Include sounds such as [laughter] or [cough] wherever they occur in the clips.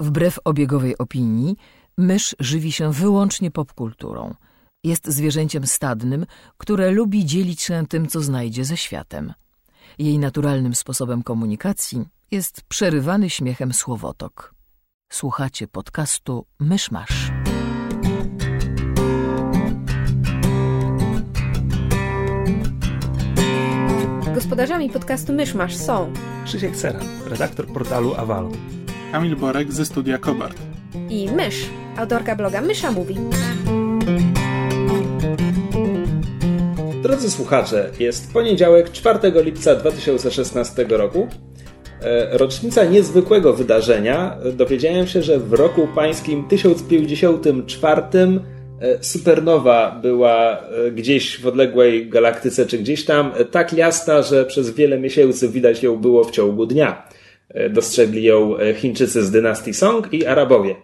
Wbrew obiegowej opinii, mysz żywi się wyłącznie popkulturą. Jest zwierzęciem stadnym, które lubi dzielić się tym, co znajdzie ze światem. Jej naturalnym sposobem komunikacji jest przerywany śmiechem słowotok. Słuchacie podcastu Myszmasz. Gospodarzami podcastu Myszmasz są Krzysiek Sera, redaktor portalu Avalon. Kamil Borek ze studia Kobart. i Mysz, autorka bloga Mysza Mówi. Drodzy słuchacze, jest poniedziałek 4 lipca 2016 roku. E, Rocznica niezwykłego wydarzenia. Dowiedziałem się, że w roku pańskim 1054 e, supernowa była e, gdzieś w odległej galaktyce, czy gdzieś tam tak jasna, że przez wiele miesięcy widać ją było w ciągu dnia. E, Dostrzegli ją e, Chińczycy z dynastii Song i Arabowie.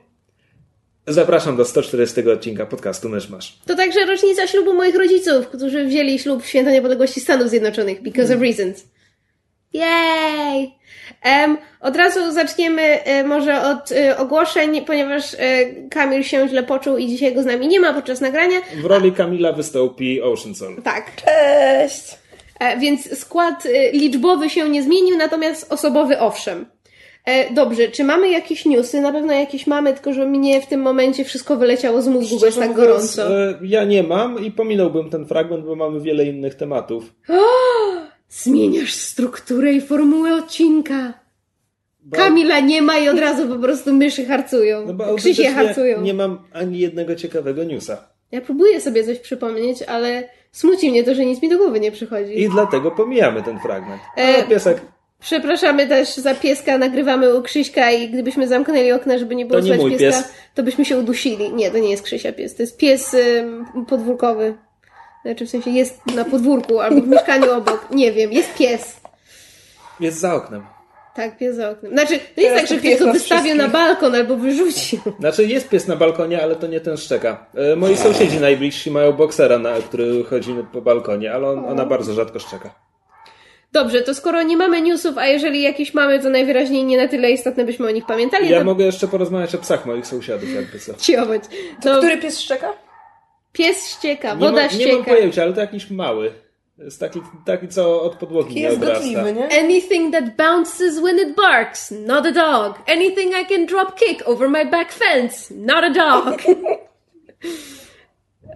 Zapraszam do 140 odcinka podcastu Myszmasz. To także rocznica ślubu moich rodziców, którzy wzięli ślub w Święto Niepodległości Stanów Zjednoczonych because of reasons. Yay! Em, od razu zaczniemy e, może od e, ogłoszeń, ponieważ e, Kamil się źle poczuł i dzisiaj go z nami nie ma podczas nagrania. W roli Kamila wystąpi Ocean Soul. Tak. Cześć! E, więc skład e, liczbowy się nie zmienił, natomiast osobowy owszem. E, dobrze, czy mamy jakieś newsy? Na pewno jakieś mamy, tylko że mnie w tym momencie wszystko wyleciało z mózgu, bo jest tak gorąco. Ja nie mam i pominąłbym ten fragment, bo mamy wiele innych tematów. Zmieniasz strukturę i formułę odcinka. Kamila nie ma i od razu po prostu myszy harcują. No bo Krzysie harcują. nie mam ani jednego ciekawego newsa. Ja próbuję sobie coś przypomnieć, ale smuci mnie to, że nic mi do głowy nie przychodzi. I dlatego pomijamy ten fragment. E, piesek, Przepraszamy też za pieska, nagrywamy u Krzyśka i gdybyśmy zamknęli okna, żeby nie było To nie pieska, pies. to byśmy się udusili. Nie, to nie jest Krzysia pies, to jest pies ym, podwórkowy. Znaczy w sensie jest na podwórku albo w mieszkaniu obok. Nie wiem, jest pies. jest za oknem. Tak, pies za oknem. Znaczy, to nie jest Teraz tak, że pies go nas wystawił na balkon albo wyrzucił. Znaczy jest pies na balkonie, ale to nie ten szczeka. E, Moi sąsiedzi najbliżsi mają boksera, na, który chodzi po balkonie, ale on, ona bardzo rzadko szczeka. Dobrze, to skoro nie mamy newsów, a jeżeli jakieś mamy, to najwyraźniej nie na tyle istotne, byśmy o nich pamiętali. Ja to mogę jeszcze porozmawiać o psach moich sąsiadów, jakby co. [laughs] ciować. To To który pies szczeka? pies ścieka, Nie, woda ma, nie ścieka. mam pojęcia, ale to jakiś mały. Jest taki, taki co od podłogi Taki nie jest odrasta. gotliwy, nie? Anything that bounces when it barks, not a dog. Anything I can drop kick over my back fence, not a dog. [laughs]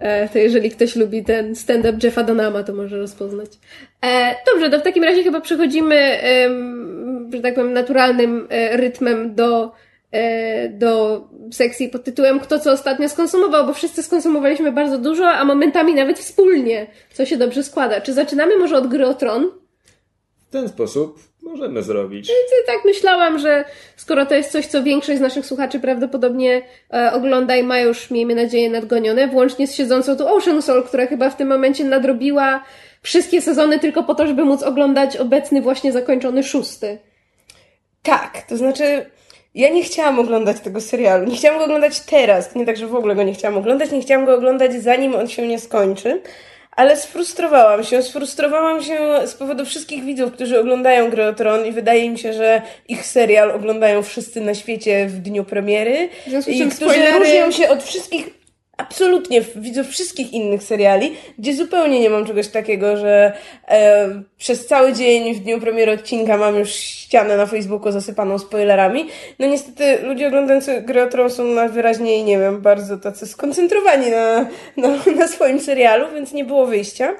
E, to jeżeli ktoś lubi ten stand-up Jeffa Donama, to może rozpoznać. E, dobrze, to w takim razie chyba przechodzimy, em, że tak powiem, naturalnym e, rytmem do, e, do sekcji pod tytułem Kto co ostatnio skonsumował, bo wszyscy skonsumowaliśmy bardzo dużo, a momentami nawet wspólnie, co się dobrze składa. Czy zaczynamy może od gry o tron? W ten sposób możemy zrobić. Tak myślałam, że skoro to jest coś, co większość z naszych słuchaczy prawdopodobnie e, ogląda i ma już, miejmy nadzieję, nadgonione, włącznie z siedzącą tu Ocean Soul, która chyba w tym momencie nadrobiła wszystkie sezony tylko po to, żeby móc oglądać obecny, właśnie zakończony szósty. Tak, to znaczy ja nie chciałam oglądać tego serialu. Nie chciałam go oglądać teraz. Nie tak, że w ogóle go nie chciałam oglądać. Nie chciałam go oglądać zanim on się nie skończy. Ale sfrustrowałam się. Sfrustrowałam się z powodu wszystkich widzów, którzy oglądają Grę o Tron i wydaje mi się, że ich serial oglądają wszyscy na świecie w dniu premiery. W związku z I którzy spoilery- różnią się od wszystkich absolutnie widzów wszystkich innych seriali, gdzie zupełnie nie mam czegoś takiego, że e, przez cały dzień w dniu premiery odcinka mam już ścianę na Facebooku zasypaną spoilerami. No niestety ludzie oglądający Grę o Tron są najwyraźniej, nie wiem, bardzo tacy skoncentrowani na, na, na swoim serialu, więc nie było wyjścia.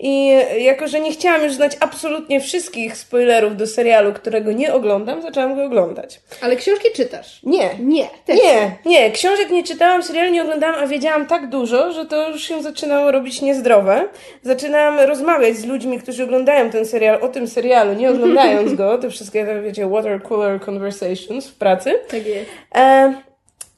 I jako, że nie chciałam już znać absolutnie wszystkich spoilerów do serialu, którego nie oglądam, zaczęłam go oglądać. Ale książki czytasz? Nie, Nie, też nie, nie, książek nie czytałam, serialu nie oglądałam, a wiedziałam tak dużo, że to już się zaczynało robić niezdrowe. Zaczynałam rozmawiać z ludźmi, którzy oglądają ten serial o tym serialu, nie oglądając [laughs] go, te wszystkie, wiecie, water cooler conversations w pracy. Tak jest. E,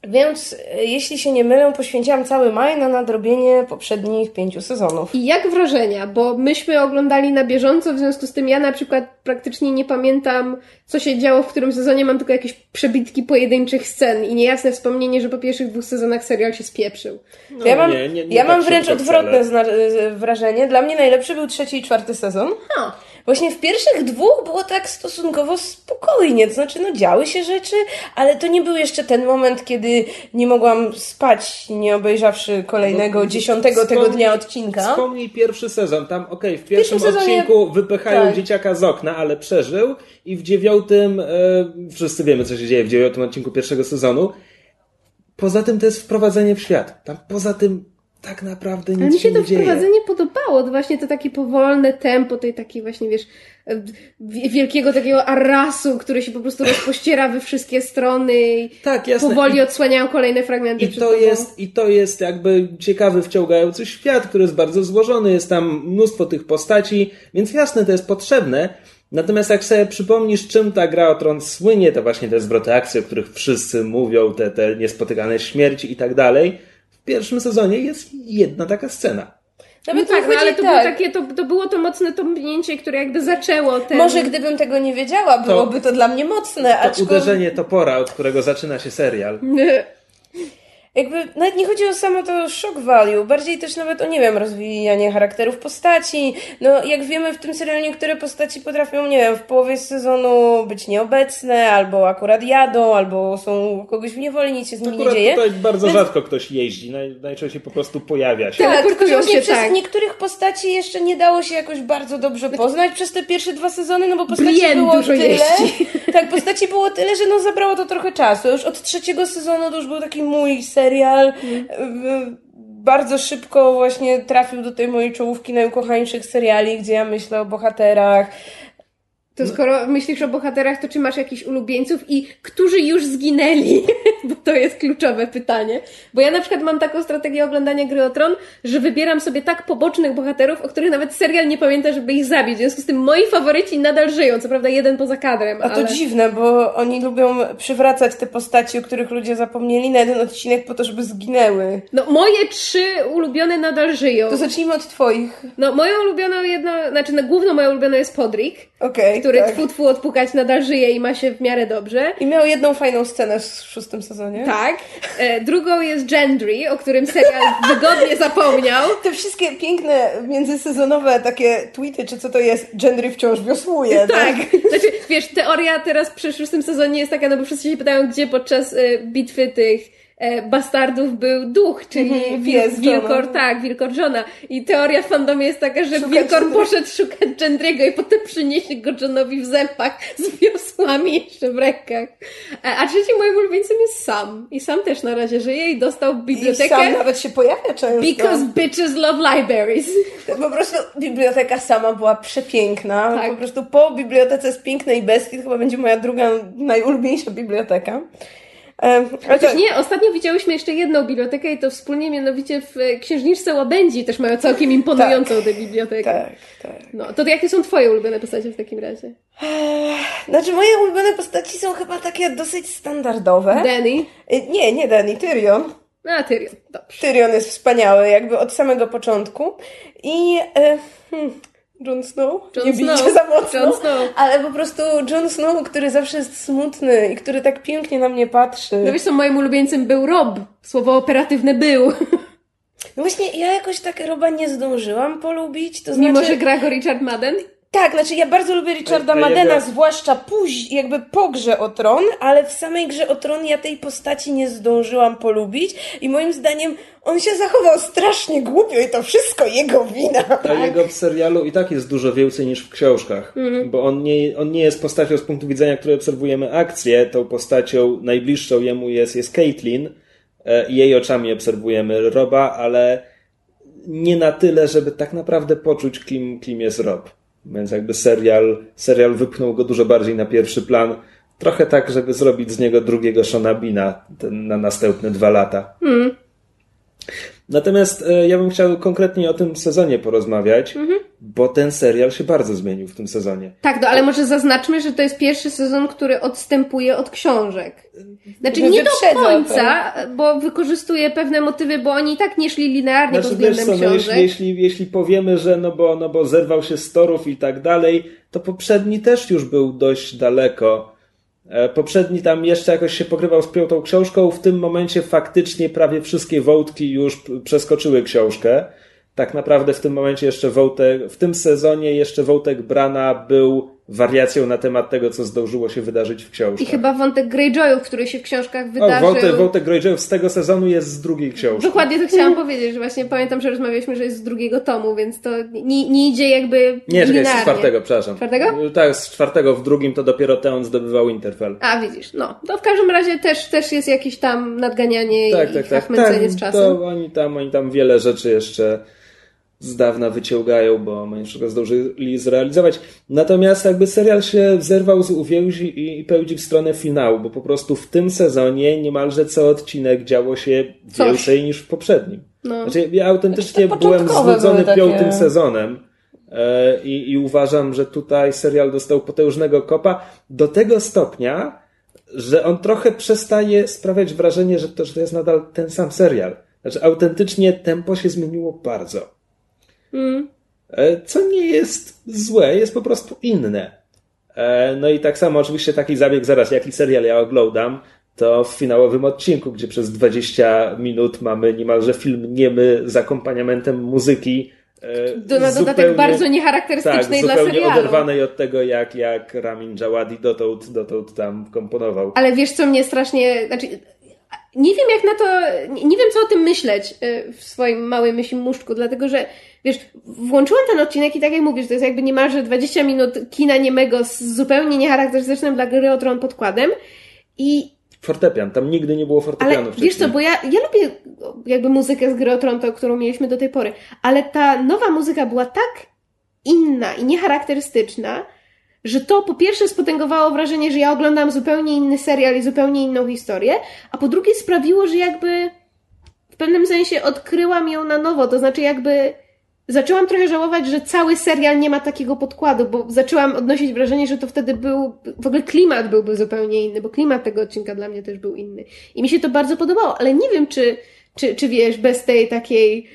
Więc e, jeśli się nie mylę, poświęciłam cały maj na nadrobienie poprzednich pięciu sezonów. I jak wrażenia? Bo myśmy oglądali na bieżąco, w związku z tym ja na przykład praktycznie nie pamiętam, co się działo w którym sezonie. Mam tylko jakieś przebitki pojedynczych scen i niejasne wspomnienie, że po pierwszych dwóch sezonach serial się spieprzył. No, ja mam, nie, nie, nie ja tak mam wręcz odwrotne wcale. z- wrażenie. Dla mnie najlepszy był trzeci i czwarty sezon. Ha. Właśnie w pierwszych dwóch było tak stosunkowo spokojnie, to znaczy no działy się rzeczy, ale to nie był jeszcze ten moment, kiedy nie mogłam spać, nie obejrzawszy kolejnego, No, dziesiątego tego wspomnij- dnia odcinka. Wspomnij pierwszy sezon. Tam, okej, w pierwszym sezonie- odcinku wypychają tak. dzieciaka z okna, ale przeżył. I w dziewiątym, e, wszyscy wiemy, co się dzieje w dziewiątym odcinku pierwszego sezonu. Poza tym to jest wprowadzenie w świat. Tam poza tym tak naprawdę nic Ale mi się nie to dzieje. wprowadzenie podobało, to właśnie to takie powolne tempo, tej takiej właśnie, wiesz, wi- wielkiego takiego arasu, który się po prostu rozpościera we wszystkie strony i Tak, jasne. powoli odsłaniają kolejne fragmenty I to, tobą. jest, I to jest jakby ciekawy, wciągający świat, który jest bardzo złożony, jest tam mnóstwo tych postaci, więc jasne, to jest potrzebne. Natomiast jak sobie przypomnisz, czym ta gra o tron słynie, to właśnie te zwroty akcji, o których wszyscy mówią, te, te niespotykane śmierci i tak dalej. W pierwszym sezonie jest jedna taka scena. No Nawet tak, no, ale to, tak. było takie, to, to było to mocne tąpnięcie, które jakby zaczęło ten... Może gdybym tego nie wiedziała, byłoby to dla mnie mocne, To uderzenie topora, od którego zaczyna się serial. [laughs] Jakby nawet nie chodzi o samo to shock value, bardziej też nawet o, nie wiem, rozwijanie charakterów postaci. No, jak wiemy, w tym serialu niektóre postaci potrafią, nie wiem, w połowie sezonu być nieobecne, albo akurat jadą, albo są kogoś w niewoli, nic się z nimi nie dzieje. tutaj bardzo Więc- rzadko ktoś jeździ, naj, najczęściej po prostu pojawia się. Tak, tylko że właśnie przez tak. niektórych postaci jeszcze nie dało się jakoś bardzo dobrze poznać przez te pierwsze dwa sezony, no bo postaci Blien było dużo tyle. jeździ. [laughs] Tak, postaci było tyle, że no zabrało to trochę czasu. Już od trzeciego sezonu to już był taki mój serial. Y, Bardzo szybko właśnie trafił do tej mojej czołówki najukochańszych seriali, gdzie ja myślę o bohaterach. To skoro myślisz o bohaterach, to czy masz jakichś ulubieńców i którzy już zginęli? [laughs] Bo to jest kluczowe pytanie. Bo ja na przykład mam taką strategię oglądania Gry o Tron, że wybieram sobie tak pobocznych bohaterów, o których nawet serial nie pamięta, żeby ich zabić. W związku z tym moi faworyci nadal żyją. Co prawda jeden poza kadrem, A to ale... dziwne, bo oni lubią przywracać te postaci, o których ludzie zapomnieli na jeden odcinek po to, żeby zginęły. No moje trzy ulubione nadal żyją. To zacznijmy od twoich. No moją ulubioną jedno, znaczy no, główną moją ulubioną jest Podrick, Okej. który tak. tfu tfu odpukać nadal żyje i ma się w miarę dobrze. I miał jedną fajną scenę w szóstym sezonie. Tak. E, drugą jest Gendry, o którym serial [laughs] wygodnie zapomniał. Te wszystkie piękne międzysezonowe takie tweety, czy co to jest, Gendry wciąż wiosłuje. Tak. Znaczy, wiesz, teoria teraz przy szóstym sezonie jest taka, no bo wszyscy się pytają, gdzie podczas e, bitwy tych bastardów był duch, czyli Mhm, wil, pies Wilkor, Johna. tak, Wilkor Johna. I teoria w fandomie jest taka, że Szukać Wilkor Gendry. poszedł szukać Gendry'ego i potem przyniesie go Johnowi w zębach z wiosłami jeszcze w rękach. E, a trzecim moim ulubieńcem jest Sam. I Sam też na razie żyje i dostał I bibliotekę. sam nawet się pojawia często. Because bitches love libraries. [laughs] Po prostu biblioteka sama była przepiękna. Tak. Po prostu po bibliotece z Pięknej Bestii to chyba będzie moja druga najulubieńsza biblioteka. E, Chociaż to, nie, ostatnio widziałyśmy jeszcze jedną bibliotekę i to wspólnie, mianowicie w e, Księżniczce Łabędzi też mają całkiem imponującą tę bibliotekę. tak, tak. No, to jakie są twoje ulubione postacie w takim razie? Znaczy moje ulubione postaci są chyba takie dosyć standardowe. Danny? E, Nie, nie Danny, Tyrion. A Tyrion, dobrze. Tyrion jest wspaniały, jakby od samego początku. I e, hmm, Jon Snow? Jon nie bijcie Snow. za mocno. Snow. Ale po prostu Jon Snow, który zawsze jest smutny i który tak pięknie na mnie patrzy. No wiesz co, moim ulubieńcem był Rob. Słowo operatywne był. No właśnie, ja jakoś tak Roba nie zdążyłam polubić, to znaczy... Mimo, że gra go Richard Madden. Tak, znaczy ja bardzo lubię Richarda Madena, zwłaszcza później, jakby po grze o Tron, ale w samej grze o Tron ja tej postaci nie zdążyłam polubić i moim zdaniem on się zachował strasznie głupio i to wszystko jego wina. A jego w serialu i tak jest dużo więcej niż w książkach, Mhm. bo on nie, on nie jest postacią z punktu widzenia, której obserwujemy akcję. Tą postacią najbliższą jemu jest, jest Caitlyn e, i jej oczami obserwujemy Roba, ale nie na tyle, żeby tak naprawdę poczuć, kim, kim jest Rob. Więc jakby serial, serial wypchnął go dużo bardziej na pierwszy plan. Trochę tak, żeby zrobić z niego drugiego Shona Bina ten, na następne dwa lata. Natomiast e, ja bym chciał konkretnie o tym sezonie porozmawiać, Mhm. bo ten serial się bardzo zmienił w tym sezonie. Tak, no ale może zaznaczmy, że to jest pierwszy sezon, który odstępuje od książek. Znaczy nie do końca, bo wykorzystuje pewne motywy, bo oni i tak nie szli linearnie pod Znaczy, wiesz względem co, no, książek. jeśli, jeśli, jeśli powiemy, że no bo, no bo zerwał się z torów i tak dalej, to poprzedni też już był dość daleko. E, Poprzedni tam jeszcze jakoś się pokrywał z piątą książką. W tym momencie faktycznie prawie wszystkie wątki już przeskoczyły książkę. Tak naprawdę w tym momencie jeszcze wątek, w tym sezonie jeszcze wątek Brana był wariacją na temat tego, co zdążyło się wydarzyć w książce. I chyba wątek Greyjoyów, który się w książkach O, wydarzył. wątek, wątek Greyjoyów z tego sezonu jest z drugiej książki. Dokładnie to chciałam powiedzieć, że właśnie pamiętam, że rozmawialiśmy, że jest z drugiego tomu, więc to nie, nie idzie jakby Nie, czekaj, z linearnie. czwartego, przepraszam. Czwartego? Tak, z czwartego, w drugim to dopiero Teon zdobywał Winterfell. A, widzisz, no. To w każdym razie też, też jest jakieś tam nadganianie Tak, i tak, tak. tak z czasem. to oni tam, oni tam wiele rzeczy jeszcze z dawna wyciągają, bo oni wszystko zdążyli zrealizować. Natomiast jakby serial się zerwał z uwięzi i, i pełdzi w stronę finału, bo po prostu w tym sezonie niemalże co odcinek działo się Coś. więcej niż w poprzednim. No. Znaczy, ja autentycznie te byłem znudzony takie- piątym sezonem. I, I uważam, że tutaj serial dostał potężnego kopa do tego stopnia, że on trochę przestaje sprawiać wrażenie, że to, że to jest nadal ten sam serial. Znaczy, autentycznie tempo się zmieniło bardzo. Mm. E, Co nie jest złe, jest po prostu inne. E, No i tak samo oczywiście taki zabieg, zaraz jaki serial ja oglądam, to w finałowym odcinku, gdzie przez 20 minut mamy niemalże film niemy z akompaniamentem muzyki. e, Do, na dodatek zupełnie- bardzo tak, niecharakterystycznej dla zupełnie serialu. oderwanej od tego, jak, jak Ramin Djawadi dotąd, dotąd tam komponował. Ale wiesz, co mnie strasznie. Znaczy, nie wiem, jak na to. Nie, wiem, co o tym myśleć y, w swoim małym myśli muszczku, dlatego że. Wiesz, włączyłam ten odcinek i tak jak mówisz, to jest jakby niemalże 20 minut kina niemego z zupełnie niecharakterystycznym dla gry o tron podkładem. I Fortepian, tam nigdy nie było fortepianu Ale wcześniej. wiesz co, bo ja, ja lubię jakby muzykę z gry o Tron, to, którą mieliśmy do tej pory, ale ta nowa muzyka była tak inna i niecharakterystyczna, że to po pierwsze spotęgowało wrażenie, że ja oglądam zupełnie inny serial i zupełnie inną historię, a po drugie sprawiło, że jakby w pewnym sensie odkryłam ją na nowo, to znaczy jakby zaczęłam trochę żałować, że cały serial nie ma takiego podkładu, bo zaczęłam odnosić wrażenie, że to wtedy był, w ogóle klimat byłby zupełnie inny, bo klimat tego odcinka dla mnie też był inny. I mi się to bardzo podobało, ale nie wiem, czy, czy, czy wiesz, bez tej takiej,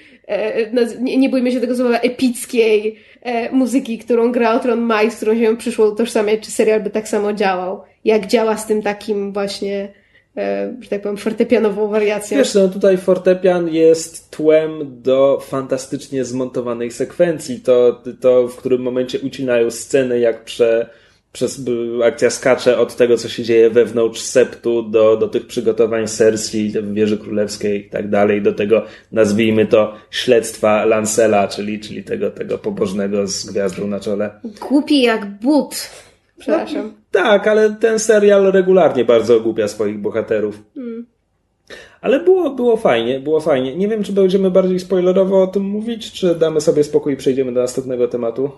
nie, nie bójmy się tego słowa, epickiej e, muzyki, którą gra o Tron ma i z którą się przyszło utożsamiać, czy serial by tak samo działał, jak działa z tym takim właśnie, e, że tak powiem, fortepianową wariacją. Wiesz, no tutaj fortepian jest tłem do fantastycznie zmontowanej sekwencji. To, to w którym momencie ucinają sceny, jak prze, przez akcja skacze od tego, co się dzieje wewnątrz septu, do, do tych przygotowań Cersei, w wieży królewskiej i tak dalej, do tego, nazwijmy to, śledztwa Lancela, czyli, czyli tego, tego pobożnego z gwiazdą na czole. Głupi jak but. Przepraszam. Tak, ale ten serial regularnie bardzo ogłupia swoich bohaterów. Ale było, było fajnie, było fajnie. Nie wiem, czy będziemy bardziej spoilerowo o tym mówić, czy damy sobie spokój i przejdziemy do następnego tematu.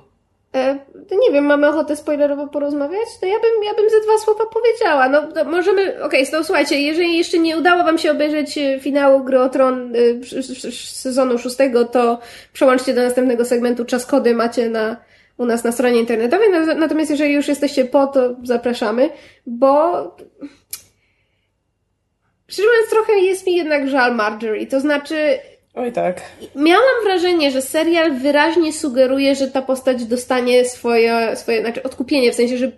E, to nie wiem, mamy ochotę spoilerowo porozmawiać? To ja bym, ja bym ze dwa słowa powiedziała. No możemy, okej, to słuchajcie, jeżeli jeszcze nie udało wam się obejrzeć e, finału Gry o Tron sz- sezonu szóstego, to przełączcie do następnego segmentu. Czas kody macie na, u nas na stronie internetowej. Na- Natomiast jeżeli już jesteście po, to zapraszamy, bo szczerze mówiąc trochę jest mi jednak żal Marjorie. To znaczy, Oj tak. Miałam wrażenie, że serial wyraźnie sugeruje, że ta postać dostanie swoje, swoje znaczy odkupienie, w sensie, że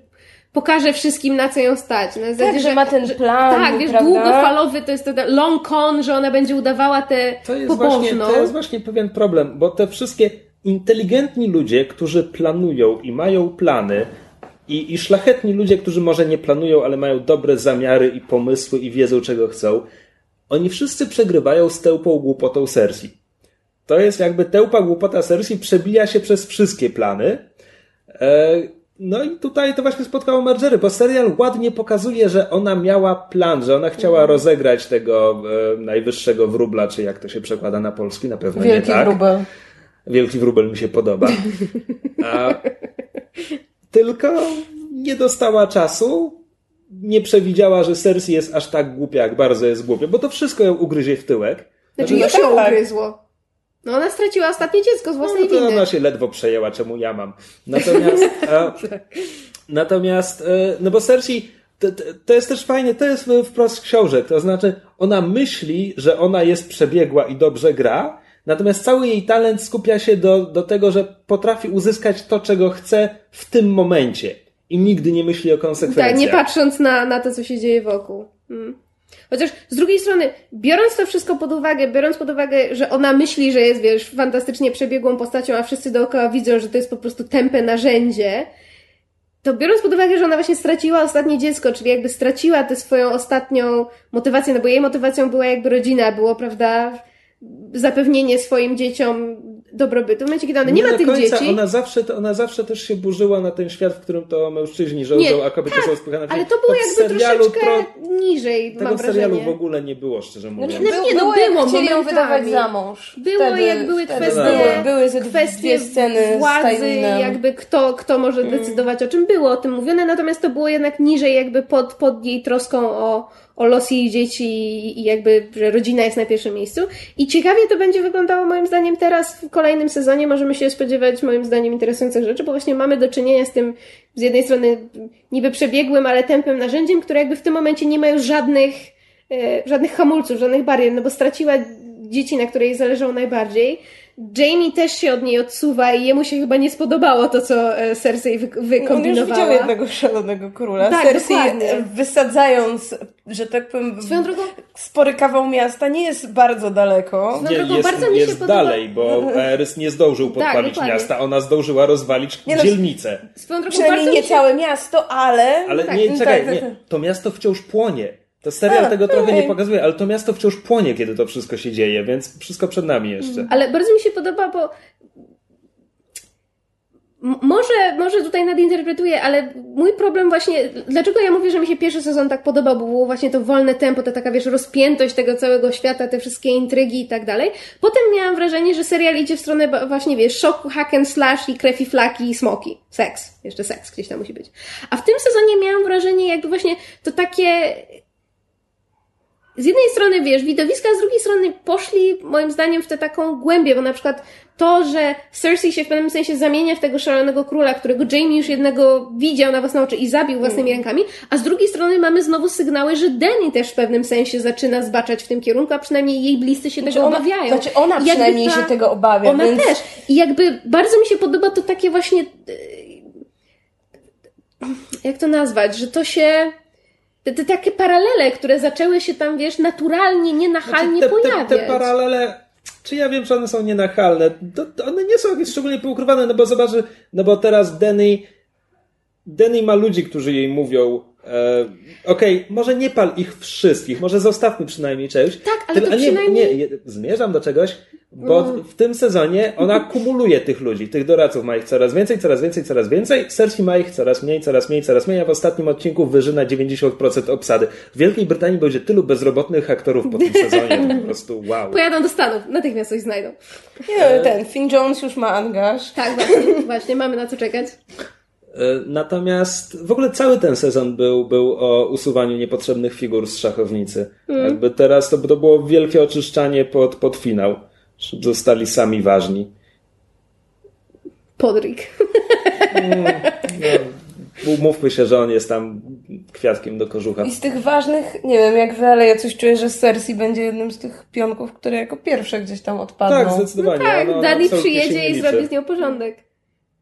pokaże wszystkim, na co ją stać. Na zasadzie, Tak, że ma ten plan, Tak, wiesz, prawda? długofalowy to jest ten long con, że ona będzie udawała tę To jest, właśnie, pobożną. to jest właśnie pewien problem, bo te wszystkie inteligentni ludzie, którzy planują i mają plany, i, i szlachetni ludzie, którzy może nie planują, ale mają dobre zamiary i pomysły i wiedzą, czego chcą, oni wszyscy przegrywają z tełpą głupotą Cersei. To jest jakby tełpa głupota Cersei przebija się przez wszystkie plany. E, No i tutaj to właśnie spotkało Margery, bo serial ładnie pokazuje, że ona miała plan, że ona chciała rozegrać tego e, najwyższego wróbla, czy jak to się przekłada na polski, na pewno Wielki nie tak. wróbel. Wielki wróbel mi się podoba. [laughs] A, tylko nie dostała czasu, nie przewidziała, że Cersei jest aż tak głupia, jak bardzo jest głupia, bo to wszystko ją ugryzie w tyłek. Znaczy, No już tak, ją tak. ugryzło. No ona straciła ostatnie dziecko z własnej No to winy. ona się ledwo przejęła, czemu ja mam. Natomiast, [laughs] e, natomiast e, no bo Cersei, to, to- jest też fajnie, to jest wprost z książek, to znaczy ona myśli, że ona jest przebiegła i dobrze gra, natomiast cały jej talent skupia się do, do tego, że potrafi uzyskać to, czego chce w tym momencie i nigdy nie myśli o konsekwencjach. Tak, nie patrząc na, na to, co się dzieje wokół. Mm. Chociaż z drugiej strony, biorąc to wszystko pod uwagę, biorąc pod uwagę, że ona myśli, że jest, wiesz, fantastycznie przebiegłą postacią, a wszyscy dookoła widzą, że to jest po prostu tępe narzędzie, to biorąc pod uwagę, że ona właśnie straciła ostatnie dziecko, czyli jakby straciła tę swoją ostatnią motywację, no bo jej motywacją była jakby rodzina, było, prawda, zapewnienie swoim dzieciom dobrobytu. W momencie, kiedy ona nie, ma do tych końca, dzieci, Ona zawsze, ona zawsze też się burzyła na ten świat, w którym to mężczyźni żołdzą, Nie, a kobiety są spychane. ale to było w jakby serialu troszeczkę tro- niżej, Tego mam w serialu wrażenie. w ogóle nie było, szczerze mówiąc. nie, no, było, było jak chcieli ją wydawać za mąż. Było, Wtedy- jak były wtedy kwestie, Były, były ze kwestie sceny władzy, jakby kto, kto może decydować o czym było o tym mówione, natomiast to było jednak niżej jakby pod, pod jej troską o, o los jej dzieci i jakby, że rodzina jest na pierwszym miejscu. I ciekawie to będzie wyglądało moim zdaniem teraz w kolejnym sezonie. Możemy się spodziewać moim zdaniem interesujących rzeczy, bo właśnie mamy do czynienia z tym z jednej strony niby przebiegłym, ale tępym narzędziem, które jakby w tym momencie nie ma już żadnych, e, żadnych hamulców, żadnych barier, no bo straciła dzieci, na które jej zależało najbardziej. Jamie też się od niej odsuwa i jemu się chyba nie spodobało to, co e, Cersei wy, On już wykombinowała. widział jednego szalonego króla. Tak, Cersei dokładnie. wysadzając, że tak powiem, Swoją drogą, spory kawał miasta nie jest bardzo daleko. No Nie, tylko jest, bardzo mi się jest podoba- dalej, bo [laughs] Aerys nie zdążył podpalić dokładnie. miasta, ona zdążyła rozwalić Nie no, dzielnicę. swoją drogą Przynajmniej nie się... całe miasto, ale... Ale tak, nie, tak, czekaj, tak, nie, tak. to miasto wciąż płonie. To serial A, tego trochę okej. nie pokazuje, ale to miasto wciąż płonie, kiedy to wszystko się dzieje, więc wszystko przed nami jeszcze. Ale bardzo mi się podoba, bo Może, może tutaj nadinterpretuję, ale mój problem właśnie, dlaczego ja mówię, że mi się pierwszy sezon tak podobał, bo było właśnie to wolne tempo, to taka, wiesz, rozpiętość tego całego świata, te wszystkie intrygi i tak dalej. Potem miałam wrażenie, że serial idzie w stronę właśnie, wiesz, szoku, hack and slash i krew i flaki i smoki. Seks. Jeszcze seks gdzieś tam musi być. A w tym sezonie miałam wrażenie, jakby właśnie to takie z jednej strony, wiesz, widowiska, z drugiej strony poszli, moim zdaniem, w tę taką głębię, bo na przykład to, że Cersei się w pewnym sensie zamienia w tego szalonego króla, którego Jaime już jednego widział na własne oczy i zabił własnymi rękami, a z drugiej strony mamy znowu sygnały, że Dany też w pewnym sensie zaczyna zbaczać w tym kierunku, a przynajmniej jej bliscy się Znaczy tego ona, obawiają. Znaczy ona przynajmniej ta- się tego obawia, Ona więc... też. I jakby bardzo mi się podoba to takie właśnie. e, Jak to nazwać? Że to się. Te, te takie paralele, które zaczęły się tam, wiesz, naturalnie, nienachalnie Znaczy, te, pojawiać. te, te paralele, czy ja wiem, że one są nienachalne? To, to one nie są jakieś szczególnie poukrywane, no bo zobacz, no bo teraz Denny, Denny ma ludzi, którzy jej mówią, e, okej, może nie pal ich wszystkich, może zostawmy przynajmniej część. Tak, ale to a nie, przynajmniej- nie, je- zmierzam do czegoś, bo w tym sezonie ona kumuluje tych ludzi, tych doradców ma ich coraz więcej, coraz więcej, coraz więcej, Cersei ma ich coraz mniej, coraz mniej, coraz mniej, a w ostatnim odcinku wyżyna 90% obsady. W Wielkiej Brytanii będzie tylu bezrobotnych aktorów po tym sezonie, to po prostu wow. Pojadą do Stanów, natychmiast coś znajdą. Nie, no, ten Finn Jones już ma angaż. Tak, właśnie, właśnie, mamy na co czekać. E, Natomiast w ogóle cały ten sezon był, był o usuwaniu niepotrzebnych figur z szachownicy. Jakby teraz to, to było wielkie oczyszczanie pod, pod finał. Zostali sami ważni. Podrik. Umówmy się, że on jest tam kwiatkiem do kożucha. I z tych ważnych, nie wiem jak wy, ale ja coś czuję, że Cersei będzie jednym z tych pionków, które jako pierwsze gdzieś tam odpadną. Tak, zdecydowanie. Tak, Ona Dani przyjedzie i zrobi z nią porządek.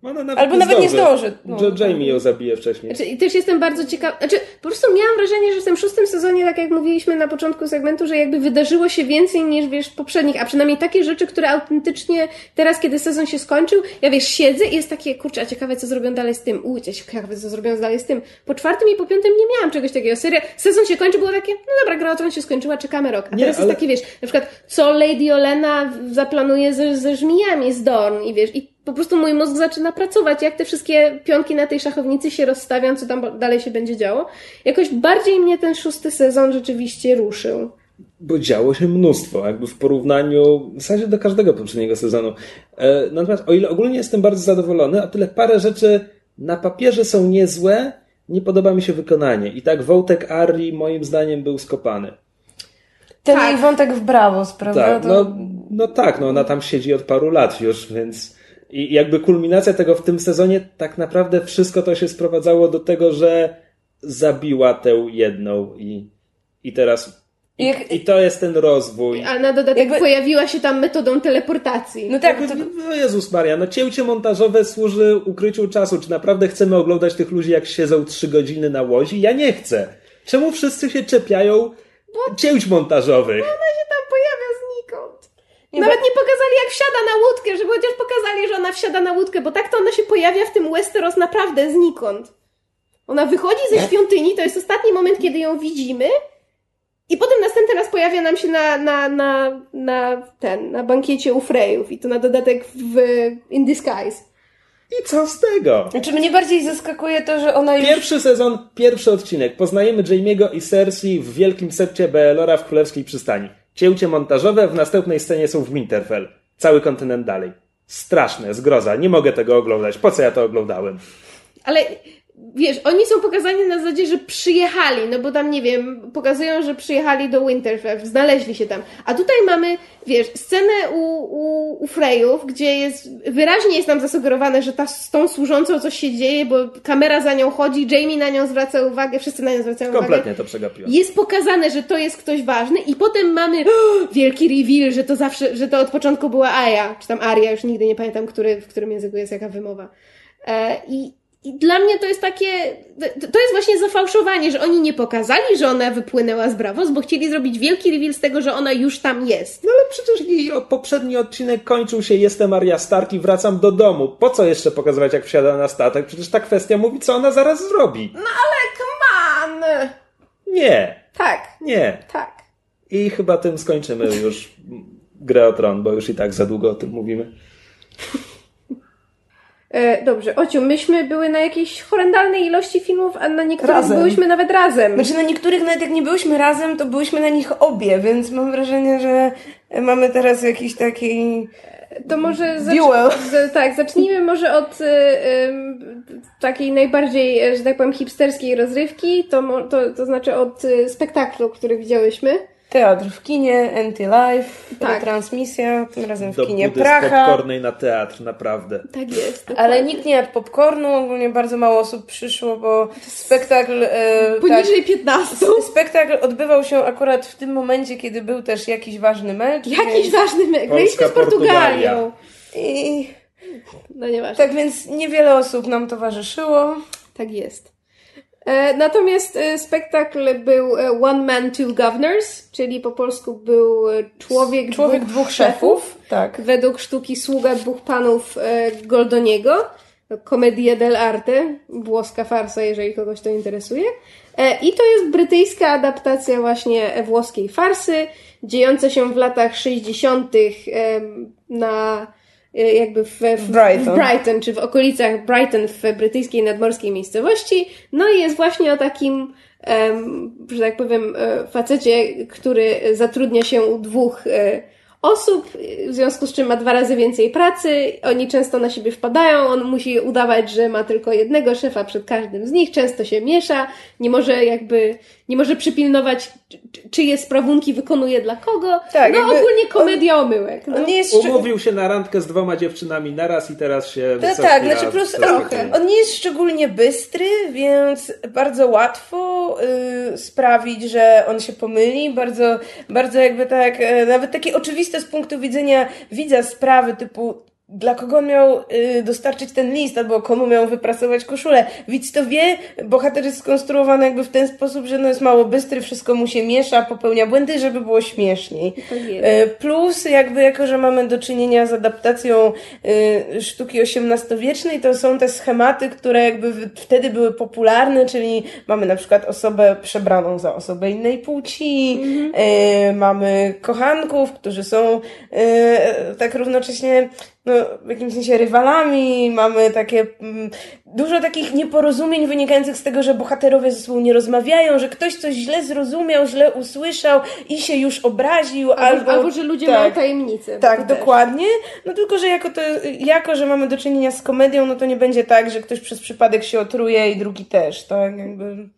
Ona nawet Albo nie nawet nie zdąży. zdąży. No, Jo-. Jamie ją zabije wcześniej. Znaczy, I też jestem bardzo ciekawa. Znaczy, po prostu miałam wrażenie, że w tym szóstym sezonie, tak jak mówiliśmy na początku segmentu, że jakby wydarzyło się więcej niż wiesz poprzednich, a przynajmniej takie rzeczy, które autentycznie teraz, kiedy sezon się skończył, ja wiesz, siedzę i jest takie, kurczę, a ciekawe, co zrobią dalej z tym. Uj, ciekawe, co zrobią dalej z tym. Po czwartym i po piątym nie miałam czegoś takiego. Serio, sezon się kończy, było takie, no dobra, gra o Tron się skończyła, czekamy rok. A Nie, teraz ale- jest takie, wiesz, na przykład, co Lady Olena zaplanuje ze, ze żmijami z Dorn i wiesz, i po prostu mój mózg zaczyna pracować, jak te wszystkie pionki na tej szachownicy się rozstawią, co tam dalej się będzie działo. Jakoś bardziej mnie ten szósty sezon rzeczywiście ruszył. Bo działo się mnóstwo, jakby w porównaniu w zasadzie do każdego poprzedniego sezonu. E, Natomiast o ile ogólnie jestem bardzo zadowolony, o tyle parę rzeczy na papierze są niezłe, nie podoba mi się wykonanie. I tak Wątek Arri moim zdaniem był skopany. Ten Tak. jej wątek w Bravos, prawda? Tak, no, no tak, no ona tam siedzi od paru lat już, więc i jakby kulminacja tego w tym sezonie, tak naprawdę wszystko to się sprowadzało do tego, że zabiła tę jedną i, i teraz I jak- i to jest ten rozwój. A na dodatek Jakby- pojawiła się tam metodą teleportacji. No tak, to, No Jezus Maria, no cięcie montażowe służy ukryciu czasu. Czy naprawdę chcemy oglądać tych ludzi, jak siedzą trzy godziny na łodzi? Ja nie chcę. Czemu wszyscy się czepiają cięć montażowych? Pojawia znikąd. Nie, Nawet bo- nie pokazali, jak wsiada na łódkę, żeby chociaż pokazali, że ona wsiada na łódkę, bo tak to ona się pojawia w tym Westeros naprawdę znikąd. Ona wychodzi ze świątyni, to jest ostatni moment, kiedy ją widzimy, i potem następny raz pojawia nam się na, na, na, na ten, na bankiecie u Freyów i to na dodatek w In Disguise. I co z tego? Znaczy mnie bardziej zaskakuje to, że ona już... Pierwszy sezon, pierwszy odcinek. Poznajemy Jamie'ego i Cersei w wielkim sepcie Belora w Królewskiej Przystani. Cięcie montażowe w następnej scenie są w Winterfell. Cały kontynent dalej. Straszne, zgroza. Nie mogę tego oglądać. Po co ja to oglądałem? Ale wiesz, oni są pokazani na zasadzie, że przyjechali, no bo tam nie wiem, pokazują, że przyjechali do Winterfell, znaleźli się tam. A tutaj mamy, wiesz, scenę u, u, u Freyów, gdzie jest, wyraźnie jest nam zasugerowane, że ta, z tą służącą coś się dzieje, bo kamera za nią chodzi, Jamie na nią zwraca uwagę, wszyscy na nią zwracają uwagę. Kompletnie to przegapiłem. Jest pokazane, że to jest ktoś ważny i potem mamy [gasps] wielki reveal, że to zawsze, że to od początku była Aya, czy tam Aria, już nigdy nie pamiętam, który, w którym języku jest jaka wymowa. E, I i dla mnie to jest takie, to jest właśnie zafałszowanie, że oni nie pokazali, że ona wypłynęła z Bravos, bo chcieli zrobić wielki reveal z tego, że ona już tam jest. No ale przecież jej poprzedni odcinek kończył się Jestem Arya Stark i wracam do domu. Po co jeszcze pokazywać, jak wsiada na statek? Przecież ta kwestia mówi, co ona zaraz zrobi. Come on! Nie, Tak, nie. tak. I chyba tym skończymy już grę o tron, bo już i tak za długo o tym mówimy. E, dobrze, Ociu, myśmy były na jakiejś horrendalnej ilości filmów, a na niektórych Razem. byłyśmy nawet razem. Znaczy na niektórych nawet jak nie byłyśmy razem, to byłyśmy na nich obie, więc mam wrażenie, że mamy teraz jakiś taki... To może Duel. z, tak, zacznijmy może od y, ym, takiej najbardziej, e, że tak powiem, hipsterskiej rozrywki, to, to, to znaczy od y, spektaklu, który widziałyśmy. Teatr w kinie, anti-life, Tak. transmisja, tym razem w Do kinie budy z Pracha. popcornej na teatr, naprawdę. Tak jest. Ale nikt nie jadł popcornu, ogólnie bardzo mało osób przyszło, bo spektakl... E, Poniżej tak, 15. Spektakl odbywał się akurat w tym momencie, kiedy był też jakiś ważny mecz. Jakiś więc- ważny mecz. Graliśmy z. Portugalią. I No nieważne. tak więc niewiele osób nam towarzyszyło. Tak jest. E, natomiast e, spektakl był e, One Man, Two Governors, czyli po polsku był Człowiek, Człowiek dwóch szefów. Tak. według sztuki Sługa dwóch panów Goldoniego. Komedia dell'arte, włoska farsa, jeżeli kogoś to interesuje. I to jest brytyjska adaptacja właśnie włoskiej farsy, dziejąca się w latach 60. em, na jakby w, w, Brighton. w Brighton, czy w okolicach Brighton w brytyjskiej nadmorskiej miejscowości. No i jest właśnie o takim, em, że tak powiem, e, facecie, który zatrudnia się u dwóch e, osób, w związku z czym ma dwa razy więcej pracy. Oni często na siebie wpadają, on musi udawać, że ma tylko jednego szefa przed każdym z nich, często się miesza, nie może jakby, nie może przypilnować, czy- czy- czyje sprawunki wykonuje dla kogo. Tak, no ogólnie komedia omyłek. No. On nie jest Umówił się na randkę z dwoma dziewczynami naraz i teraz się No tak, znaczy po prostu. On nie jest szczególnie bystry, więc bardzo łatwo y, sprawić, że on się pomyli. Bardzo, bardzo jakby tak, e, nawet takie oczywiste z punktu widzenia widza sprawy typu dla kogo on miał y, dostarczyć ten list, albo komu miał wyprasować koszulę. Widz to wie, bohater jest skonstruowany jakby w ten sposób, że no jest mało bystry, wszystko mu się miesza, popełnia błędy, żeby było śmieszniej. Tak. E, Plus, jakby jako, że mamy do czynienia z adaptacją y, sztuki XVIII-wiecznej, to są te schematy, które jakby wtedy były popularne, czyli mamy na przykład osobę przebraną za osobę innej płci, e, mamy kochanków, którzy są tak równocześnie no, w jakimś sensie rywalami, mamy takie mm, dużo takich nieporozumień wynikających z tego, że bohaterowie ze sobą nie rozmawiają, że ktoś coś źle zrozumiał, źle usłyszał i się już obraził, Albo, albo, albo, że ludzie tak. mają tajemnice. Tak, dokładnie. No tylko, że jako, to, jako, że mamy do czynienia z komedią, no to nie będzie tak, że ktoś przez przypadek się otruje i drugi też, tak? Jakby...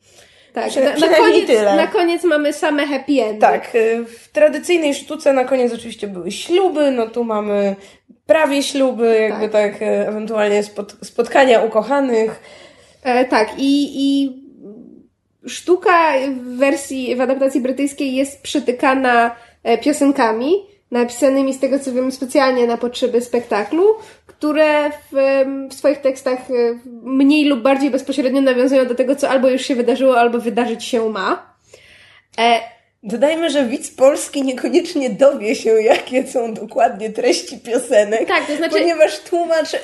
Tak, na, na, koniec, tyle. na koniec mamy same happy endy. Tak, y, w tradycyjnej sztuce na koniec oczywiście były śluby, no tu mamy prawie śluby, jakby tak, y, ewentualnie spot, spotkania ukochanych. E, tak, i, i sztuka w wersji, w adaptacji brytyjskiej jest przytykana e, piosenkami, napisanymi z tego co wiem specjalnie na potrzeby spektaklu, które w, w swoich tekstach e, mniej lub bardziej bezpośrednio nawiązują do tego, co albo już się wydarzyło, albo wydarzyć się ma. E, Dodajmy, że widz polski niekoniecznie dowie się, jakie są dokładnie treści piosenek. Tak, to znaczy- Ponieważ tłumacz, y,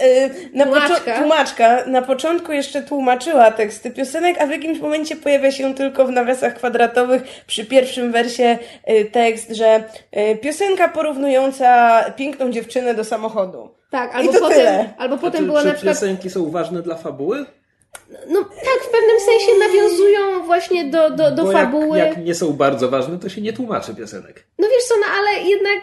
na Tłumaczka. tłumaczka na początku jeszcze tłumaczyła teksty piosenek, a w jakimś momencie pojawia się tylko w nawiasach kwadratowych przy pierwszym wersie y, tekst, że y, piosenka porównująca piękną dziewczynę do samochodu. tak, I albo to potem, tyle. albo potem czy, było czy na przykład piosenki są ważne dla fabuły? No tak, w pewnym sensie nawiązują właśnie do, do, do Bo fabuły. Jak, jak nie są bardzo ważne, to się nie tłumaczy piosenek. No wiesz co, no ale jednak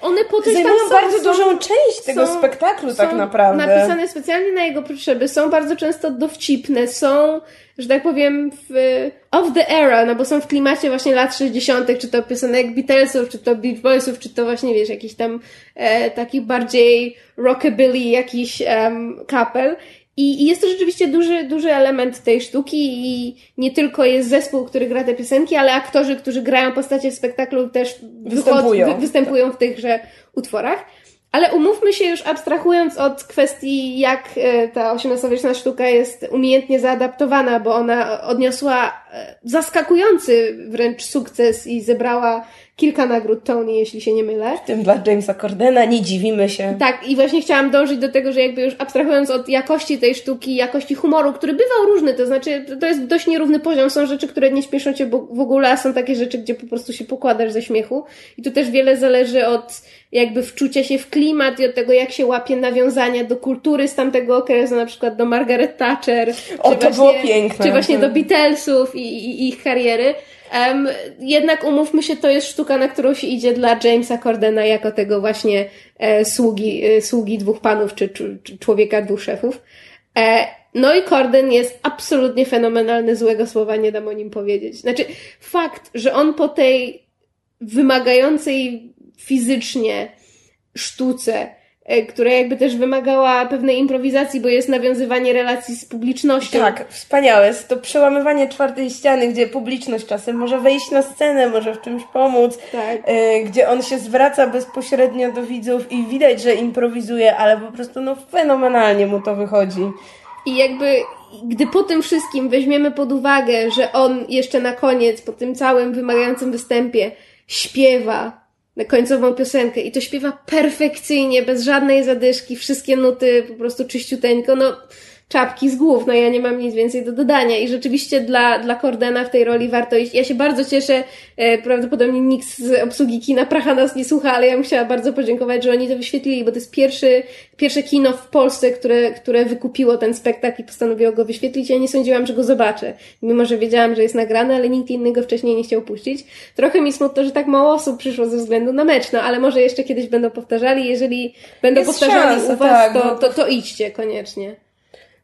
one po coś tam Zajmują są, bardzo są, dużą część tego są- spektaklu są tak naprawdę. napisane specjalnie na jego potrzeby, są bardzo często dowcipne, są, że tak powiem, w, of the era, no bo są w klimacie właśnie lat 60., czy to piosenek Beatlesów, czy to Beach Boysów, czy to właśnie, wiesz, jakiś tam e, taki bardziej rockabilly jakiś em, kapel. I, I jest to rzeczywiście duży, duży element tej sztuki i nie tylko jest zespół, który gra te piosenki, ale aktorzy, którzy grają postacie w spektaklu też Występują. wy, występują w tychże utworach. Ale umówmy się już abstrahując od kwestii, jak e, ta XVIII-wieczna sztuka jest umiejętnie zaadaptowana, bo ona odniosła e, zaskakujący wręcz sukces i zebrała kilka nagród Tony, jeśli się nie mylę. W tym dla Jamesa Cordena nie dziwimy się. Tak, i właśnie chciałam dążyć do tego, że jakby już abstrahując od jakości tej sztuki, jakości humoru, który bywał różny, to znaczy to- jest dość nierówny poziom. Są rzeczy, które nie śpieszą cię w ogóle, a są takie rzeczy, gdzie po prostu się pokładasz ze śmiechu. I tu też wiele zależy od jakby wczucia się w klimat i od tego, jak się łapie nawiązania do kultury z tamtego okresu, na przykład do Margaret Thatcher. O, to było piękne. Czy właśnie do Beatlesów i, i, i ich kariery. Em, jednak umówmy się, to jest sztuka, na którą się idzie dla Jamesa Cordena jako tego właśnie e, sługi, e, sługi dwóch panów, czy, czy, czy człowieka dwóch szefów. E, no i Corden jest absolutnie fenomenalny, złego słowa nie dam o nim powiedzieć. Znaczy, fakt, że on po tej wymagającej fizycznie sztuce, która jakby też wymagała pewnej improwizacji, bo jest nawiązywanie relacji z publicznością. Tak, wspaniałe. Jest to przełamywanie czwartej ściany, gdzie publiczność czasem może wejść na scenę, może w czymś pomóc, Tak. e, gdzie on się zwraca bezpośrednio do widzów i widać, że improwizuje, ale po prostu no fenomenalnie mu to wychodzi. I jakby, gdy po tym wszystkim weźmiemy pod uwagę, że on jeszcze na koniec, po tym całym wymagającym występie, śpiewa na końcową piosenkę i to śpiewa perfekcyjnie, bez żadnej zadyszki, wszystkie nuty po prostu czyściuteńko, no czapki z głów, no ja nie mam nic więcej do dodania i rzeczywiście dla, dla Cordena w tej roli warto iść. Ja się bardzo cieszę, e, prawdopodobnie nikt z obsługi kina Pracha nas nie słucha, ale ja bym chciała bardzo podziękować, że oni to wyświetlili, bo to jest pierwszy, pierwsze kino w Polsce, które, które wykupiło ten spektakl i postanowiło go wyświetlić. Ja nie sądziłam, że go zobaczę. Mimo, że wiedziałam, że jest nagrany, ale nikt inny go wcześniej nie chciał puścić. Trochę mi smutno, że tak mało osób przyszło ze względu na mecz, no ale może jeszcze kiedyś będą powtarzali. Jeżeli będą Jest powtarzali szansa, u Was, tak, to, bo- to, to idźcie koniecznie.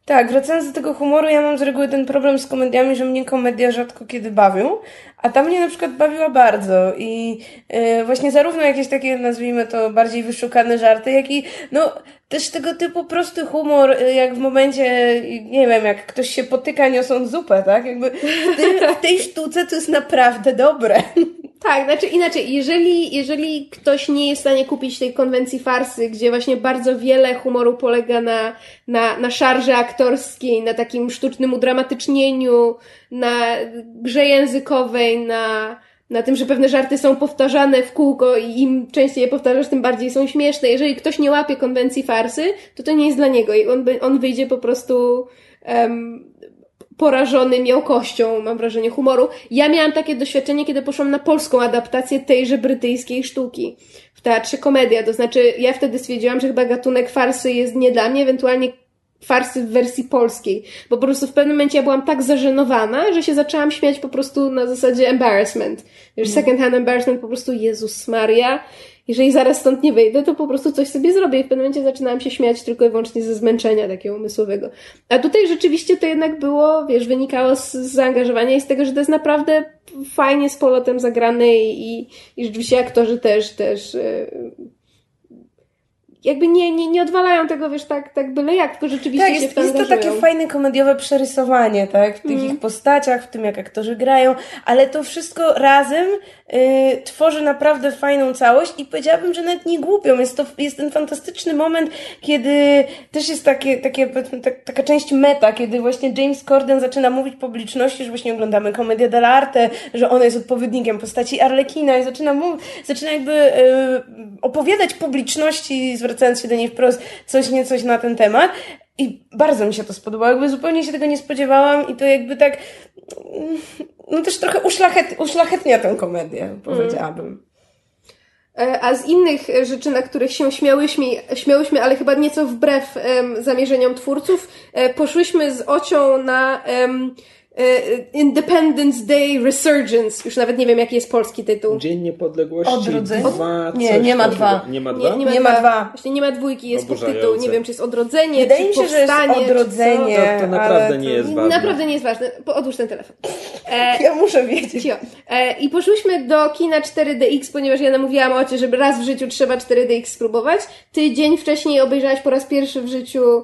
Tak, wracając do tego humoru, ja mam z reguły ten problem z komediami, że mnie komedia rzadko kiedy bawią, a ta mnie na przykład bawiła bardzo i yy, właśnie zarówno jakieś takie, nazwijmy to, bardziej wyszukane żarty, jak i no też tego typu prosty humor, y, jak w momencie, nie wiem, jak ktoś się potyka niosąc zupę, tak? Jakby w, tym, w tej sztuce to jest naprawdę dobre. Tak, znaczy inaczej, jeżeli, jeżeli ktoś nie jest w stanie kupić tej konwencji farsy, gdzie właśnie bardzo wiele humoru polega na, na, na szarze aktorskiej, na takim sztucznym udramatycznieniu, na grze językowej, na, na tym, że pewne żarty są powtarzane w kółko i im częściej je powtarzasz, tym bardziej są śmieszne. Jeżeli ktoś nie łapie konwencji farsy, to to nie jest dla niego i on, on wyjdzie po prostu em, porażony miałkością, mam wrażenie, humoru. Ja miałam takie doświadczenie, kiedy poszłam na polską adaptację tejże brytyjskiej sztuki w teatrze komedia. To znaczy, ja wtedy stwierdziłam, że chyba gatunek farsy jest nie dla mnie, ewentualnie farsy w wersji polskiej, bo po prostu w pewnym momencie ja byłam tak zażenowana, że się zaczęłam śmiać po prostu na zasadzie embarrassment. Wiesz, second hand embarrassment, po prostu Jezus Maria, jeżeli zaraz stąd nie wyjdę, to po prostu coś sobie zrobię i w pewnym momencie zaczynałam się śmiać tylko i wyłącznie ze zmęczenia takiego umysłowego. A tutaj rzeczywiście to jednak było, wiesz, wynikało z, z zaangażowania i z tego, że to jest naprawdę fajnie z polotem zagrane i, i rzeczywiście aktorzy też, też yy, jakby nie, nie, nie odwalają tego, wiesz, tak, tak byle jak, tylko rzeczywiście Tak, się jest, w to jest to takie fajne komediowe przerysowanie, tak? W tych Mhm. ich postaciach, w tym jak aktorzy grają, ale to wszystko razem y, tworzy naprawdę fajną całość i powiedziałabym, że nawet nie głupią. Jest to jest ten fantastyczny moment, kiedy też jest takie, takie tak, taka część meta, kiedy właśnie James Corden zaczyna mówić publiczności, że właśnie oglądamy komedię dell'arte, że ona jest odpowiednikiem postaci Arlekina i zaczyna, mów, zaczyna jakby y, opowiadać publiczności, zwracając się do niej wprost, coś niecoś na ten temat. I bardzo mi się to spodobało, jakby zupełnie się tego nie spodziewałam i to jakby tak, mm, no też trochę uszlachet, uszlachetnia tę komedię, powiedziałabym. E, A z innych rzeczy, na których się śmiałyśmy, śmiałyśmy ale chyba nieco wbrew em, zamierzeniom twórców, e, poszłyśmy z Ocią na em, Independence Day Resurgence. Już nawet nie wiem, jaki jest polski tytuł. Dzień Niepodległości Odrodzenie? dwa, Nie, nie ma dwa. Nie ma dwa? Nie, nie, ma, Nie ma dwa. dwa. Właśnie nie ma dwójki, jest podtytuł. Nie wiem, czy jest odrodzenie, Wydaje czy mi się, że jest odrodzenie. To, to naprawdę nie to- jest ważne. Naprawdę nie jest ważne. Odłóż ten telefon. E, Ja muszę wiedzieć. E, I poszłyśmy do kina 4DX, ponieważ ja namówiłam Ocie, żeby raz w życiu trzeba 4DX spróbować. Ty dzień wcześniej obejrzałaś po raz pierwszy w życiu e,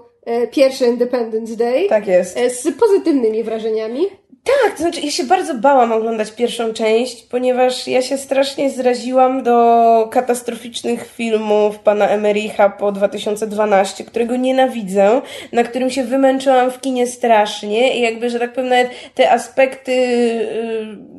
pierwszy Independence Day. Tak jest. E, z pozytywnymi wrażeniami. Tak, to znaczy ja się bardzo bałam oglądać pierwszą część, ponieważ ja się strasznie zraziłam do katastroficznych filmów pana Emericha po 2012, którego nienawidzę, na którym się wymęczyłam w kinie strasznie i jakby, że tak powiem, nawet te aspekty yy,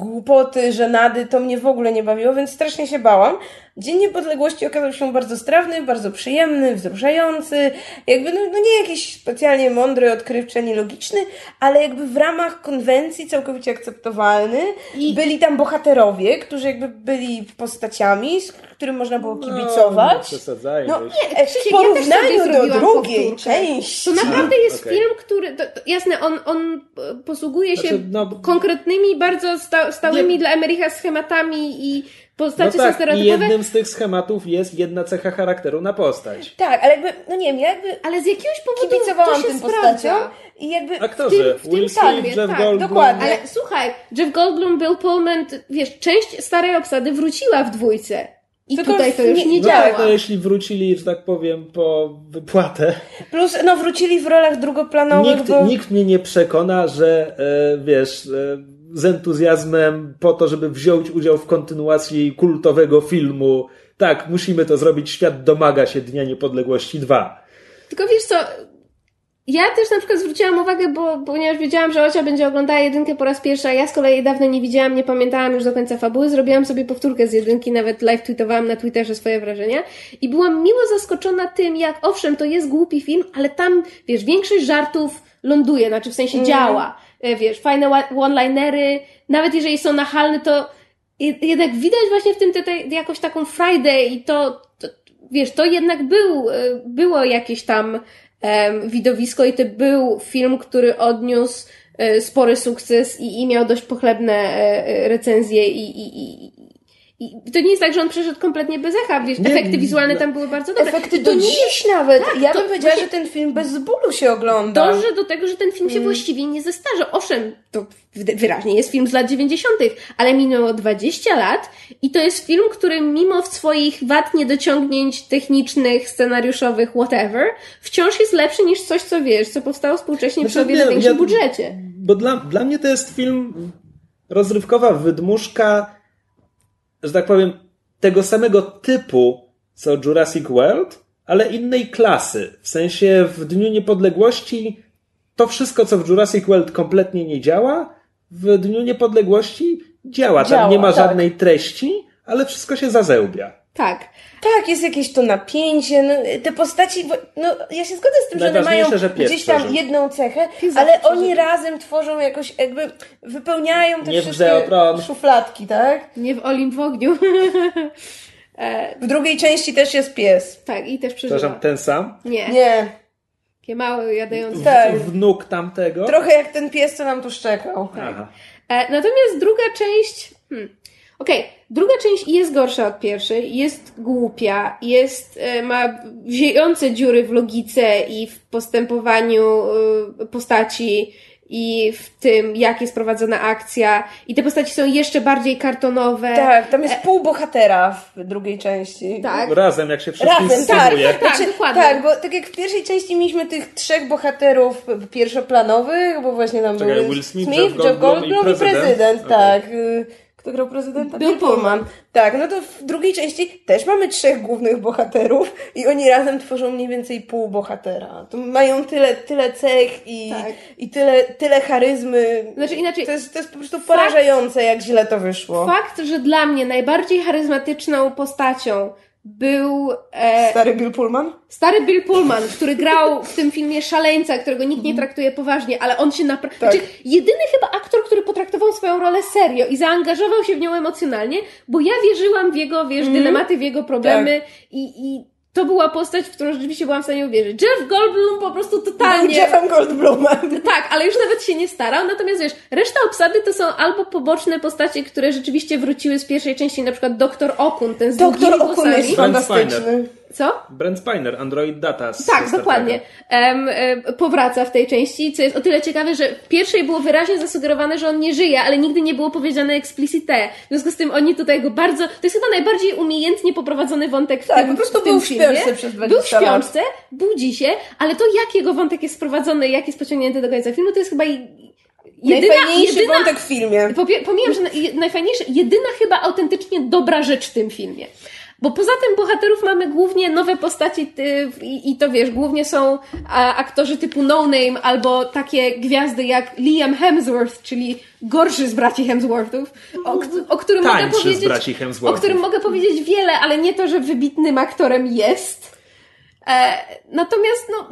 głupoty, żenady, to mnie w ogóle nie bawiło, więc strasznie się bałam. Dzień Niepodległości okazał się bardzo strawny, bardzo przyjemny, wzruszający, jakby no, no nie jakiś specjalnie mądry, odkrywczy, ani logiczny, ale jakby w ramach konwencji całkowicie akceptowalny. I- byli tam bohaterowie, którzy jakby byli postaciami, z którym można było No, przesadzać. nie przesadzajmy. No, już. e, w Ja porównaniu sobie do drugiej powtórkę. części. To naprawdę jest okej. film, który, to, to, jasne, on, on e, posługuje się Znaczy, no- konkretnymi, bardzo sta, stałymi Nie- dla Emericha schematami i No postacie są tak, i stereotypowe. jednym z tych schematów jest jedna cecha charakteru na postać. Tak, ale jakby, no nie wiem, ja jakby Ale z jakiegoś powodu kibicowałam to się tym postaciom i jakby Aktorzy, w tym Will filmie, Smith, Jeff tak, Goldblum. dokładnie. Ale słuchaj, Jeff Goldblum, Bill Pullman, wiesz, część starej obsady wróciła w dwójce. I Tylko tutaj to nie- już nie No działa. tak, no jeśli wrócili, że tak powiem, po wypłatę, Plus, no wrócili w rolach drugoplanowych, nikt, bo... nikt mnie nie przekona, że e, wiesz, e, z entuzjazmem po to, żeby wziąć udział w kontynuacji kultowego filmu, tak, musimy to zrobić, świat domaga się Dnia Niepodległości 2. Tylko wiesz co, ja też na przykład zwróciłam uwagę, bo ponieważ wiedziałam, że Ocia będzie oglądała jedynkę po raz pierwszy, a ja z kolei dawno nie widziałam, nie pamiętałam już do końca fabuły, zrobiłam sobie powtórkę z jedynki, nawet live tweetowałam na Twitterze swoje wrażenia. I byłam miło zaskoczona tym, jak owszem, to jest głupi film, ale tam, wiesz, większość żartów ląduje, znaczy w sensie działa. E, Wiesz, fajne one-linery, nawet jeżeli są nachalne, to jed- jednak widać właśnie w tym te, te, jakoś taką Friday i to, to, wiesz, to jednak był, e, było jakieś tam em, widowisko i to był film, który odniósł e, spory sukces i, i miał dość pochlebne recenzje i, i, i, i to nie jest tak, że on przeszedł kompletnie bez echa, wiesz, Nie, efekty wizualne no. tam były bardzo dobre. Efekty do nie dziś nawet. ja to bym powiedziała, właśnie- że ten film bez bólu się ogląda. dąży do tego, że ten film się właściwie nie zestarza. Owszem, to wy- wyraźnie jest film z lat 90., ale minęło 20 lat i to jest film, który mimo swoich wad niedociągnięć technicznych, scenariuszowych, whatever, wciąż jest lepszy niż coś, co wiesz, co powstało współcześnie przy o Znaczy, wiele większym ja- budżecie. Bo dla, dla mnie to jest film rozrywkowa wydmuszka, że tak powiem, tego samego typu co Jurassic World, ale innej klasy. W sensie w Dniu Niepodległości to wszystko, co w Jurassic World kompletnie nie działa, w Dniu Niepodległości działa. Tam Działa, nie ma tak. żadnej treści, ale wszystko się zazełbia. Tak. Tak, jest jakieś to napięcie, no, te postaci, bo, no ja się zgodzę z tym, że one mają że gdzieś tam przeżył. jedną cechę, Pies ale oni razem tworzą jakoś jakby, wypełniają te Nie wszystkie szufladki, tak? Nie w Olim w ogniu. [laughs] e, W drugiej części też jest pies. tak, i też przeżyła. Przepraszam, ten sam? Nie. Nie. takie małe, jadające. Tak. Wnuk tamtego. Trochę jak ten pies, co nam tu szczekał. Aha. E, natomiast druga część. Hmm, Okej, druga część jest gorsza od pierwszej, jest głupia, jest, e, ma wiejące dziury w logice i w postępowaniu e, postaci i w tym, jak jest prowadzona akcja. I te postaci są jeszcze bardziej kartonowe. Tak, tam jest pół bohatera w drugiej części. Tak. Razem, jak się wszystkich Razem, tak, tak, Tak, znaczy, dokładnie. tak, bo tak jak w pierwszej części mieliśmy tych trzech bohaterów pierwszoplanowych, bo właśnie tam Czekaj, był Will Smith, Smith Jeff Jeff Goldblum i Goldblum i prezydent. prezydent, Okej. tak. Kto grał prezydenta? Bill Pullman. Tak, no to w drugiej części też mamy trzech głównych bohaterów i oni razem tworzą mniej więcej pół bohatera. To mają tyle, tyle cech i, Tak. i tyle, tyle charyzmy. Znaczy inaczej, To jest, to jest po prostu porażające, jak źle to wyszło. fakt, że dla mnie najbardziej charyzmatyczną postacią był e, Stary Bill Pullman? Stary Bill Pullman, który grał w tym filmie szaleńca, którego nikt nie traktuje poważnie, ale on się naprawdę. Tak. Znaczy, jedyny chyba aktor, który potraktował swoją rolę serio i zaangażował się w nią emocjonalnie, bo ja wierzyłam w jego, wiesz, dylematy, w jego problemy i, i to była postać, w którą rzeczywiście byłam w stanie uwierzyć. Jeff Goldblum po prostu Był totalnie. [laughs] Jeffem Goldblumem. Tak, ale już nawet się nie starał. Natomiast wiesz, reszta obsady to są albo poboczne postacie, które rzeczywiście wróciły z pierwszej części, na przykład Doktor Okun, ten z Doktor Okun jest fantastyczny. Co? Brent Spiner, Android Data. z Tak, Star dokładnie. Em, powraca w tej części, co jest o tyle ciekawe, że w pierwszej było wyraźnie zasugerowane, że on nie żyje, ale nigdy nie było powiedziane explicite. W związku z tym oni tutaj go bardzo... To jest chyba najbardziej umiejętnie poprowadzony wątek w Tak, tym po prostu w był w filmie. śpiączce przez 20 Był w śpiączce, budzi się, ale to jak jego wątek jest sprowadzony, jak jest pociągnięty do końca filmu, to jest chyba i- jedyna... Najfajniejszy jedyna wątek w filmie. Pomijam, że na- je- najfajniejsze, jedyna chyba autentycznie dobra rzecz w tym filmie. Bo poza tym bohaterów mamy głównie nowe postaci i, i to wiesz, głównie są aktorzy typu No Name albo takie gwiazdy jak Liam Hemsworth, czyli gorszy z braci Hemsworthów, o, o którym mogę Tańszy z powiedzieć, braci o Hemsworthów. którym mogę powiedzieć wiele, ale nie to, że wybitnym aktorem jest. E, natomiast no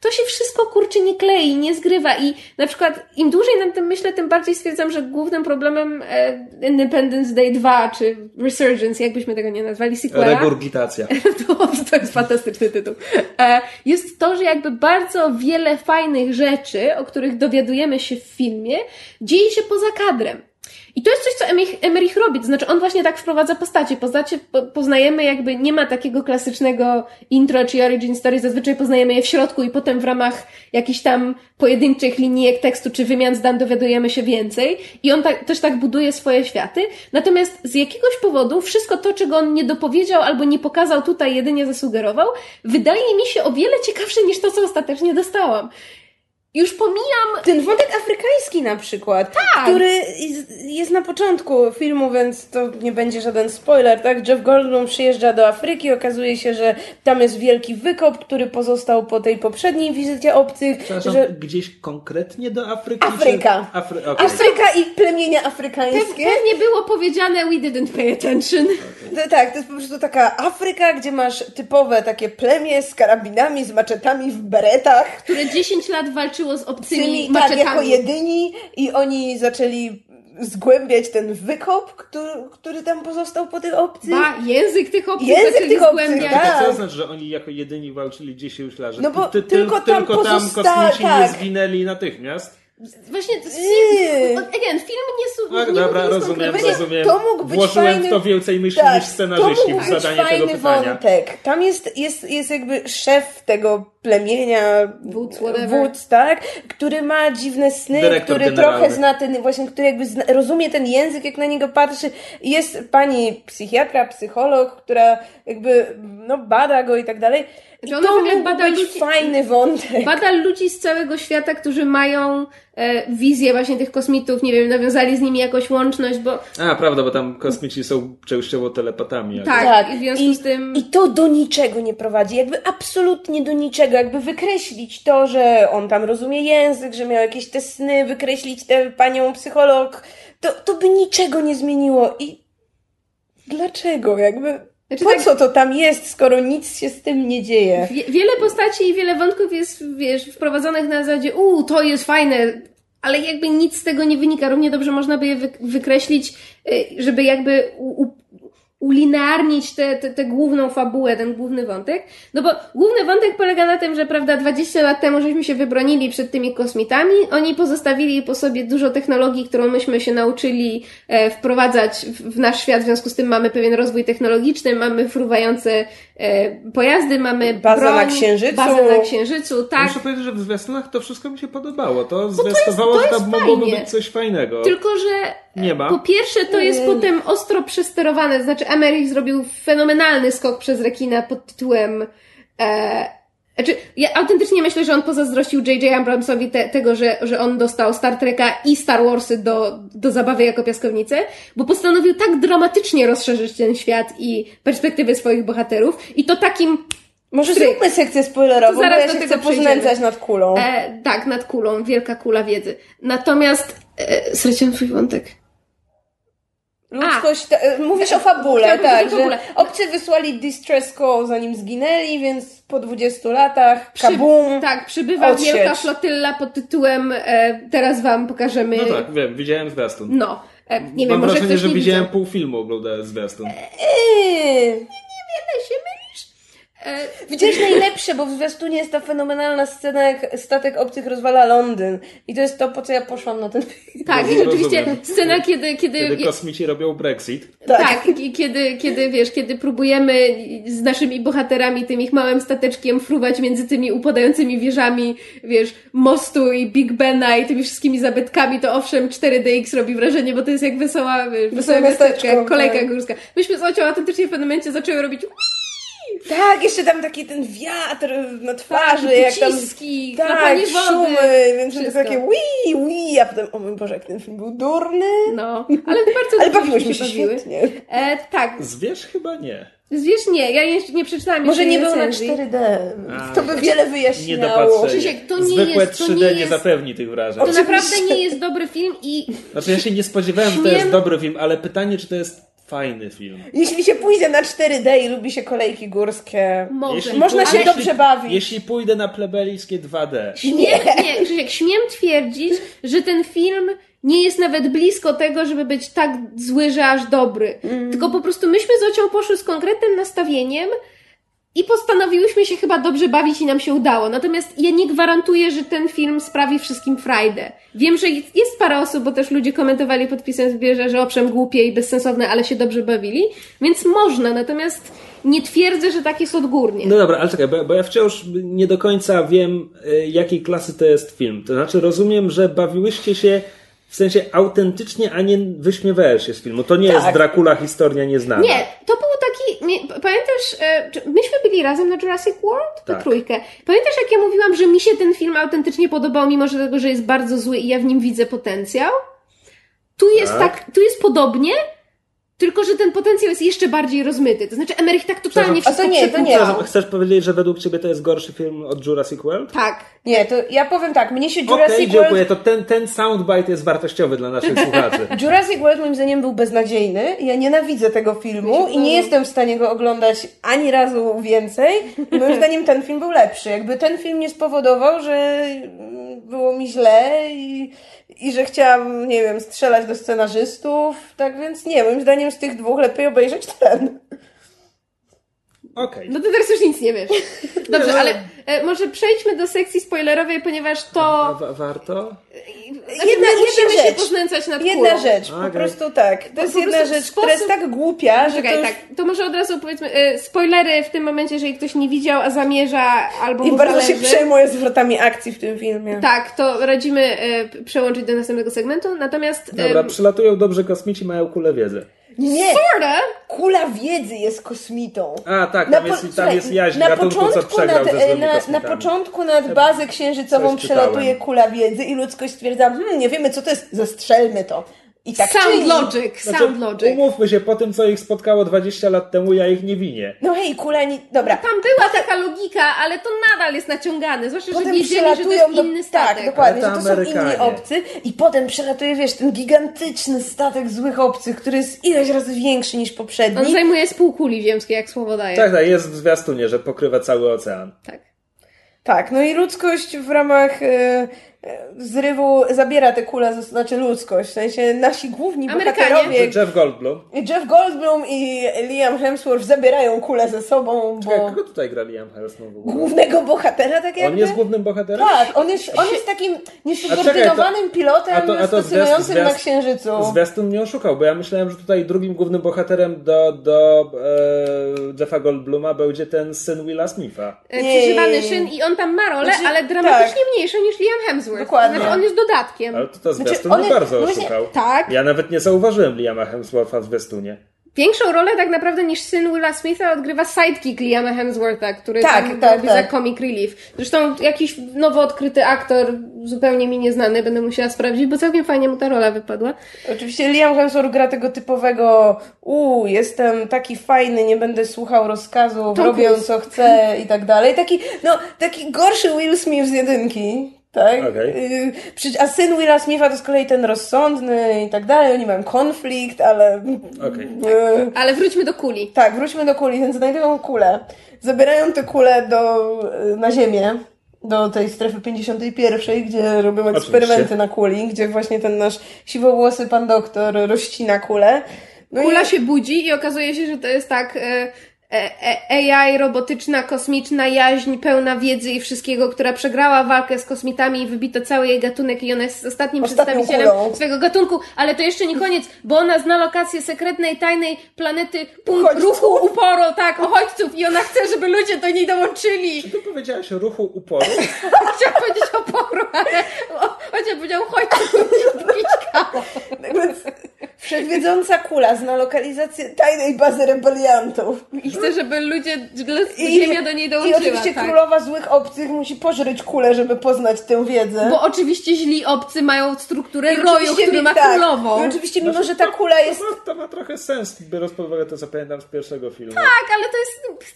to się wszystko kurczę nie klei, nie zgrywa i na przykład im dłużej nad tym myślę, tym bardziej stwierdzam, że głównym problemem e, Independence Day 2 czy Resurgence, jakbyśmy tego nie nazwali, sequela, Regurgitacja. [laughs] to, to jest fantastyczny tytuł, e, jest to, że jakby bardzo wiele fajnych rzeczy, o których dowiadujemy się w filmie, dzieje się poza kadrem. I to jest coś, co Emmerich robi, to znaczy on właśnie tak wprowadza postacie. Postacie po, poznajemy jakby, nie ma takiego klasycznego intro czy origin story, zazwyczaj poznajemy je w środku i potem w ramach jakichś tam pojedynczych linijek tekstu czy wymian zdań dowiadujemy się więcej i on tak, też tak buduje swoje światy. Natomiast z jakiegoś powodu wszystko to, czego on nie dopowiedział albo nie pokazał tutaj, jedynie zasugerował, wydaje mi się o wiele ciekawsze niż to, co ostatecznie dostałam. Już pomijam Ten wątek afrykański na przykład, Tak. który jest- na początku filmu, więc to nie będzie żaden spoiler, tak? Jeff Goldblum przyjeżdża do Afryki, okazuje się, że tam jest wielki wykop, który pozostał po tej poprzedniej wizycie obcych, Przepraszam, że gdzieś konkretnie do Afryki? Afryka. Czy... Afry... okej. Afryka i plemienia Pe- afrykańskie. Pewnie było powiedziane we didn't pay attention. To, tak, to jest po prostu taka Afryka, gdzie masz typowe takie plemię z karabinami, z maczetami w beretach. Które 10 lat walczyło z obcymi tymi, tak, maczetami. jako jedyni i oni zaczęli zgłębiać ten wykop, który, który tam pozostał po tych obcych. Ba, język tych obcych Język zaczęli tych obcych, zgłębiać. tak. To co znaczy, że oni jako jedyni walczyli 10 lat? No bo ty, ty, tylko tam tylko tam pozosta- kosmici nie tak. zginęli natychmiast? Właśnie, Nie. again, film nie su- Tak, nie dobra, rozumiem, rozumiem. to mógł być Włożyłem fajny- w to więcej myśli Tak, niż scenarzyści to mógł w być zadanie fajny tego pytania. wątek. Tam jest, jest, jest jakby szef tego plemienia, Wódz, tak? Który ma dziwne sny, Dyrektor który generalny. trochę zna ten, właśnie, który jakby zna, rozumie ten język, jak na niego patrzy. Jest pani psychiatra, psycholog, która jakby, no, bada go i tak dalej. I Znaczy to ogóle mógł bada być ludzi- fajny wątek. Bada ludzi z całego świata, którzy mają wizję właśnie tych kosmitów, nie wiem, nawiązali z nimi jakąś łączność, bo A, prawda, bo tam kosmici są częściowo telepatami. ale- tak, i w związku z tym... I to do niczego nie prowadzi, jakby absolutnie do niczego, jakby wykreślić to, że on tam rozumie język, że miał jakieś te sny, wykreślić tę panią psycholog, to, to by niczego nie zmieniło. I dlaczego? Jakby Znaczy po tak- co to tam jest, skoro nic się z tym nie dzieje? Wie, wiele postaci i wiele wątków jest, wiesz, wprowadzonych na zasadzie, uuu, to jest fajne, ale jakby nic z tego nie wynika. Równie dobrze można by je wy, wykreślić, y, żeby jakby u, ulinearnić tę te, te, te główną fabułę, ten główny wątek. No bo główny wątek polega na tym, że prawda, 20 lat temu żeśmy się wybronili przed tymi kosmitami, oni pozostawili po sobie dużo technologii, którą myśmy się nauczyli e, wprowadzać w, w nasz świat, w związku z tym mamy pewien rozwój technologiczny, mamy fruwające e, pojazdy, mamy Bazę broń, na Księżycu. bazę na Księżycu, tak. Muszę powiedzieć, że w zwiastunach to wszystko mi się podobało. To zwiastowało, to że jest tam mogłoby być coś fajnego. Tylko, że Nie ma. po pierwsze to jest Nie. potem ostro przesterowane, znaczy Emmerich zrobił fenomenalny skok przez rekina pod tytułem e, znaczy, ja autentycznie myślę, że on pozazdrościł J.J. Abramsowi te, tego, że, że on dostał Star Treka i Star Warsy do, do zabawy jako piaskownicę, bo postanowił tak dramatycznie rozszerzyć ten świat i perspektywy swoich bohaterów i to takim Może Stryk. zróbmy sekcję spoilerową, zaraz bo ja do się chcę poznęcać nad kulą. E, tak, nad kulą, wielka kula wiedzy. Natomiast e, straciłam twój wątek. Ludzkość, ta, e, mówisz o fabule, tak, że fabule. obcy wysłali distress call zanim zginęli, więc po 20 latach, Przy- kabum. Tak, przybywa Odsiecz. wielka flotylla pod tytułem e, Teraz wam pokażemy. No tak, wiem, widziałem zwiastun. No. E, nie wiem, Mam może wrażenie, ktoś że nie widziałem widział. pół filmu oglądając zwiastun. Eee. Ale się mylisz. E, Widziałeś najlepsze, bo w zwiastunie jest ta fenomenalna scena, jak statek obcych rozwala Londyn. I to jest to, po co ja poszłam na ten film. tak, i Rozumiem. rzeczywiście scena, kiedy, kiedy, Kiedy kosmici robią Brexit. tak, i kiedy, kiedy, wiesz, kiedy próbujemy z naszymi bohaterami tym ich małym stateczkiem fruwać między tymi upadającymi wieżami, wiesz, mostu i Big Bena i tymi wszystkimi zabytkami, to owszem 4DX robi wrażenie, bo to jest jak wesoła, wiesz, miasteczko, jak kolejka tak. górska. Myśmy z Ocią autentycznie w pewnym momencie zaczęły robić Tak, jeszcze tam taki ten wiatr na twarzy, Tak, jak tam... uciski, Tak, wody, szumy, więc to wszystko. takie wii, wii, a potem, o mój Boże, jak ten film był durny. No, ale bardzo [laughs] Ale dobrze bawiłyśmy się się bawiły. świetnie. E, tak, Zwierz chyba nie. zwierz nie, ja jeszcze nie przeczytałam Może nie był na recenzji. 4D. A, To by wiele Nie wyjaśniało. Krzysiek, to nie Zwykłe jest- to 3D nie nie, jest- zapewni tych wrażeń. To naprawdę nie jest dobry film i Znaczy ja się nie spodziewałem, że to jest dobry film, ale pytanie, czy to jest fajny film. Jeśli się pójdzie na 4D i lubi się kolejki górskie, może. Można się ale dobrze bawić. Jeśli pójdę na plebelijskie 2D. Śmiem, nie, Krzysiek, śmiem twierdzić, że ten film nie jest nawet blisko tego, żeby być tak zły, że aż dobry. Tylko po prostu myśmy z Ocią poszły z konkretnym nastawieniem i postanowiłyśmy się chyba dobrze bawić i nam się udało. Natomiast ja nie gwarantuję, że ten film sprawi wszystkim frajdę. Wiem, że jest parę osób, bo też ludzie komentowali podpisem zbierze, że owszem głupie i bezsensowne, ale się dobrze bawili, więc można. Natomiast nie twierdzę, że tak jest odgórnie. No dobra, ale czekaj, bo, bo ja wciąż nie do końca wiem, y, jakiej klasy to jest film. To znaczy, rozumiem, że bawiłyście się w sensie autentycznie, a nie wyśmiewałeś się z filmu. To nie jest Tak. Dracula historia nieznana. Nie, to był taki. Nie, pamiętasz, e, myśmy byli razem na Jurassic World? Tak. trójkę. Pamiętasz, jak ja mówiłam, że mi się ten film autentycznie podobał, mimo że tego, że jest bardzo zły i ja w nim widzę potencjał? Tu jest Tak. tak, tu jest podobnie, tylko że ten potencjał jest jeszcze bardziej rozmyty. To znaczy, Emerich tak totalnie wszystko a to nie, to nie. przepłukał. Chcesz powiedzieć, że według ciebie to jest gorszy film od Jurassic World? Tak. Nie, to ja powiem tak, mnie się Jurassic dziękuję. World... To ten, ten soundbite jest wartościowy dla naszych słuchaczy. [laughs] Jurassic World moim zdaniem był beznadziejny. Ja nienawidzę tego filmu i nie jestem w stanie go oglądać ani razu więcej. Moim [laughs] zdaniem ten film był lepszy. Jakby ten film nie spowodował, że mm, było mi źle i, i że chciałam, nie wiem, strzelać do scenarzystów. Tak więc nie, moim zdaniem z tych dwóch lepiej obejrzeć ten. Okej. No to teraz już nic nie wiesz. [laughs] Dobrze, no. ale e, może przejdźmy do sekcji spoilerowej, ponieważ to... Wa- warto? Znaczy, Jedna- my musimy jedna się rzecz. poznęcać nad Jedna kulą. rzecz, po prostu tak. To jest po jedna prostu rzecz, sposób- która jest tak głupia, że to Czekaj, już... tak, to może od razu powiedzmy, e, spoilery w tym momencie, jeżeli ktoś nie widział, a zamierza, albo I mu bardzo się zależy. przejmuję zwrotami akcji w tym filmie. Tak, to radzimy e, p- przełączyć do następnego segmentu, natomiast... Dobra, em, przylatują dobrze kosmici, mają kulę wiedzy. Nie, Sorta! kula wiedzy jest kosmitą. A, tak, Na tam po- jest, tam słuchaj, jest jaźń na gatunku, co początku przegrał nad, ze złymi na, na początku nad bazę księżycową Coś przelatuje czytałem. kula wiedzy i ludzkość stwierdza, hmm, nie wiemy co to jest, zastrzelmy to. I tak sound czyni. logic, Znaczy, sound logic. Umówmy się, po tym co ich spotkało 20 lat temu, ja ich nie winię. No hej, kula nie... Dobra. Tam była taka logika, ale to nadal jest naciągane, zwłaszcza, że Potem wiedzieli, że to jest do... inny statek. Tak, dokładnie, że to są inni obcy i potem przelatuje, wiesz, ten gigantyczny statek złych obcych, który jest ileś razy większy niż poprzedni. On zajmuje z półkuli ziemskiej, jak słowo daje. Tak, tak, jest w zwiastunie, że pokrywa cały ocean. tak. Tak, no i ludzkość w ramach e, zrywu zabiera tę kulę, to znaczy ludzkość. W sensie nasi główni Amerykanie. bohaterowie, Jeff Goldblum. Jeff Goldblum i Liam Hemsworth zabierają kulę ze sobą, Czekaj, bo kogo tutaj gra Liam Hemsworth w ogóle? głównego bohatera tak jakby. On jest głównym bohaterem? Tak, on jest, on jest takim czekaj, niesubordynowanym pilotem a to- a to stacjonującym zwiast- na Księżycu. Zwiastun mnie oszukał, bo ja myślałem, że tutaj drugim głównym bohaterem do, do e, Jeffa Goldbluma będzie ten syn Willa Smitha. E, Nie. Przeżywany szyn i on tam ma rolę, Znaczy, ale dramatycznie tak. mniejszą niż Liam Hemsworth. Dokładnie. Znaczy, on jest dodatkiem. Ale to, to Znaczy, zwiastun jest- bardzo no właśnie- oszukał. Tak. Ja nawet nie zauważyłem Liama Hemswortha w zwiastunie. Większą rolę tak naprawdę niż syn Willa Smitha odgrywa sidekick Liama Hemswortha, który Tak, tam tak, robi tak. za comic relief. Zresztą jakiś nowo odkryty aktor, zupełnie mi nieznany, będę musiała sprawdzić, bo całkiem fajnie mu ta rola wypadła. Oczywiście Liam Hemsworth gra tego typowego u jestem taki fajny, nie będę słuchał rozkazów, Tom robię co chcę i tak dalej. Taki, no, taki gorszy Will Smith z jedynki. Tak? Y, przy- A syn Willa Smitha to z kolei ten rozsądny i tak dalej. Oni mają konflikt, ale. Okej. y, Ale wróćmy do kuli. tak, wróćmy do kuli, więc znajdują kulę. Zabierają tę kulę do, na ziemię, do tej strefy 51, gdzie robią eksperymenty Oczywiście. na kuli, gdzie właśnie ten nasz siwowłosy pan doktor rozcina kulę. No Kula i się budzi i okazuje się, że to jest tak e, AI, robotyczna, kosmiczna jaźń, pełna wiedzy i wszystkiego, która przegrała walkę z kosmitami i wybito cały jej gatunek i ona jest ostatnim Ostatnią przedstawicielem kulą. swojego gatunku, ale to jeszcze nie koniec, bo ona zna lokację sekretnej, tajnej planety punkt Uchodźców. ruchu uporo, tak, uchodźców i ona chce, żeby ludzie do niej dołączyli. Czy ty powiedziałaś o ruchu uporu? [laughs] Chciałam powiedzieć oporu, ale chociaż powiedział uchodźców, [laughs] wszechwiedząca kula zna lokalizację tajnej bazy rebeliantów. I chce, żeby ludzie, żeby I, ziemia do niej I dołączyła. oczywiście tak. królowa złych obcych musi pożreć kulę, żeby poznać tę wiedzę. Bo oczywiście źli obcy mają strukturę I roju, który mi- ma tak. królową. I oczywiście mimo, Znaczy, że ta kula jest... To ma, to ma trochę sens, biorąc pod uwagę to, co pamiętam z pierwszego filmu. Tak, ale to jest...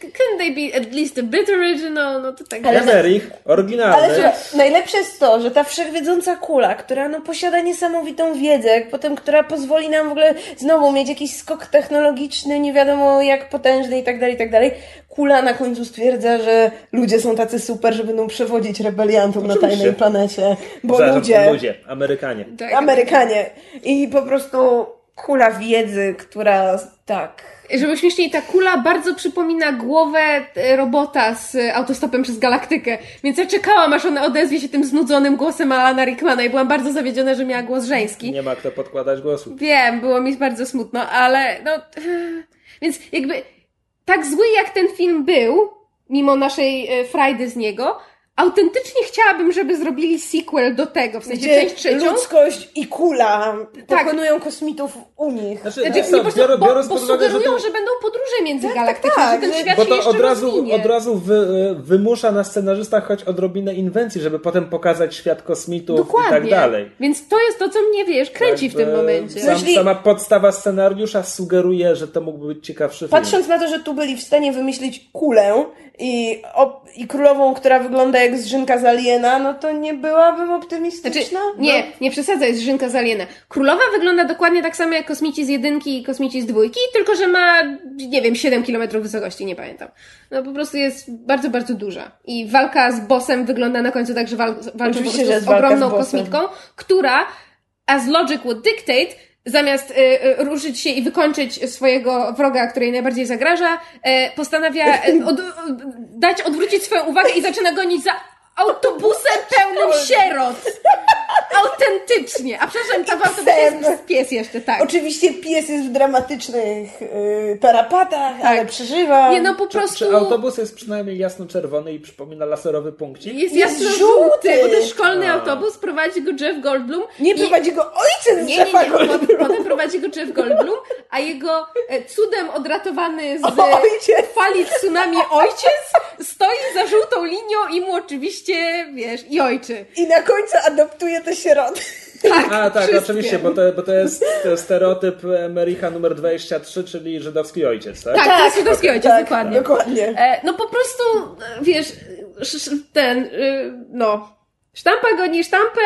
Couldn't they be at least a bit original? No to tak... Ale- Emerich, oryginalny. Ale słuchaj, najlepsze jest to, że ta wszechwiedząca kula, która no, posiada niesamowitą wiedzę, potem która pozwoli nam w ogóle znowu mieć jakiś skok technologiczny, nie wiadomo jak potężny i tak dalej, i tak dalej. Kula na końcu stwierdza, że ludzie są tacy super, że będą przewodzić rebeliantom na tajnej planecie. Bo Zaraz, ludzie, ludzie, Amerykanie. tak. Amerykanie. I po prostu kula wiedzy, która tak... Żeby śmieszniej, ta kula bardzo przypomina głowę e, robota z autostopem przez galaktykę. Więc ja czekałam, aż ona odezwie się tym znudzonym głosem Alana Rickmana i byłam bardzo zawiedziona, że miała głos żeński. Nie ma kto podkładać głosu. Wiem, było mi bardzo smutno, ale no. [sighs] Więc jakby tak zły jak ten film był, mimo naszej e, frajdy z niego, autentycznie chciałabym, żeby zrobili sequel do tego, w sensie Gdzie część trzecią. ludzkość i kula Tak. pokonują kosmitów u nich. Znaczy, Znaczy, nie, po prostu, biorąc, bo, bo pod uwagę, że sugerują, to, że będą podróże międzygalaktyczne, tak, że ten że- świat bo się to jeszcze od razu, rozwinie. od razu wy, wymusza na scenarzystach choć odrobinę inwencji, żeby potem pokazać świat kosmitów Dokładnie. i tak dalej. Więc to jest to, co mnie, wiesz, kręci w tym Jakby momencie. Sam, Jeśli- Sama podstawa scenariusza sugeruje, że to mógłby być ciekawszy film. Patrząc na to, że tu byli w stanie wymyślić kulę i, op- i królową, która wygląda jak zrzynka z aliena, no to nie byłabym optymistyczna. Znaczy, nie, nie przesadzaj, jest Żynka z Aliena. Królowa wygląda dokładnie tak samo jak kosmici z jedynki i kosmici z dwójki, tylko że ma, nie wiem, 7 km wysokości, nie pamiętam. No po prostu jest bardzo, bardzo duża. I walka z bossem wygląda na końcu tak, że wal, walczą po prostu z ogromną z kosmitką, która, as logic would dictate, zamiast y, y, ruszyć się i wykończyć swojego wroga, który jej najbardziej zagraża, y, postanawia y, od, dać odwrócić swoją uwagę i zaczyna gonić za autobusem pełnym sierot. Autentycznie. A przepraszam, tam w autobusie Psem. jest pies jeszcze, tak. Oczywiście pies jest w dramatycznych y, tarapatach, ale przeżywa. Nie no, po Czy, prostu czy autobus jest przynajmniej jasno-czerwony i przypomina laserowy punkcik? jest jest jasno żółty. żółty, bo to jest szkolny A. autobus, prowadzi go Jeff Goldblum. Nie i- prowadzi go ojciec Nie, nie, nie, potem, prowadzi go Jeff Goldblum, a jego e, cudem odratowany z Ojciec. fali tsunami ojciec stoi za żółtą linią i mu oczywiście, wiesz, i ojczy. I na końcu adoptuje te sieroty. Tak, A, tak, wszystkie. oczywiście, bo to, bo to jest stereotyp Mericha numer 23, czyli żydowski ojciec, tak? Tak, to jest żydowski ojciec, tak, dokładnie. dokładnie. E, no po prostu, e, wiesz, sz- sz- ten, y, no, Sztampa goni sztampę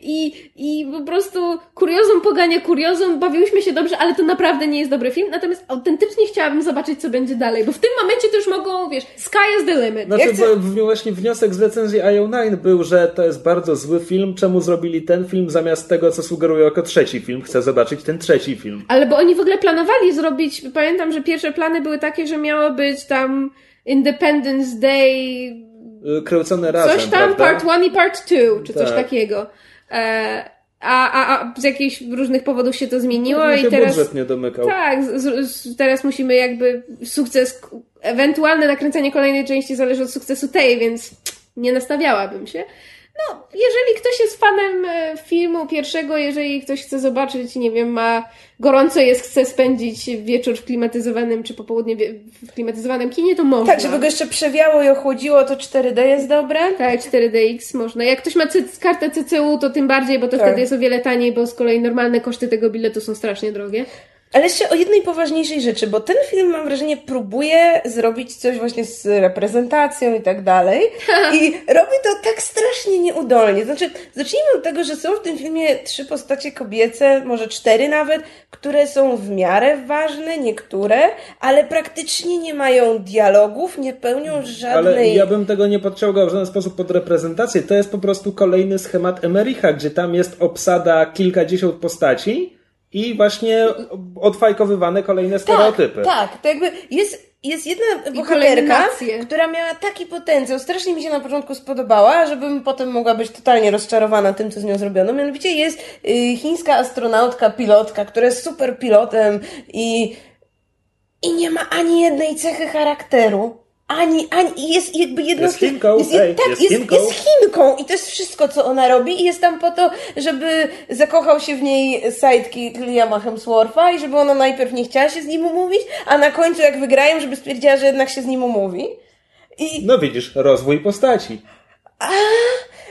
i, i po prostu kuriozum pogania kuriozum. Bawiłyśmy się dobrze, ale to naprawdę nie jest dobry film. Natomiast autentycznie chciałabym zobaczyć, co będzie dalej, bo w tym momencie to już mogą, wiesz, sky is the limit. Znaczy, Ja chcę- bo właśnie wniosek z recenzji IO9 był, że to jest bardzo zły film. Czemu zrobili ten film zamiast tego, co sugerują jako trzeci film? Chcę zobaczyć ten trzeci film. Ale bo oni w ogóle planowali zrobić, pamiętam, że pierwsze plany były takie, że miało być tam Independence Day, Kręcone razem, coś tam, prawda? part one i part two, czy coś Tak. takiego. E, a, a, a z jakichś różnych powodów się to zmieniło Pewnie i się teraz... budżet nie domykał. Tak, z, z, teraz musimy jakby sukces, ewentualne nakręcenie kolejnej części zależy od sukcesu tej, więc nie nastawiałabym się. No, jeżeli ktoś jest fanem e, filmu pierwszego, jeżeli ktoś chce zobaczyć, nie wiem, ma gorąco jest, chce spędzić wieczór w klimatyzowanym, czy popołudnie w klimatyzowanym kinie, to można. Tak, żeby go jeszcze przewiało i ochłodziło, to 4D jest dobre. Tak, 4DX można. Jak ktoś ma kartę CCU, to tym bardziej, bo to Tak. wtedy jest o wiele taniej, bo z kolei normalne koszty tego biletu są strasznie drogie. Ale jeszcze o jednej poważniejszej rzeczy, bo ten film, mam wrażenie, próbuje zrobić coś właśnie z reprezentacją i tak dalej. I [laughs] robi to tak strasznie nieudolnie. Znaczy, zacznijmy od tego, że są w tym filmie trzy postacie kobiece, może cztery nawet, które są w miarę ważne, niektóre, ale praktycznie nie mają dialogów, nie pełnią żadnej... Ale ja bym tego nie podciągał w żaden sposób pod reprezentację. To jest po prostu kolejny schemat Emericha, gdzie tam jest obsada kilkadziesiąt postaci i właśnie odfajkowywane kolejne stereotypy. Tak, tak. To jakby jest, jest jedna bohaterka, która miała taki potencjał. Strasznie mi się na początku spodobała, żebym potem mogła być totalnie rozczarowana tym, co z nią zrobiono. Mianowicie jest y, chińska astronautka, pilotka, która jest super pilotem i, i nie ma ani jednej cechy charakteru. Ani, ani, jest jakby jedną Jest Chinką, jest, ej, tak, jest jest, Chinką. jest Chinką i to jest wszystko, co ona robi i jest tam po to, żeby zakochał się w niej sidekick Liama Hemswortha i żeby ona najpierw nie chciała się z nim umówić, a na końcu jak wygrają, żeby stwierdziła, że jednak się z nim umówi. I No widzisz, rozwój postaci.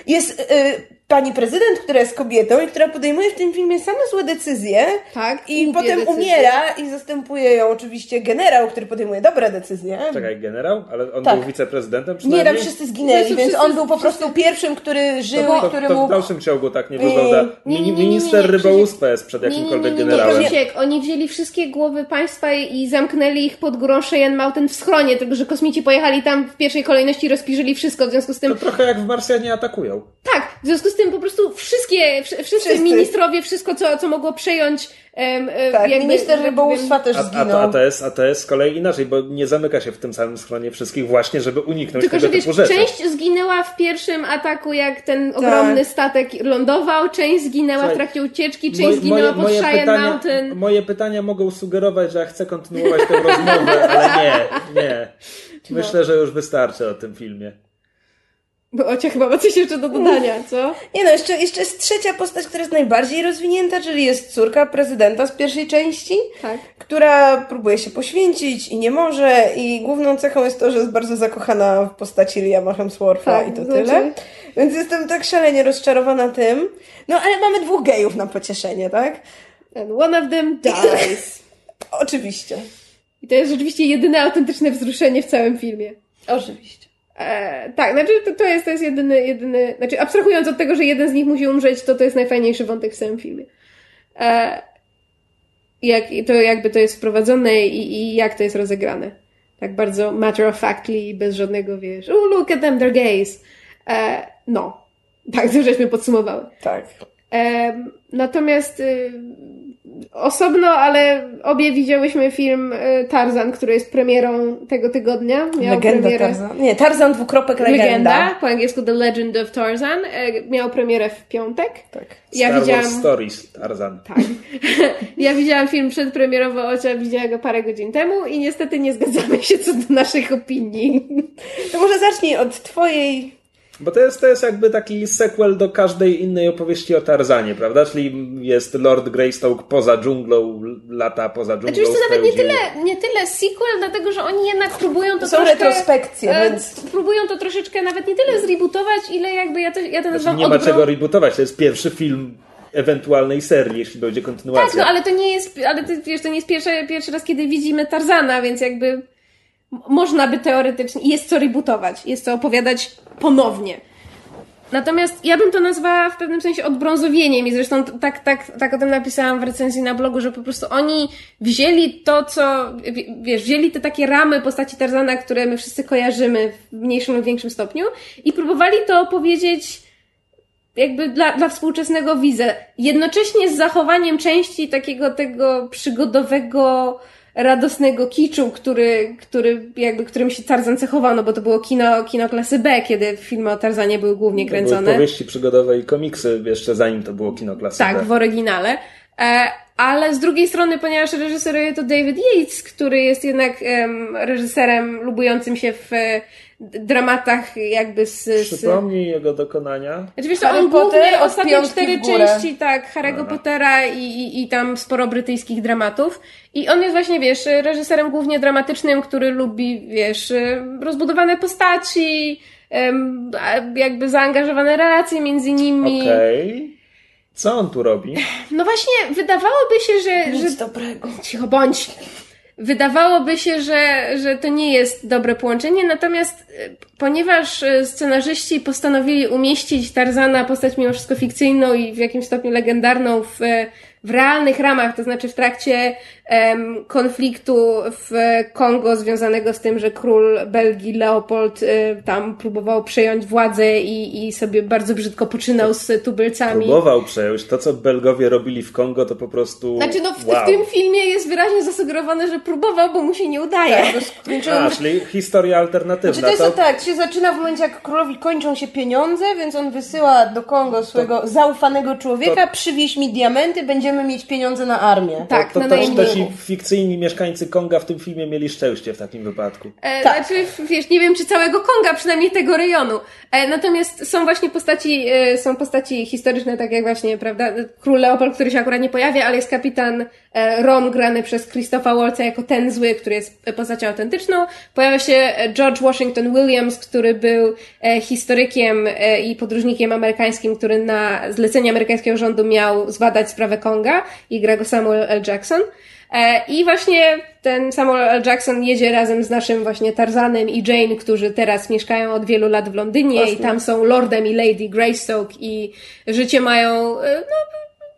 jest y, pani prezydent, która jest kobietą i która podejmuje w tym filmie same złe decyzje. Tak, I potem decyzje. umiera i zastępuje ją oczywiście generał, który podejmuje dobre decyzje. Czekaj, generał? Ale on Tak. był wiceprezydentem Nie, przynajmniej? tam wszyscy zginęli, Wszyscy- więc wszyscy- on był po prostu pierwszym, który żył, to, i to, który to w mógł... dalszym ciągu tak nie Nie, wygląda. nie, nie, nie, nie, nie, Minister nie, rybołówstwa jest przed Nie, nie, nie, jakimkolwiek nie, nie, generałem. Krzysiek, oni wzięli wszystkie głowy państwa i zamknęli ich pod górą Cheyenne Mountain w schronie, tylko że kosmici pojechali tam w pierwszej kolejności i rozpiżyli wszystko, w związku z tym To trochę jak w Marsjanie atakują. Tak, w związku z tym po prostu wszystkie, wsz- wszyscy, Wszyscy. ministrowie, wszystko co, co mogło przejąć em, e, Tak, jakby, minister że tak rybołówstwa też A, a, zginął. to, a, to jest, a to jest z kolei inaczej, bo nie zamyka się w tym samym schronie wszystkich właśnie, żeby uniknąć Tylko, tego że wiesz, typu rzeczy. część zginęła w pierwszym ataku, jak ten ogromny statek lądował, część zginęła Słuchaj, w trakcie ucieczki, część Moje- zginęła pod Cheyenne pytania, Mountain. moje pytania mogą sugerować, że ja chcę kontynuować tę rozmowę, ale nie, nie. Myślę, że już wystarczy o tym filmie. Bo Ocia chyba ma coś jeszcze do dodania, co? Nie no, jeszcze, jeszcze jest trzecia postać, która jest najbardziej rozwinięta, czyli jest córka prezydenta z pierwszej części, Tak. która próbuje się poświęcić i nie może i główną cechą jest to, że jest bardzo zakochana w postaci Liama Hemswortha Tak, i to znaczy- tyle. Więc jestem tak szalenie rozczarowana tym. No ale mamy dwóch gejów na pocieszenie, tak? And one of them dies. [laughs] Oczywiście. I to jest rzeczywiście jedyne autentyczne wzruszenie w całym filmie. Oczywiście. E, tak, znaczy to, to, jest, to jest jedyny, jedyny, znaczy abstrahując od tego, że jeden z nich musi umrzeć, to to jest najfajniejszy wątek w całym filmie. E, jak, to jakby to jest wprowadzone i, i jak to jest rozegrane. Tak bardzo matter of factly i bez żadnego, wiesz, oh look at them, they're gays. E, no. Tak, to żeśmy podsumowały. Tak. Natomiast y, osobno, ale obie widziałyśmy film y, Tarzan, który jest premierą tego tygodnia. Miał Legenda premierę, Tarzan. Nie, Tarzan dwukropek legenda. Legenda, po angielsku The Legend of Tarzan. E, miał premierę w piątek. Tak. Ja Star widziałam. Wars Stories, Tarzan. Tak. [laughs] ja widziałam film przedpremierowo, Ocia widziała go parę godzin temu i niestety nie zgadzamy się co do naszych opinii. To może zacznij od twojej... Bo to jest, to jest jakby taki sequel do każdej innej opowieści o Tarzanie, prawda? Czyli jest Lord Greystoke poza dżunglą, lata poza dżunglą. Znaczy, wiesz co, nawet nie tyle, nie tyle sequel, dlatego że oni jednak próbują to To są troszkę... retrospekcje, e, więc- Próbują to troszeczkę nawet nie tyle zrebootować, ile jakby ja to, ja to Znaczy, nazywam nie ma czego rebootować, to jest pierwszy film ewentualnej serii, jeśli będzie kontynuacja. Tak, no ale to nie jest, ale ty, wiesz, to nie jest pierwszy, pierwszy raz, kiedy widzimy Tarzana, więc jakby można by teoretycznie, jest co rebootować, jest co opowiadać ponownie. Natomiast ja bym to nazwała w pewnym sensie odbrązowieniem i zresztą tak, tak, tak o tym napisałam w recenzji na blogu, że po prostu oni wzięli to, co, wiesz, wzięli te takie ramy postaci Tarzana, które my wszyscy kojarzymy w mniejszym lub większym stopniu i próbowali to opowiedzieć jakby dla, dla współczesnego widza. Jednocześnie z zachowaniem części takiego tego przygodowego, radosnego kiczu, który, który jakby, którym się Tarzan cechował, no bo to było kino, kino klasy B, kiedy filmy o Tarzanie były głównie kręcone. To były powieści przygodowe i komiksy jeszcze zanim to było kino klasy tak, B. Tak, w oryginale. E, ale z drugiej strony, ponieważ reżyseruje to David Yates, który jest jednak reżyserem lubującym się w dramatach jakby z... Przypomnij jego dokonania. Znaczy, wiesz, on głównie ostatnie cztery części, tak, Harry'ego Pottera i, i, i tam sporo brytyjskich dramatów. I on jest właśnie, wiesz, reżyserem głównie dramatycznym, który lubi, wiesz, rozbudowane postaci, jakby zaangażowane relacje między nimi. Okej. Okay. Co on tu robi? No właśnie, wydawałoby się, że... Nic że... dobrego. Cicho bądź. Wydawałoby się, że, że to nie jest dobre połączenie, natomiast e, ponieważ e, scenarzyści postanowili umieścić Tarzana, postać mimo wszystko fikcyjną i w jakimś stopniu legendarną w w realnych ramach, to znaczy w trakcie konfliktu w Kongo związanego z tym, że król Belgii Leopold y, tam próbował przejąć władzę i, i sobie bardzo brzydko poczynał z tubylcami. Próbował przejąć. To, co Belgowie robili w Kongo, to po prostu. Znaczy, no w, wow. w tym filmie jest wyraźnie zasugerowane, że próbował, bo mu się nie udaje. Tak, A, czyli historia alternatywna. Znaczy to jest to... tak, to się zaczyna w momencie, jak królowi kończą się pieniądze, więc on wysyła do Kongo swojego to... zaufanego człowieka, to... przywieź mi diamenty, będziemy mieć pieniądze na armię. Tak, to, to, to też, też i fikcyjni mieszkańcy Konga w tym filmie mieli szczęście w takim wypadku. E, tak. Znaczy, wiesz, nie wiem czy całego Konga, przynajmniej tego rejonu. E, natomiast są właśnie postaci, e, są postaci historyczne, tak jak właśnie, prawda, król Leopold, który się akurat nie pojawia, ale jest kapitan e, Ron grany przez Christopha Waltza jako ten zły, który jest postacią autentyczną. Pojawia się e, George Washington Williams, który był e, historykiem i podróżnikiem amerykańskim, który na zlecenie amerykańskiego rządu miał zbadać sprawę Konga i gra go Samuel L. Jackson. E, I właśnie ten Samuel L. Jackson jedzie razem z naszym właśnie Tarzanem i Jane, którzy teraz mieszkają od wielu lat w Londynie i tam są Lordem i Lady Greystoke i życie mają, e, no,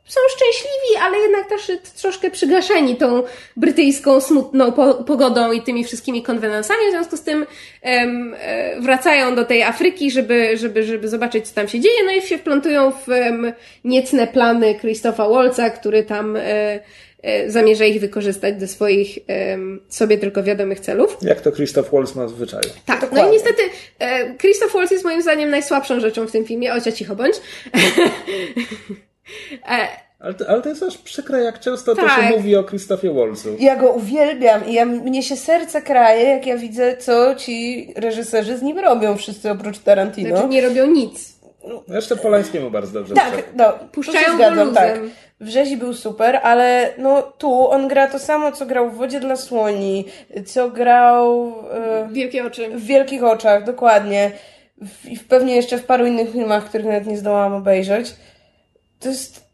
są szczęśliwi, ale jednak też troszkę przygaszeni tą brytyjską smutną po pogodą i tymi wszystkimi konwenansami. W związku z tym um, wracają do tej Afryki, żeby, żeby, żeby zobaczyć, co tam się dzieje. No i się wplątują w um, niecne plany Christopha Waltza, który tam e, e, zamierza ich wykorzystać do swoich um, sobie tylko wiadomych celów. Jak to Christoph Waltz ma w zwyczaju. Tak, Dokładnie. no i niestety e, Christoph Waltz jest moim zdaniem najsłabszą rzeczą w tym filmie. Ocia cicho bądź. [laughs] E, ale, to, ale to jest aż przykre, jak często tak. to się tak. mówi o Krzysztofie Wolcu. Ja go uwielbiam i ja, mnie się serce kraje, jak ja widzę, co ci reżyserzy z nim robią, wszyscy oprócz Tarantino. Znaczy nie robią nic. Jeszcze Polańskiemu bardzo dobrze Tak, no, Puszczają się zgadzam, tak. W rzezi był super, ale no tu on gra to samo, co grał w Wodzie dla Słoni, co grał... E, Wielkie oczy. W Wielkich Oczach, dokładnie. I w, pewnie jeszcze w paru innych filmach, których nawet nie zdołałam obejrzeć. To jest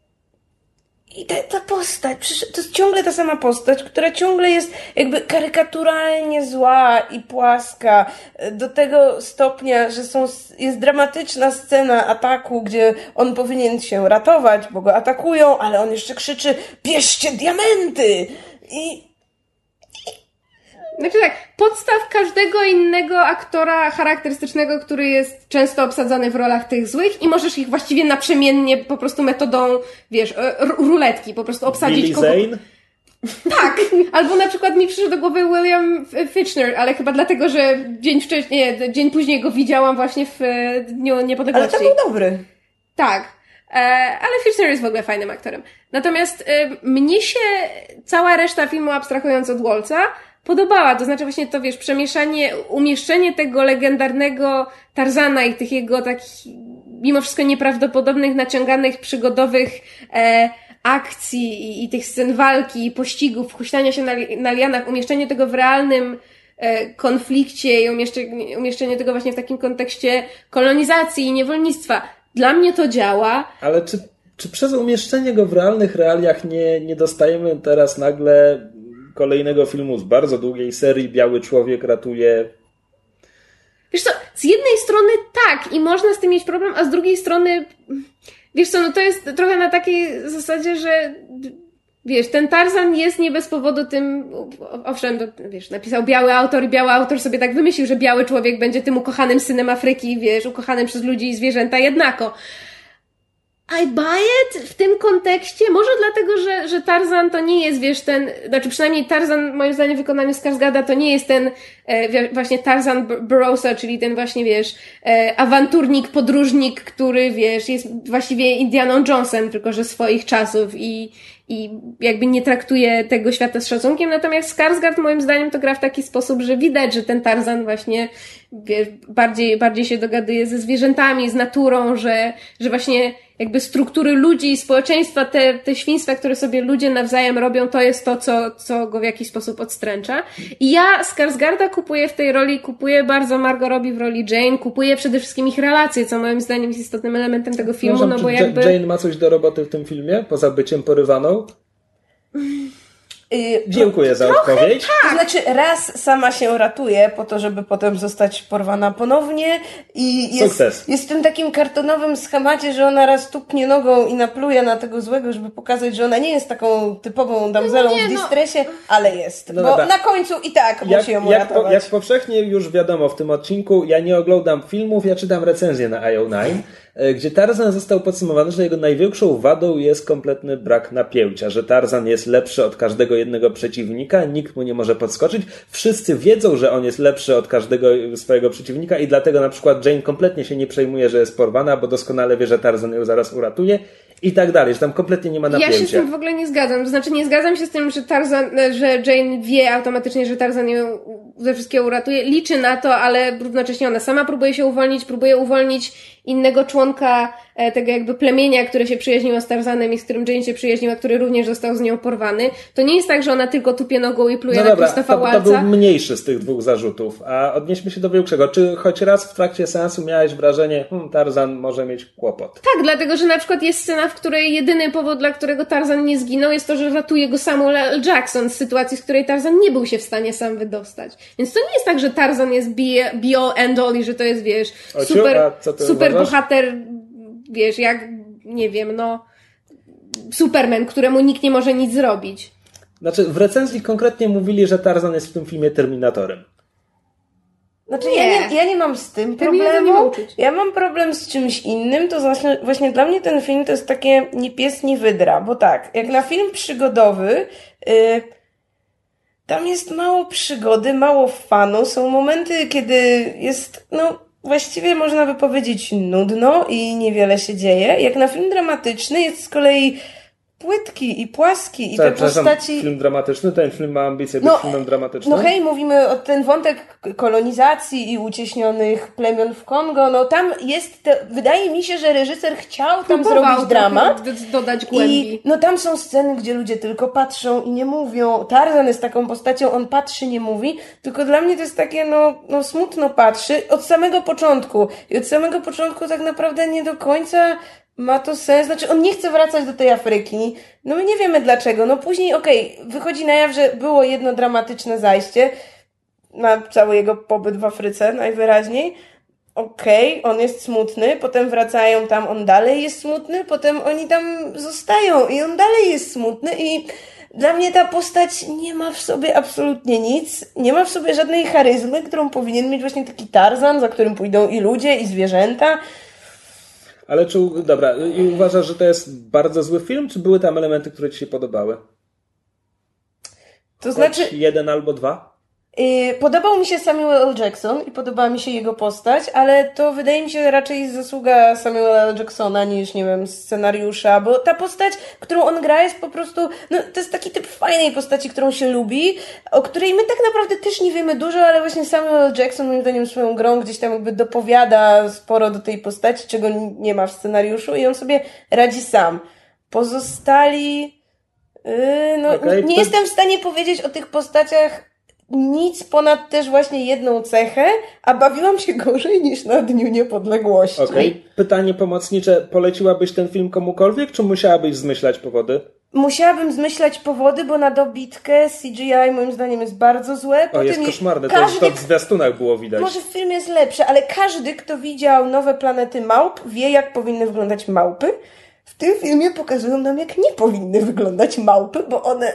i ta, ta postać, to jest ciągle ta sama postać, która ciągle jest jakby karykaturalnie zła i płaska. Do tego stopnia, że są, jest dramatyczna scena ataku, gdzie on powinien się ratować, bo go atakują, ale on jeszcze krzyczy: bierzcie diamenty! I znaczy tak, podstaw każdego innego aktora charakterystycznego, który jest często obsadzany w rolach tych złych i możesz ich właściwie naprzemiennie po prostu metodą, wiesz, e, ruletki, po prostu obsadzić Billy kogo... Zane? Tak, albo na przykład mi przyszedł do głowy William Fitchner, ale chyba dlatego, że dzień wcześniej, nie, dzień później go widziałam właśnie w e, Dniu Niepodległości. Ale to był dobry. Tak. E, ale Fitchner jest w ogóle fajnym aktorem. Natomiast mnie się cała reszta filmu, abstrahując od Wolca, podobała. To znaczy właśnie to, wiesz, przemieszanie, umieszczenie tego legendarnego Tarzana i tych jego takich, mimo wszystko nieprawdopodobnych, naciąganych, przygodowych e, akcji i, i, tych scen walki, i pościgów, huśtania się na, na lianach, umieszczenie tego w realnym e, konflikcie i umieszczenie, umieszczenie tego właśnie w takim kontekście kolonizacji i niewolnictwa. Dla mnie to działa. Ale czy, czy przez umieszczenie go w realnych realiach nie, nie dostajemy teraz nagle kolejnego filmu z bardzo długiej serii Biały Człowiek ratuje Wiesz co, z jednej strony tak i można z tym mieć problem, a z drugiej strony, wiesz co, no to jest trochę na takiej zasadzie, że wiesz, ten Tarzan jest nie bez powodu tym, owszem, to, wiesz, napisał biały autor i biały autor sobie tak wymyślił, że biały człowiek będzie tym ukochanym synem Afryki, wiesz, ukochanym przez ludzi i zwierzęta jednako. I buy it w tym kontekście, może dlatego, że, że Tarzan to nie jest, wiesz, ten, znaczy przynajmniej Tarzan, moim zdaniem, w wykonaniu Skarsgarda to nie jest ten e, właśnie Tarzan Burroughsa, czyli ten właśnie, wiesz, e, awanturnik, podróżnik, który, wiesz, jest właściwie Indianą Jonesem, tylko że swoich czasów i, i jakby nie traktuje tego świata z szacunkiem, natomiast Skarsgård moim zdaniem to gra w taki sposób, że widać, że ten Tarzan właśnie wie, bardziej, bardziej się dogaduje ze zwierzętami, z naturą, że, że właśnie jakby struktury ludzi i społeczeństwa, te, te świństwa, które sobie ludzie nawzajem robią, to jest to, co, co go w jakiś sposób odstręcza. I ja Skarsgarda kupuję w tej roli, kupuję bardzo Margot Robbie w roli Jane, kupuję przede wszystkim ich relacje, co moim zdaniem jest istotnym elementem tego filmu, no bo jakby... Jane ma coś do roboty w tym filmie, poza byciem porywaną? Yy, Dziękuję za odpowiedź. Tak. To znaczy, raz sama się ratuje po to, żeby potem zostać porwana ponownie i jest, Sukces. jest w tym takim kartonowym schemacie, że ona raz tupnie nogą i napluje na tego złego, żeby pokazać, że ona nie jest taką typową damzelą no nie, w no. distresie, no. ale jest. No bo dobra. na końcu i tak jak, musi ją jak, po, jak powszechnie już wiadomo w tym odcinku, ja nie oglądam filmów, ja czytam recenzję na IO9 E, gdzie Tarzan został podsumowany, że jego największą wadą jest kompletny brak napięcia, że Tarzan jest lepszy od każdego jednego przeciwnika, nikt mu nie może podskoczyć. Wszyscy wiedzą, że on jest lepszy od każdego swojego przeciwnika i dlatego na przykład Jane kompletnie się nie przejmuje, że jest porwana, bo doskonale wie, że Tarzan ją zaraz uratuje i tak dalej, że tam kompletnie nie ma napięcia. Ja się z tym w ogóle nie zgadzam. To znaczy nie zgadzam się z tym, że Tarzan, że Jane wie automatycznie, że Tarzan ją ze wszystkiego uratuje. Liczy na to, ale równocześnie ona sama próbuje się uwolnić, próbuje uwolnić innego członka e, tego jakby plemienia, które się przyjaźniło z Tarzanem i z którym Jane się przyjaźniła, który również został z nią porwany. To nie jest tak, że ona tylko tupie nogą i pluje no na Krzysztofa Walca. To, to był mniejszy z tych dwóch zarzutów. A odnieśmy się do większego. Czy choć raz w trakcie seansu miałeś wrażenie, hmm, Tarzan może mieć kłopot? Tak, dlatego, że na przykład jest scena, w której jedyny powód, dla którego Tarzan nie zginął, jest to, że ratuje go Samuel L. Jackson z sytuacji, z której Tarzan nie był się w stanie sam wydostać. Więc to nie jest tak, że Tarzan jest be all and all i że to jest, wiesz, Ociu, super, super bohater, wiesz, jak, nie wiem, no, Superman, któremu nikt nie może nic zrobić. Znaczy, w recenzji konkretnie mówili, że Tarzan jest w tym filmie Terminatorem. Znaczy, nie. Ja, nie, ja nie mam z tym problemu. Ja mam problem z czymś innym. To właśnie, właśnie dla mnie ten film to jest takie nie pies, nie wydra. Bo tak, jak na film przygodowy, yy, tam jest mało przygody, mało fanu. Są momenty, kiedy jest, no, właściwie można by powiedzieć nudno i niewiele się dzieje. Jak na film dramatyczny jest z kolei płytki i płaski i te postaci... film dramatyczny, ten film ma ambicje być no, filmem dramatycznym. No hej, mówimy o ten wątek kolonizacji i ucieśnionych plemion w Kongo, no tam jest, te, wydaje mi się, że reżyser chciał tam zrobić dramat. dodać głębi. I no tam są sceny, gdzie ludzie tylko patrzą i nie mówią. Tarzan jest taką postacią, on patrzy, nie mówi, tylko dla mnie to jest takie, no, no smutno patrzy od samego początku. I od samego początku tak naprawdę nie do końca ma to sens, znaczy on nie chce wracać do tej Afryki, no my nie wiemy dlaczego, no później okej, okay, wychodzi na jaw, że było jedno dramatyczne zajście na cały jego pobyt w Afryce najwyraźniej, okej, okay, on jest smutny, potem wracają tam, on dalej jest smutny, potem oni tam zostają i on dalej jest smutny i dla mnie ta postać nie ma w sobie absolutnie nic, nie ma w sobie żadnej charyzmy, którą powinien mieć właśnie taki Tarzan, za którym pójdą i ludzie, i zwierzęta, ale czy, dobra, i uważasz, że to jest bardzo zły film, czy były tam elementy, które ci się podobały? To Choć znaczy... jeden albo dwa? Y, podobał mi się Samuel L. Jackson i podobała mi się jego postać, ale to wydaje mi się raczej zasługa Samuela L. Jacksona niż, nie wiem, scenariusza, bo ta postać, którą on gra jest po prostu, no to jest taki typ fajnej postaci, którą się lubi, o której my tak naprawdę też nie wiemy dużo, ale właśnie Samuel L. Jackson moim zdaniem swoją grą gdzieś tam jakby dopowiada sporo do tej postaci, czego nie ma w scenariuszu i on sobie radzi sam. Pozostali... Yy, no, okay, nie to... jestem w stanie powiedzieć o tych postaciach nic ponad też właśnie jedną cechę, a bawiłam się gorzej niż na Dniu Niepodległości. Okej. Okay. Pytanie pomocnicze. Poleciłabyś ten film komukolwiek, czy musiałabyś zmyślać powody? musiałabym zmyślać powody, bo na dobitkę CGI moim zdaniem jest bardzo złe. O, jest koszmarne, to, każdy, to w zwiastunach było widać. Może w filmie jest lepsze, ale każdy, kto widział nowe planety małp, wie, jak powinny wyglądać małpy. W tym filmie pokazują nam, jak nie powinny wyglądać małpy, bo one.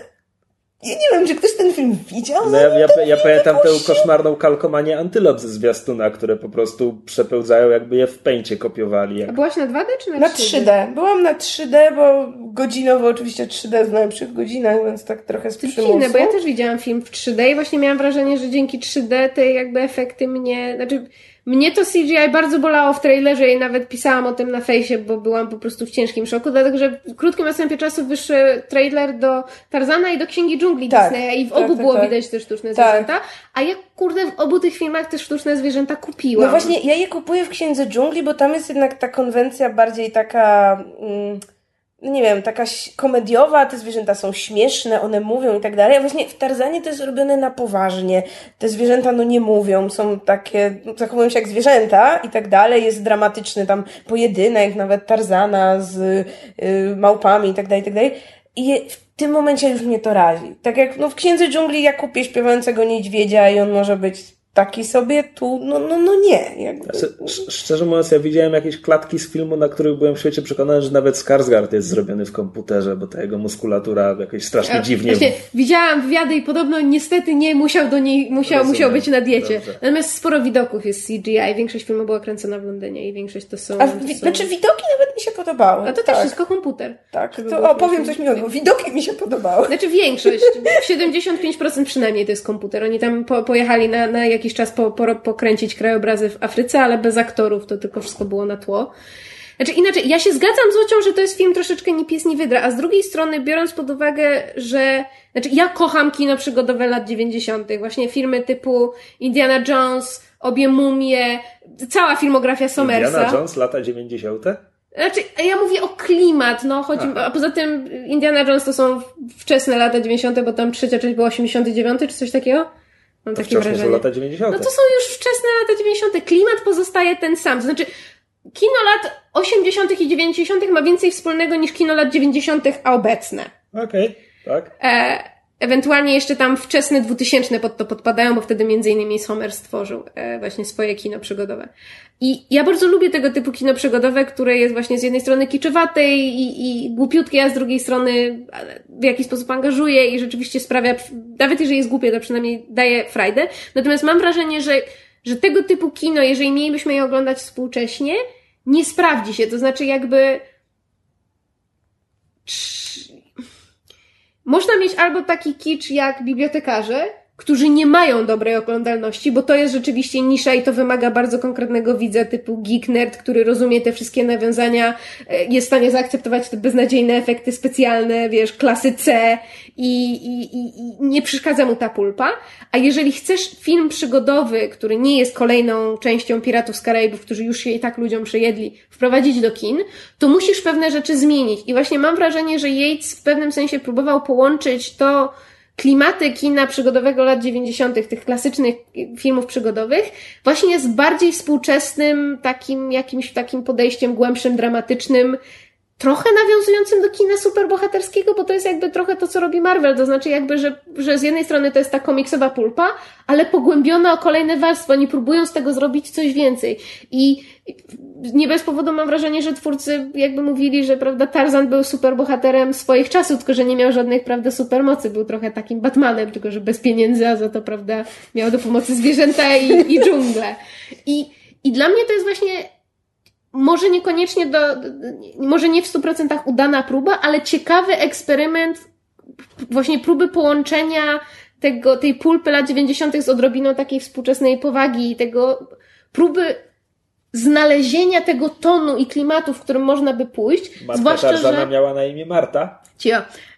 Ja nie wiem, czy ktoś ten film widział. No ja, ja, ja pamiętam tę koszmarną kalkomanię antylop ze zwiastuna, które po prostu przepełdzają, jakby je w pęcie kopiowali. A Jak... byłaś na 2D czy na, Na 3D? 3D. Byłam na 3D, bo godzinowo oczywiście 3D w najlepszych godzinach, więc tak trochę z To przymusu. dziwne, bo ja też widziałam film w 3D i właśnie miałam wrażenie, że dzięki 3D te jakby efekty mnie, znaczy mnie to CGI bardzo bolało w trailerze i nawet pisałam o tym na fejsie, bo byłam po prostu w ciężkim szoku, dlatego że w krótkim następie czasu wyszły trailer do Tarzana i do Księgi Dżungli Tak, Disneya i w tak, obu tak, było tak. widać te sztuczne Tak. zwierzęta, a ja kurde w obu tych filmach te sztuczne zwierzęta kupiłam. No właśnie, ja je kupuję w Księdze Dżungli, bo tam jest jednak ta konwencja bardziej taka, mm, nie wiem, taka komediowa, te zwierzęta są śmieszne, one mówią i tak dalej. A właśnie w Tarzanie to jest robione na poważnie. Te zwierzęta no nie mówią, są takie, no, zachowują się jak zwierzęta i tak dalej. Jest dramatyczny tam pojedynek, nawet Tarzana z y, małpami i tak dalej, i tak dalej. I w tym momencie już mnie to razi. Tak jak no, w Księdze Dżungli ja kupię śpiewającego niedźwiedzia i on może być taki sobie, tu no, no, no nie. Jakby. Znaczy, sz- Szczerze mówiąc, ja widziałem jakieś klatki z filmu, na których byłem w świecie przekonany, że nawet Skarsgård jest zrobiony w komputerze, bo ta jego muskulatura jakoś strasznie Ja dziwnie... Właśnie, widziałem wywiady i podobno niestety nie musiał do niej, musiał, Rozumiem. musiał być na diecie. Dobrze. Natomiast sporo widoków jest CGI, większość filmu była kręcona w Londynie i większość to są... A to są... znaczy widoki nawet mi się podobały. A to też tak, wszystko komputer. Tak, to opowiem coś miłego. Widoki mi się podobały. Znaczy większość, 75% przynajmniej to jest komputer. Oni tam po, pojechali na, na jakiś czas po, po, pokręcić krajobrazy w Afryce, ale bez aktorów, to tylko wszystko było na tło. Znaczy inaczej, ja się zgadzam z Ocią, że to jest film troszeczkę nie pies, nie wydra, a z drugiej strony biorąc pod uwagę, że znaczy ja kocham kino przygodowe lat 90. Właśnie filmy typu Indiana Jones, Obie Mumie, cała filmografia Somersa. Indiana Jones, lata 90. Znaczy, ja mówię o klimat, no, chodzi, Aha. a poza tym Indiana Jones to są wczesne lata 90., bo tam trzecia część była 89 czy coś takiego? Mam To takie wrażenie. są lata 90. No to są już wczesne lata 90. Klimat pozostaje ten sam. To znaczy, kino lat 80. i 90. ma więcej wspólnego niż kino lat 90., a obecne. Okej, tak. E, ewentualnie jeszcze tam wczesne 2000 pod to podpadają, bo wtedy między innymi Sommer stworzył e, właśnie swoje kino przygodowe. I ja bardzo lubię tego typu kino przygodowe, które jest właśnie z jednej strony kiczowate i, i głupiutkie, a z drugiej strony w jakiś sposób angażuje i rzeczywiście sprawia, nawet jeżeli jest głupie, to przynajmniej daje frajdę. Natomiast mam wrażenie, że, że tego typu kino, jeżeli mielibyśmy je oglądać współcześnie, nie sprawdzi się. To znaczy jakby można mieć albo taki kicz jak bibliotekarze, którzy nie mają dobrej oglądalności, bo to jest rzeczywiście nisza i to wymaga bardzo konkretnego widza typu geek nerd, który rozumie te wszystkie nawiązania, e, jest w stanie zaakceptować te beznadziejne efekty specjalne, wiesz, klasy C i, i, i, i nie przeszkadza mu ta pulpa. A jeżeli chcesz film przygodowy, który nie jest kolejną częścią Piratów z Karaibów, którzy już się i tak ludziom przejedli, wprowadzić do kin, to musisz pewne rzeczy zmienić. I właśnie mam wrażenie, że Yates w pewnym sensie próbował połączyć to, klimaty kina przygodowego lat 90., tych klasycznych filmów przygodowych, właśnie z bardziej współczesnym, takim jakimś takim podejściem głębszym, dramatycznym, trochę nawiązującym do kina superbohaterskiego, bo to jest jakby trochę to, co robi Marvel, to znaczy jakby, że, że z jednej strony to jest ta komiksowa pulpa, ale pogłębiona o kolejne warstwy, oni próbują z tego zrobić coś więcej. I nie bez powodu mam wrażenie, że twórcy jakby mówili, że prawda, Tarzan był superbohaterem swoich czasów, tylko że nie miał żadnych, prawda, supermocy, był trochę takim Batmanem, tylko że bez pieniędzy, a za to, prawda, miał do pomocy zwierzęta i, i dżunglę. I, I dla mnie to jest właśnie może niekoniecznie do, może nie w 100% udana próba, ale ciekawy eksperyment właśnie próby połączenia tego, tej pulpy lat 90. z odrobiną takiej współczesnej powagi i tego próby znalezienia tego tonu i klimatu, w którym można by pójść. Matka zwłaszcza, Tarzana że... miała na imię Marta. Cio.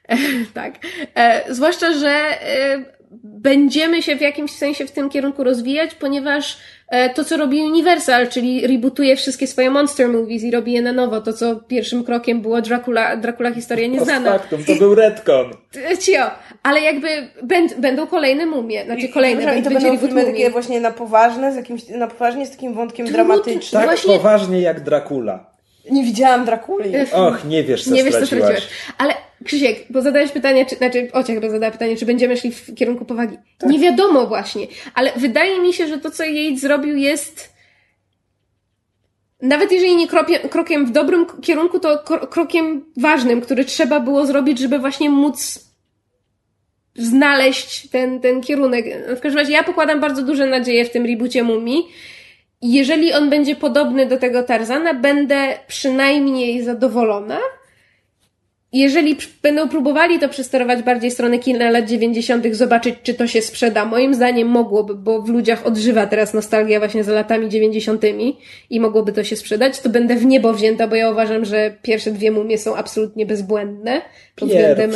[laughs] tak. E, zwłaszcza, że e, będziemy się w jakimś sensie w tym kierunku rozwijać, ponieważ e, to, co robi Universal, czyli rebootuje wszystkie swoje monster movies i robi je na nowo. To, co pierwszym krokiem było Dracula, Dracula historia nieznana. Factum, to był retcon. Cio, ale jakby będ, będą kolejne mumie, znaczy kolejne, I to będzie będą reboot filmy takie właśnie na poważne, z jakimś, na poważnie z takim wątkiem dramatycznym. Tak Właśnie- poważnie jak Dracula. Nie widziałam Drakuli. Och, nie wiesz, co nie wiesz, co straciłaś. straciłeś. Ale Krzysiek, bo zadałeś pytanie, czy, znaczy Ocia chyba zadała pytanie, czy będziemy szli w kierunku powagi. Tak. Nie wiadomo właśnie, ale wydaje mi się, że to, co Yates zrobił jest nawet jeżeli nie kropie, krokiem w dobrym kierunku, to kro, krokiem ważnym, który trzeba było zrobić, żeby właśnie móc znaleźć ten, ten kierunek. W każdym razie ja pokładam bardzo duże nadzieje w tym reboocie Mumii. Jeżeli on będzie podobny do tego Tarzana, będę przynajmniej zadowolona. Jeżeli będą próbowali to przesterować bardziej w stronę kina lat 90., zobaczyć, czy to się sprzeda. Moim zdaniem mogłoby, bo w ludziach odżywa teraz nostalgia właśnie za latami 90. i mogłoby to się sprzedać, to będę w niebo wzięta, bo ja uważam, że pierwsze dwie mumie są absolutnie bezbłędne pod względem.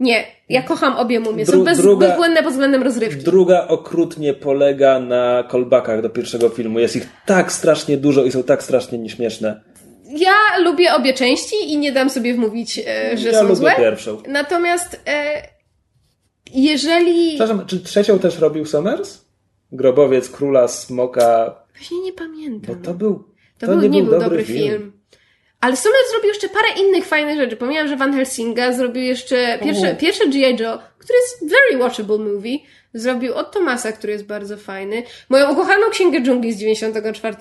Nie, ja kocham obie mumie. Są Dru- bez, druga- bezbłędne pod względem rozrywki. Druga okrutnie polega na callbackach do pierwszego filmu. Jest ich tak strasznie dużo i są tak strasznie nieśmieszne. Ja lubię obie części i nie dam sobie wmówić, e, że ja są lubię złe. pierwszą. Natomiast e, jeżeli. Przepraszam, czy trzecią też robił Summers? Grobowiec Króla Smoka. Właśnie nie Bo pamiętam. to był. To, był, nie, był dobry film. Ale Sommer zrobił jeszcze parę innych fajnych rzeczy. Pomijam, że Van Helsinga zrobił jeszcze pierwsze, pierwsze G.I. Joe, który jest very watchable movie. Zrobił od Tomasa, który jest bardzo fajny. Moją ukochaną Księgę Dżungli z 94.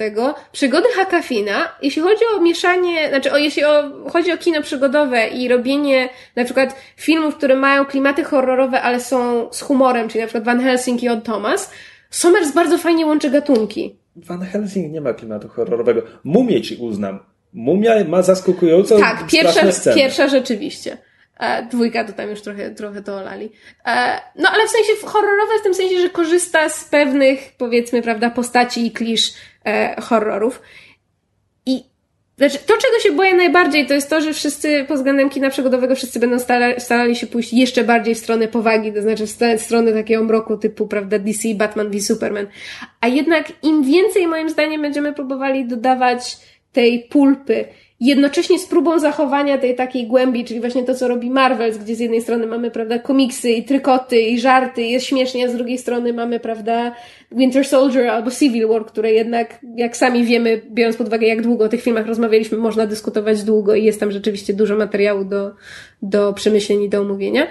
Przygody Hakafina. Jeśli chodzi o mieszanie, znaczy o, jeśli o, chodzi o kino przygodowe i robienie na przykład filmów, które mają klimaty horrorowe, ale są z humorem, czyli na przykład Van Helsing i od Thomas, Sommers bardzo fajnie łączy gatunki. Van Helsing nie ma klimatu horrorowego. Mumię ci uznam. Mumia ma zaskakująco Tak, pierwsza, pierwsza rzeczywiście. E, dwójka to tam już trochę, trochę to olali. E, no ale w sensie horrorowe w tym sensie, że korzysta z pewnych, powiedzmy, prawda, postaci i klisz e, horrorów. I znaczy, to, czego się boję najbardziej, to jest to, że wszyscy pod względem kina przygodowego wszyscy będą stara, starali się pójść jeszcze bardziej w stronę powagi, to znaczy w stronę- stronę takiego mroku typu, prawda, DC, Batman v Superman. A jednak im więcej, moim zdaniem, będziemy próbowali dodawać tej pulpy, jednocześnie z próbą zachowania tej takiej głębi, czyli właśnie to, co robi Marvels, gdzie z jednej strony mamy, prawda, komiksy i trykoty i żarty, jest śmiesznie, a z drugiej strony mamy, prawda, Winter Soldier albo Civil War, które jednak, jak sami wiemy, biorąc pod uwagę, jak długo o tych filmach rozmawialiśmy, można dyskutować długo i jest tam rzeczywiście dużo materiału do, do przemyśleń i do omówienia.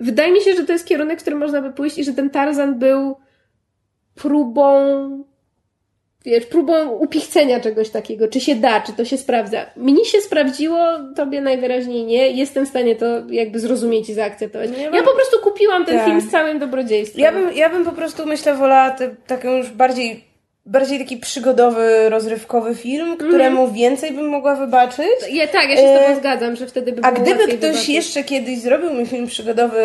Wydaje mi się, że to jest kierunek, w którym można by pójść i że ten Tarzan był próbą wiesz, próbą upichcenia czegoś takiego, czy się da, czy to się sprawdza. Mnie się sprawdziło, tobie najwyraźniej nie. Jestem w stanie to jakby zrozumieć i zaakceptować. Ja Ja, po prostu kupiłam ten Tak. film z całym dobrodziejstwem. Ja bym, ja bym po prostu, myślę, wolała te, taką już bardziej, bardziej taki przygodowy, rozrywkowy film, któremu więcej bym mogła wybaczyć. Ja, tak, ja się z tobą E, zgadzam, że wtedy by A gdyby ktoś wybaczyć. jeszcze kiedyś zrobił mi film przygodowy,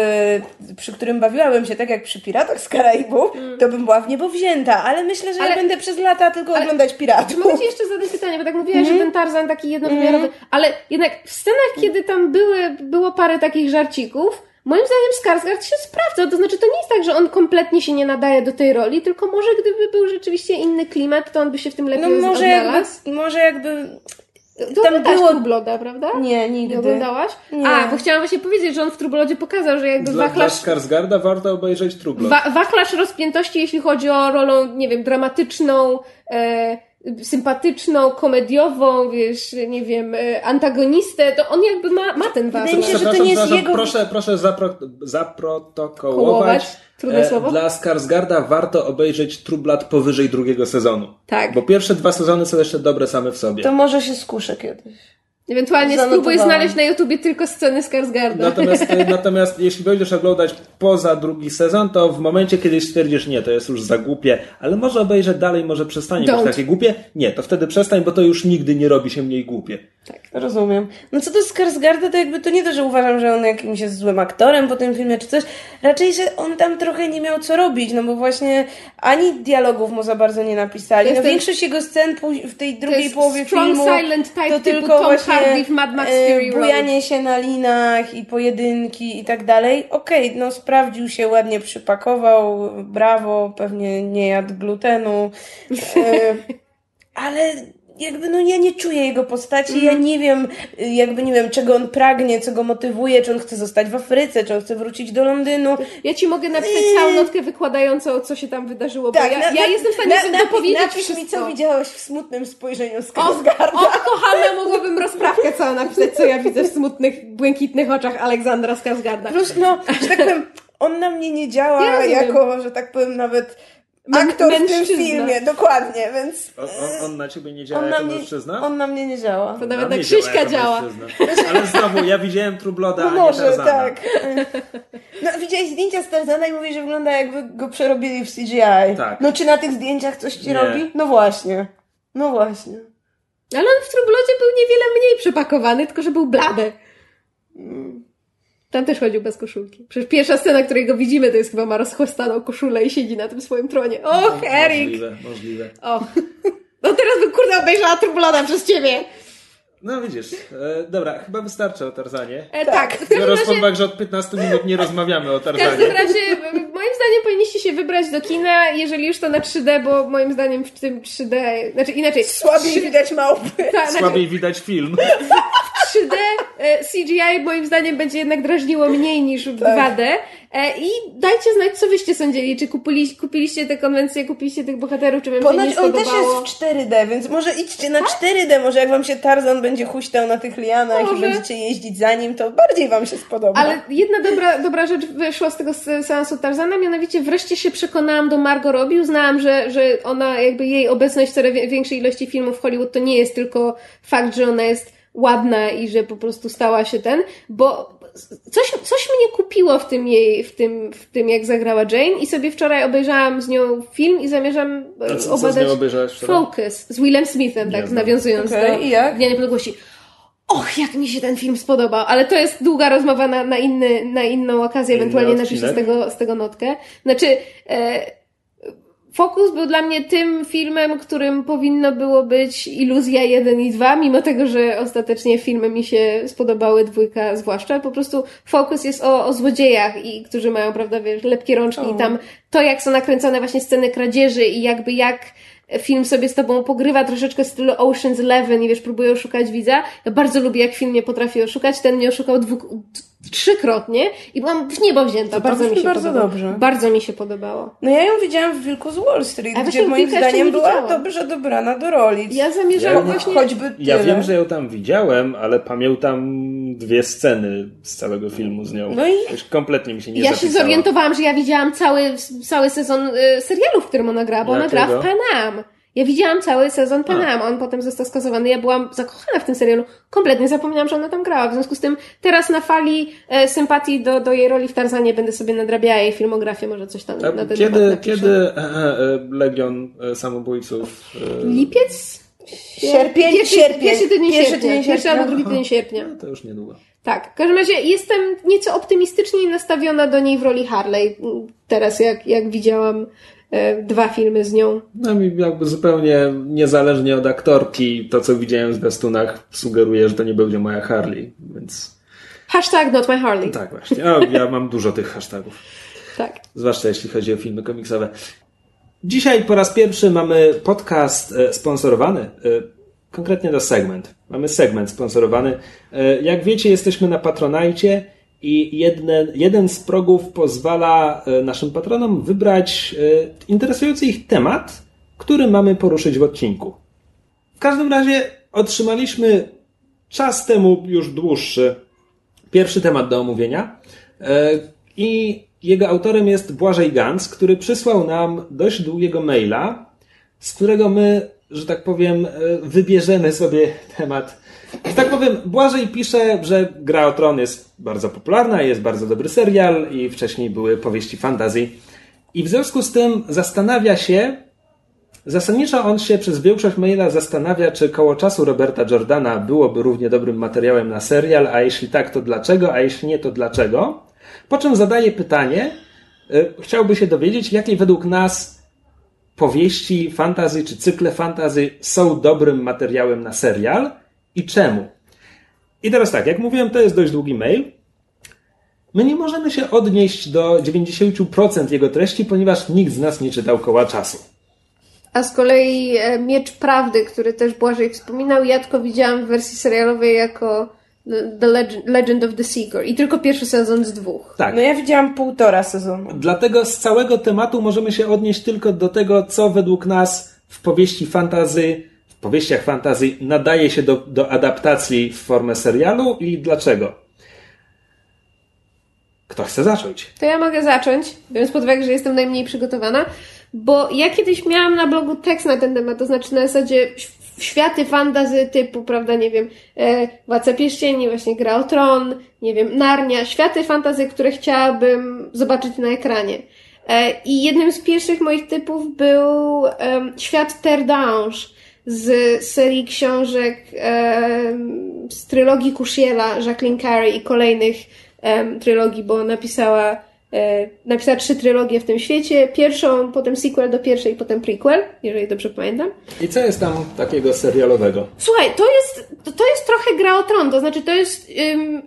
przy którym bawiłabym się tak jak przy Piratach z Karaibów, to bym była w niebo wzięta, ale myślę, że Ale- ja będę przez lata tylko ale- oglądać Piratów. Mogę ci jeszcze zadać pytanie, bo tak mówiłaś, Mhm. że ten Tarzan taki jednowymiarowy, ale jednak w scenach, kiedy tam były, było parę takich żarcików, moim zdaniem Skarsgård się sprawdza. To znaczy, to nie jest tak, że on kompletnie się nie nadaje do tej roli, tylko może gdyby był rzeczywiście inny klimat, to on by się w tym No lepiej może jakby, odnalazł. może jakby... To tam było- True Blooda, prawda? Nie, Nie nigdy. oglądałaś? Nie. A, bo chciałam właśnie powiedzieć, że on w Trublodzie pokazał, że jakby Dla, dla wachlarz, Skarsgarda warto obejrzeć Trublo. wa, wachlarz rozpiętości, jeśli chodzi o rolę, nie wiem, dramatyczną, e, sympatyczną, komediową, wiesz, nie wiem, e, antagonistę, to on jakby ma, ma ten Wydaje mi się, że to nie jest jego- Proszę, proszę zapro, zaprotokołować. Kołować. Trudne E, słowo. Dla Skarsgarda warto obejrzeć Trublat powyżej drugiego sezonu. Tak. Bo pierwsze dwa sezony są jeszcze dobre same w sobie. To może się skuszę kiedyś. Ewentualnie spróbuj znaleźć na YouTubie tylko sceny Skarsgarda. Natomiast, e, [laughs] natomiast jeśli będziesz oglądać poza drugi sezon, to w momencie, kiedy stwierdzisz, nie, to jest już za głupie, ale może obejrzę dalej, może przestanie być Don't. takie głupie, nie, to wtedy przestań, bo to już nigdy nie robi się mniej głupie. Rozumiem. No co do Skarsgarda, to jakby to nie to, że uważam, że on jakimś jest złym aktorem po tym filmie czy coś, raczej, że on tam trochę nie miał co robić, no bo właśnie ani dialogów mu za bardzo nie napisali. No ten- większość jego scen w tej drugiej połowie filmu silent type to tylko Tom właśnie Hardy w Mad Max e, Fury Road. bujanie się na linach i pojedynki i tak dalej. Okej, no sprawdził się, ładnie przypakował, brawo, pewnie nie jadł glutenu, e, [laughs] ale jakby no ja nie czuję jego postaci, ja Mhm. nie wiem, jakby nie wiem, czego on pragnie, co go motywuje, czy on chce zostać w Afryce, czy on chce wrócić do Londynu. Ja ci mogę napisać całą notkę wykładającą, co się tam wydarzyło, bo ja. Tak, na- ja jestem w stanie na- dopowiedzieć napisz wszystko. mi, co widziałaś w smutnym spojrzeniu z O, Skarsgarda. o, kochana, mogłabym rozprawkę całą napisać, co ja widzę w smutnych, błękitnych oczach Aleksandra Skarsgarda. Plus, no, że tak powiem, on na mnie nie działa Ja jako, że tak powiem, nawet aktor w tym filmie, dokładnie, więc On, on, on na ciebie nie działa on na, jako mnie, mężczyzna? on na mnie nie działa. To Na nawet na Krzyśka działa. mężczyzna. Ale znowu, ja widziałem Trubloda, No a nie może, Tarzana. tak. [laughs] No, widziałeś zdjęcia z Tarzana i mówi, że wygląda jakby go przerobili w CGI. Tak. No czy na tych zdjęciach coś ci Nie. robi? No właśnie. No właśnie. Ale on w Trublodzie był niewiele mniej przepakowany, tylko że był blady. Tam też chodził bez koszulki. Przecież pierwsza scena, której go widzimy, to jest chyba ma rozchłastaną koszulę i siedzi na tym swoim tronie. Och, Erik! Możliwe, możliwe. Och. No teraz bym kurde obejrzała Trubloda przez ciebie. No widzisz, e, dobra, chyba wystarczy o Tarzanie. E, tak. w każdym Biorąc pod uwagę, że od 15 minut nie rozmawiamy o W każdym Tarzanie. razie, moim zdaniem powinniście się wybrać do kina, jeżeli już to na 3D, bo moim zdaniem w tym 3D, znaczy inaczej, Słabiej trzy- widać małpy. [laughs] tak, znaczy, Słabiej widać film. 3D e, CGI moim zdaniem będzie jednak drażniło mniej niż w Tak. 2D. E, I dajcie znać, co wyście sądzili. Czy kupili, kupiliście te konwencje, kupiliście tych bohaterów, czy wam się nie on też jest w 4D, więc może idźcie na 4D, może jak wam się Tarzan będzie huśtał na tych lianach Może. i będziecie jeździć za nim, to bardziej wam się spodoba. Ale jedna dobra, dobra rzecz wyszła z tego se- seansu Tarzana, mianowicie wreszcie się przekonałam do Margot Robbie, uznałam, że, że ona, jakby jej obecność w coraz większej ilości filmów w Hollywood to nie jest tylko fakt, że ona jest ładna i że po prostu stała się ten, bo coś, coś mnie kupiło w tym jej, w tym, w tym jak zagrała Jane i sobie wczoraj obejrzałam z nią film i zamierzam A e, co, co z obadać obejrzałaś wczoraj? Focus z Willem Smithem, tak, nawiązując Okej, do i jak? Dnia Niepodległości. Och, jak mi się ten film spodobał, ale to jest długa rozmowa na, na, inny, na inną okazję, Inny ewentualnie napiszę z tego, z tego notkę. Znaczy, e, Focus był dla mnie tym filmem, którym powinno było być Iluzja 1 i 2, mimo tego, że ostatecznie filmy mi się spodobały, dwójka zwłaszcza. Po prostu Focus jest o, o złodziejach, i którzy mają, prawda, wiesz, lepkie rączki O. i tam to, jak są nakręcone właśnie sceny kradzieży i jakby jak film sobie z tobą pogrywa troszeczkę w stylu Ocean's Eleven i wiesz, próbuje oszukać widza. Ja bardzo lubię, jak film mnie potrafi oszukać. Ten mnie oszukał dwu, trzykrotnie i byłam w niebo wzięta. To bardzo mi się bardzo podobało. dobrze. Bardzo mi się podobało. No ja ją widziałam w Wilku z Wall Street, A gdzie właśnie moim zdaniem nie była widziałam. dobrze dobrana do roli. Ja zamierzam Ja- właśnie... Choćby Ja wiem, że ją tam widziałem, ale pamiętam dwie sceny z całego filmu z nią. No i- Już kompletnie mi się nie Ja się zorientowałam, że ja widziałam cały, cały sezon y, serialu, w którym ona gra, bo ona gra w Panam. Ja widziałam cały sezon. Panam. On potem został skazowany. Ja byłam zakochana w tym serialu. Kompletnie zapomniałam, że ona tam grała. W związku z tym teraz na fali e, sympatii do, do jej roli w Tarzanie będę sobie nadrabiała jej filmografię. Może coś tam A na ten temat kiedy, napiszę. kiedy e, e, Legion e, Samobójców... e, Lipiec? Sierpień, Pierwszy, sierpień. pierwszy tydzień Pierwszy sierpnia. tydzień Pierwszy albo drugi tydzień sierpnia. No, to już niedługo. Tak, w każdym razie jestem nieco optymistyczniej nastawiona do niej w roli Harley. Teraz jak, jak widziałam e, dwa filmy z nią. No mi jakby zupełnie niezależnie od aktorki, to co widziałem w zwiastunach sugeruje, że to nie będzie moja Harley, więc Hashtag not my Harley. tak właśnie. O, ja mam dużo tych hashtagów, tak. zwłaszcza jeśli chodzi o filmy komiksowe. Dzisiaj po raz pierwszy mamy podcast e, sponsorowany, e, konkretnie to segment. Mamy segment sponsorowany. E, Jak wiecie, jesteśmy na Patronajcie i jedne, jeden z progów pozwala naszym patronom wybrać interesujący ich temat, który mamy poruszyć w odcinku. W każdym razie otrzymaliśmy czas temu już dłuższy pierwszy temat do omówienia i jego autorem jest Błażej Gans, który przysłał nam dość długiego maila, z którego my, że tak powiem, e, wybierzemy sobie temat. Że tak powiem, Błażej pisze, że Gra o Tron jest bardzo popularna, jest bardzo dobry serial i wcześniej były powieści fantasy. I w związku z tym zastanawia się, Zasadniczo on się przez większość maila zastanawia, czy koło czasu Roberta Jordana byłoby równie dobrym materiałem na serial, a jeśli tak, to dlaczego, a jeśli nie, to dlaczego. Po czym zadaje pytanie, y, chciałby się dowiedzieć, jakie według nas powieści fantazy czy cykle fantazy są dobrym materiałem na serial i czemu. I teraz tak, jak mówiłem, to jest dość długi mail. My nie możemy się odnieść do 90% jego treści, ponieważ nikt z nas nie czytał koła czasu. A z kolei e, Miecz Prawdy, który też Błażej wspominał, ja tylko widziałam w wersji serialowej jako The Legend, Legend of the Seeker i tylko pierwszy sezon z dwóch. Tak. No ja widziałam półtora sezonu. Dlatego z całego tematu możemy się odnieść tylko do tego, co według nas w powieści fantazy, w powieściach fantazy nadaje się do, do adaptacji w formę serialu i dlaczego. Kto chce zacząć? To ja mogę zacząć, biorąc pod uwagę, że jestem najmniej przygotowana, bo ja kiedyś miałam na blogu tekst na ten temat, to znaczy na zasadzie światy fantazy typu, prawda, nie wiem, e, Władca Pierścieni, właśnie Gra o Tron, nie wiem, Narnia, światy fantazy, które chciałabym zobaczyć na ekranie. E, I jednym z pierwszych moich typów był e, świat Terdange z serii książek e, z trylogii Kushiela, Jacqueline Carey i kolejnych e, trylogii, bo napisała napisała trzy trylogie w tym świecie. Pierwszą, potem sequel do pierwszej, potem prequel, jeżeli dobrze pamiętam. I co jest tam takiego serialowego? Słuchaj, to jest, to, to jest trochę gra o tron, to znaczy to jest, ym,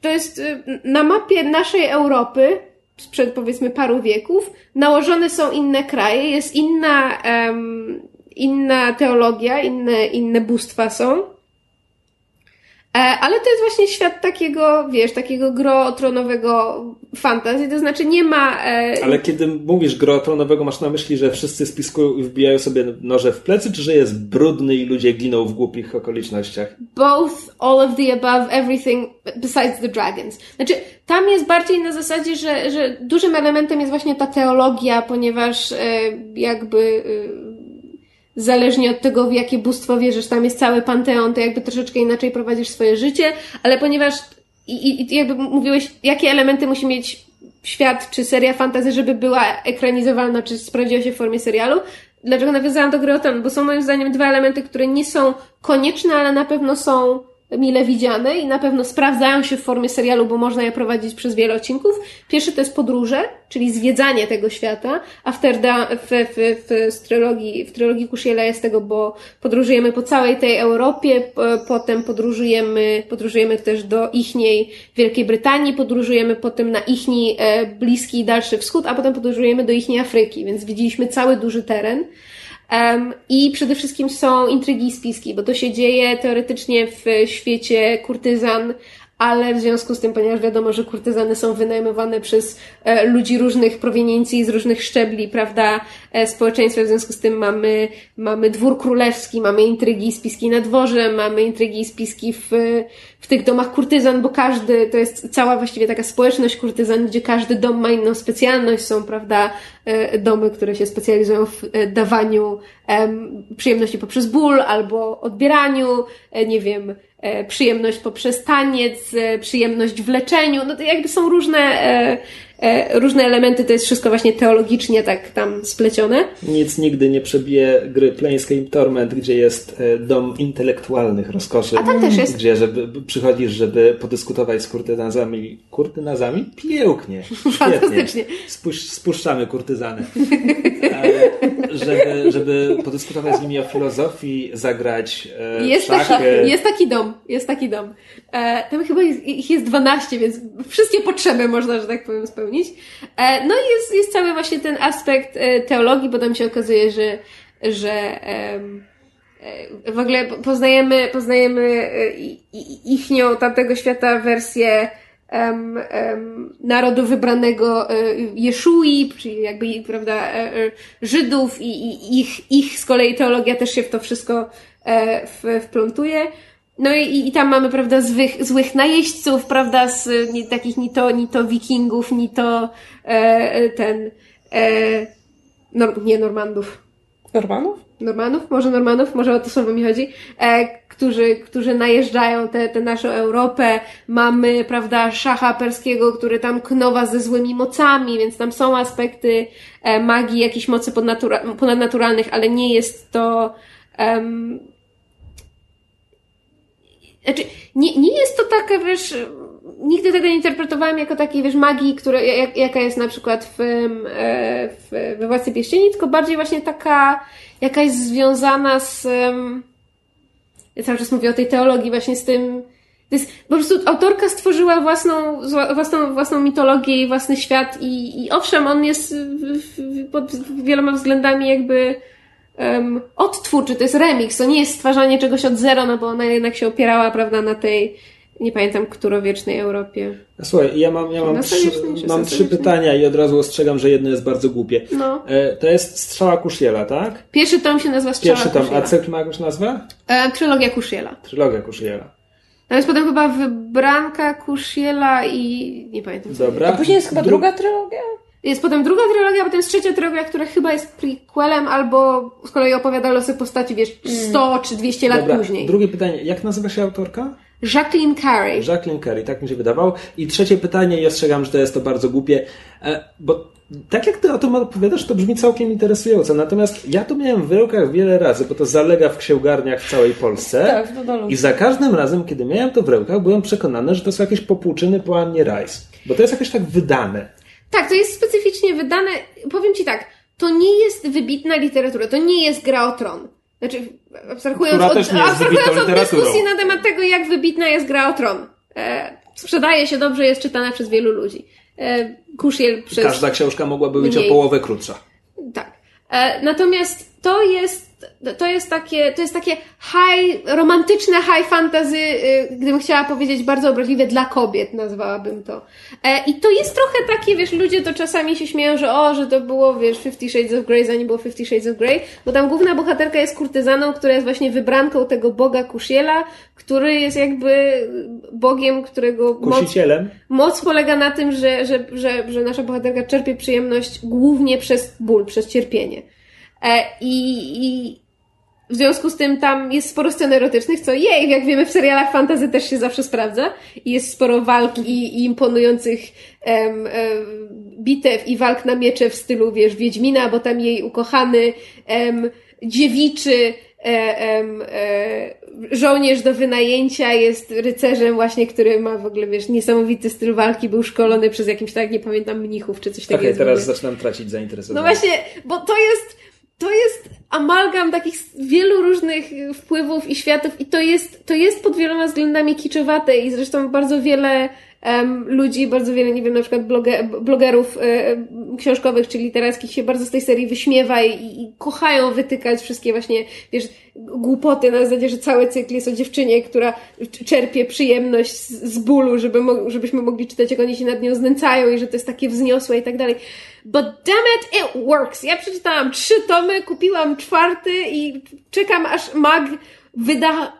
to jest ym, na mapie naszej Europy sprzed powiedzmy paru wieków nałożone są inne kraje, jest inna, ym, inna teologia, inne, inne bóstwa są. E, ale to jest właśnie świat takiego, wiesz, takiego grotronowego fantazji, to znaczy nie ma... E... Ale kiedy mówisz grotronowego, masz na myśli, że wszyscy spiskują i wbijają sobie noże w plecy, czy że jest brudny i ludzie giną w głupich okolicznościach? Both, all of the above, everything besides the dragons. Znaczy, tam jest bardziej na zasadzie, że, że dużym elementem jest właśnie ta teologia, ponieważ e, jakby... E, zależnie od tego, w jakie bóstwo wierzysz, tam jest cały panteon, to jakby troszeczkę inaczej prowadzisz swoje życie, ale ponieważ i, i jakby mówiłeś, jakie elementy musi mieć świat czy seria fantasy, żeby była ekranizowalna, czy sprawdziła się w formie serialu. Dlaczego nawiązałam do gry o Bo są moim zdaniem dwa elementy, które nie są konieczne, ale na pewno są mile widziane i na pewno sprawdzają się w formie serialu, bo można je prowadzić przez wiele odcinków. Pierwszy to jest podróże, czyli zwiedzanie tego świata, a w, terda, w, w, w, w, trylogii, w trylogii Kushiela jest tego, bo podróżujemy po całej tej Europie, potem podróżujemy, podróżujemy też do ichniej Wielkiej Brytanii, podróżujemy potem na ichni e, Bliski i Dalszy Wschód, a potem podróżujemy do ichniej Afryki, więc widzieliśmy cały duży teren. Um, I przede wszystkim są intrygi i spiski, bo to się dzieje teoretycznie w świecie kurtyzan, ale w związku z tym, ponieważ wiadomo, że kurtyzany są wynajmowane przez e, ludzi różnych proweniencji, z różnych szczebli, prawda, e, społeczeństwa, w związku z tym mamy, mamy dwór królewski, mamy intrygi i spiski na dworze, mamy intrygi i spiski w, w tych domach kurtyzan, bo każdy, to jest cała właściwie taka społeczność kurtyzan, gdzie każdy dom ma inną specjalność, są, prawda, e, domy, które się specjalizują w e, dawaniu przyjemności poprzez ból albo odbieraniu, e, nie wiem, przyjemność poprzez taniec, e, przyjemność w leczeniu. No to jakby są różne, e, różne elementy, to jest wszystko właśnie teologicznie tak tam splecione. Nic nigdy nie przebije gry Planescape Torment, gdzie jest dom intelektualnych rozkoszy. A tam też jest. Gdzie żeby, przychodzisz, żeby podyskutować z kurtyzanami. Kurtyzami? Pięknie. [laughs] Fantastycznie. Spuś, spuszczamy kurtyzany. Ale żeby, żeby podyskutować z nimi o filozofii, zagrać jest szachy. Taki, jest taki dom, jest taki dom. E, tam chyba jest, ich jest 12, więc wszystkie potrzeby można, że tak powiem, spełnić. E, no i jest, jest cały właśnie ten aspekt e, teologii, bo tam się okazuje, że, że e, w ogóle poznajemy, poznajemy ichnią tamtego świata wersję um, um, narodu wybranego Jeszui, czyli jakby, prawda, Żydów i, i ich, ich z kolei teologia też się w to wszystko wplątuje. No i, i tam mamy, prawda, złych, złych najeźdźców, prawda, z nie, takich ni to, ni to wikingów, ni to e, ten, e, nor, nie Normandów. Normanów? Normanów? Może Normanów? Może o to słowo mi chodzi. E, którzy, którzy najeżdżają tę te, te naszą Europę. Mamy, prawda, szacha perskiego, który tam knowa ze złymi mocami, więc tam są aspekty e, magii, jakichś mocy podnatura- ponadnaturalnych, ale nie jest to... Um, znaczy, nie, nie jest to taka, wiesz, nigdy tego nie interpretowałem jako takiej, wiesz, magii, która, jak, jaka jest na przykład w, e, w, we Władcy Pierścieni, tylko bardziej właśnie taka, jakaś związana z, ja cały czas mówię o tej teologii właśnie z tym, to jest, po prostu autorka stworzyła własną, własną, własną mitologię i własny świat i, i owszem, on jest w, w, pod wieloma względami jakby um, odtwórczy, to jest remix, to nie jest stwarzanie czegoś od zera, no bo ona jednak się opierała, prawda, na tej, nie pamiętam, którowiecznej Europie. Słuchaj, ja mam, ja mam, trzy, mam trzy pytania i od razu ostrzegam, że jedno jest bardzo głupie. No. E, to jest Strzała Kusziela, tak? Pierwszy tom się nazywa Strzała Pierwszy tom, a cykl ma jakąś nazwę? E, trylogia Kusziela. Trylogia Kusziela. Jest potem chyba Wybranka Kusziela i nie pamiętam. co Dobra. A później jest chyba Dru- druga trylogia? Jest potem druga trylogia, potem jest trzecia trylogia, która chyba jest prequelem, albo z kolei opowiada losy postaci, wiesz, 100 czy 200 lat Dobra, później. drugie pytanie. Jak nazywa się autorka? Jacqueline Carey. Jacqueline Carey, tak mi się wydawało. I trzecie pytanie, i ostrzegam, że to jest to bardzo głupie, e, bo tak jak ty o tym opowiadasz, to brzmi całkiem interesująco. Natomiast ja to miałem w rękach wiele razy, bo to zalega w księgarniach w całej Polsce. Tak, w Dodolu. I za każdym razem, kiedy miałem to w rękach, byłem przekonany, że to są jakieś popłuczyny po Annie Rice. Bo to jest jakoś tak wydane. Tak, to jest specyficznie wydane. Powiem ci tak, to nie jest wybitna literatura, to nie jest gra o tron. Znaczy, abstrahując od, abstrahując od dyskusji na temat tego, jak wybitna jest gra o tron. E, sprzedaje się dobrze, jest czytana przez wielu ludzi. E, przez... Każda książka mogłaby być Mniej. o połowę krótsza. Tak. E, natomiast to jest, to jest takie, to jest takie high, romantyczne high fantasy, y, gdybym chciała powiedzieć bardzo obraźliwie, dla kobiet nazwałabym to. E, I to jest trochę takie, wiesz, ludzie to czasami się śmieją, że o, że to było, wiesz, Fifty Shades of Grey, zanim było Fifty Shades of Grey, bo tam główna bohaterka jest kurtyzaną, która jest właśnie wybranką tego boga Kushiela, który jest jakby bogiem, którego moc. Moc polega na tym, że, że, że, że nasza bohaterka czerpie przyjemność głównie przez ból, przez cierpienie. E, i, I w związku z tym tam jest sporo scen erotycznych, co jej, jak wiemy w serialach fantasy też się zawsze sprawdza. I jest sporo walk i, i imponujących em, em, bitew i walk na miecze w stylu, wiesz, Wiedźmina, bo tam jej ukochany em, dziewiczy e, em, e, żołnierz do wynajęcia jest rycerzem właśnie, który ma w ogóle, wiesz, niesamowity styl walki, był szkolony przez jakimś, tak nie pamiętam, mnichów czy coś Okej, takiego. teraz zaczynam tracić zainteresowanie. No właśnie, bo to jest, to jest amalgam takich wielu różnych wpływów i światów i to jest, to jest pod wieloma względami kiczowate i zresztą bardzo wiele ludzi, bardzo wiele, nie wiem, na przykład bloge, blogerów e, książkowych czy literackich się bardzo z tej serii wyśmiewa i, i kochają wytykać wszystkie właśnie, wiesz, głupoty na zasadzie, że cały cykl jest o dziewczynie, która czerpie przyjemność z, bólu, żeby żebyśmy mogli czytać, jak oni się nad nią znęcają i że to jest takie wzniosłe i tak dalej. But damn it, it works. Ja przeczytałam trzy tomy, kupiłam czwarty i czekam aż Mag wyda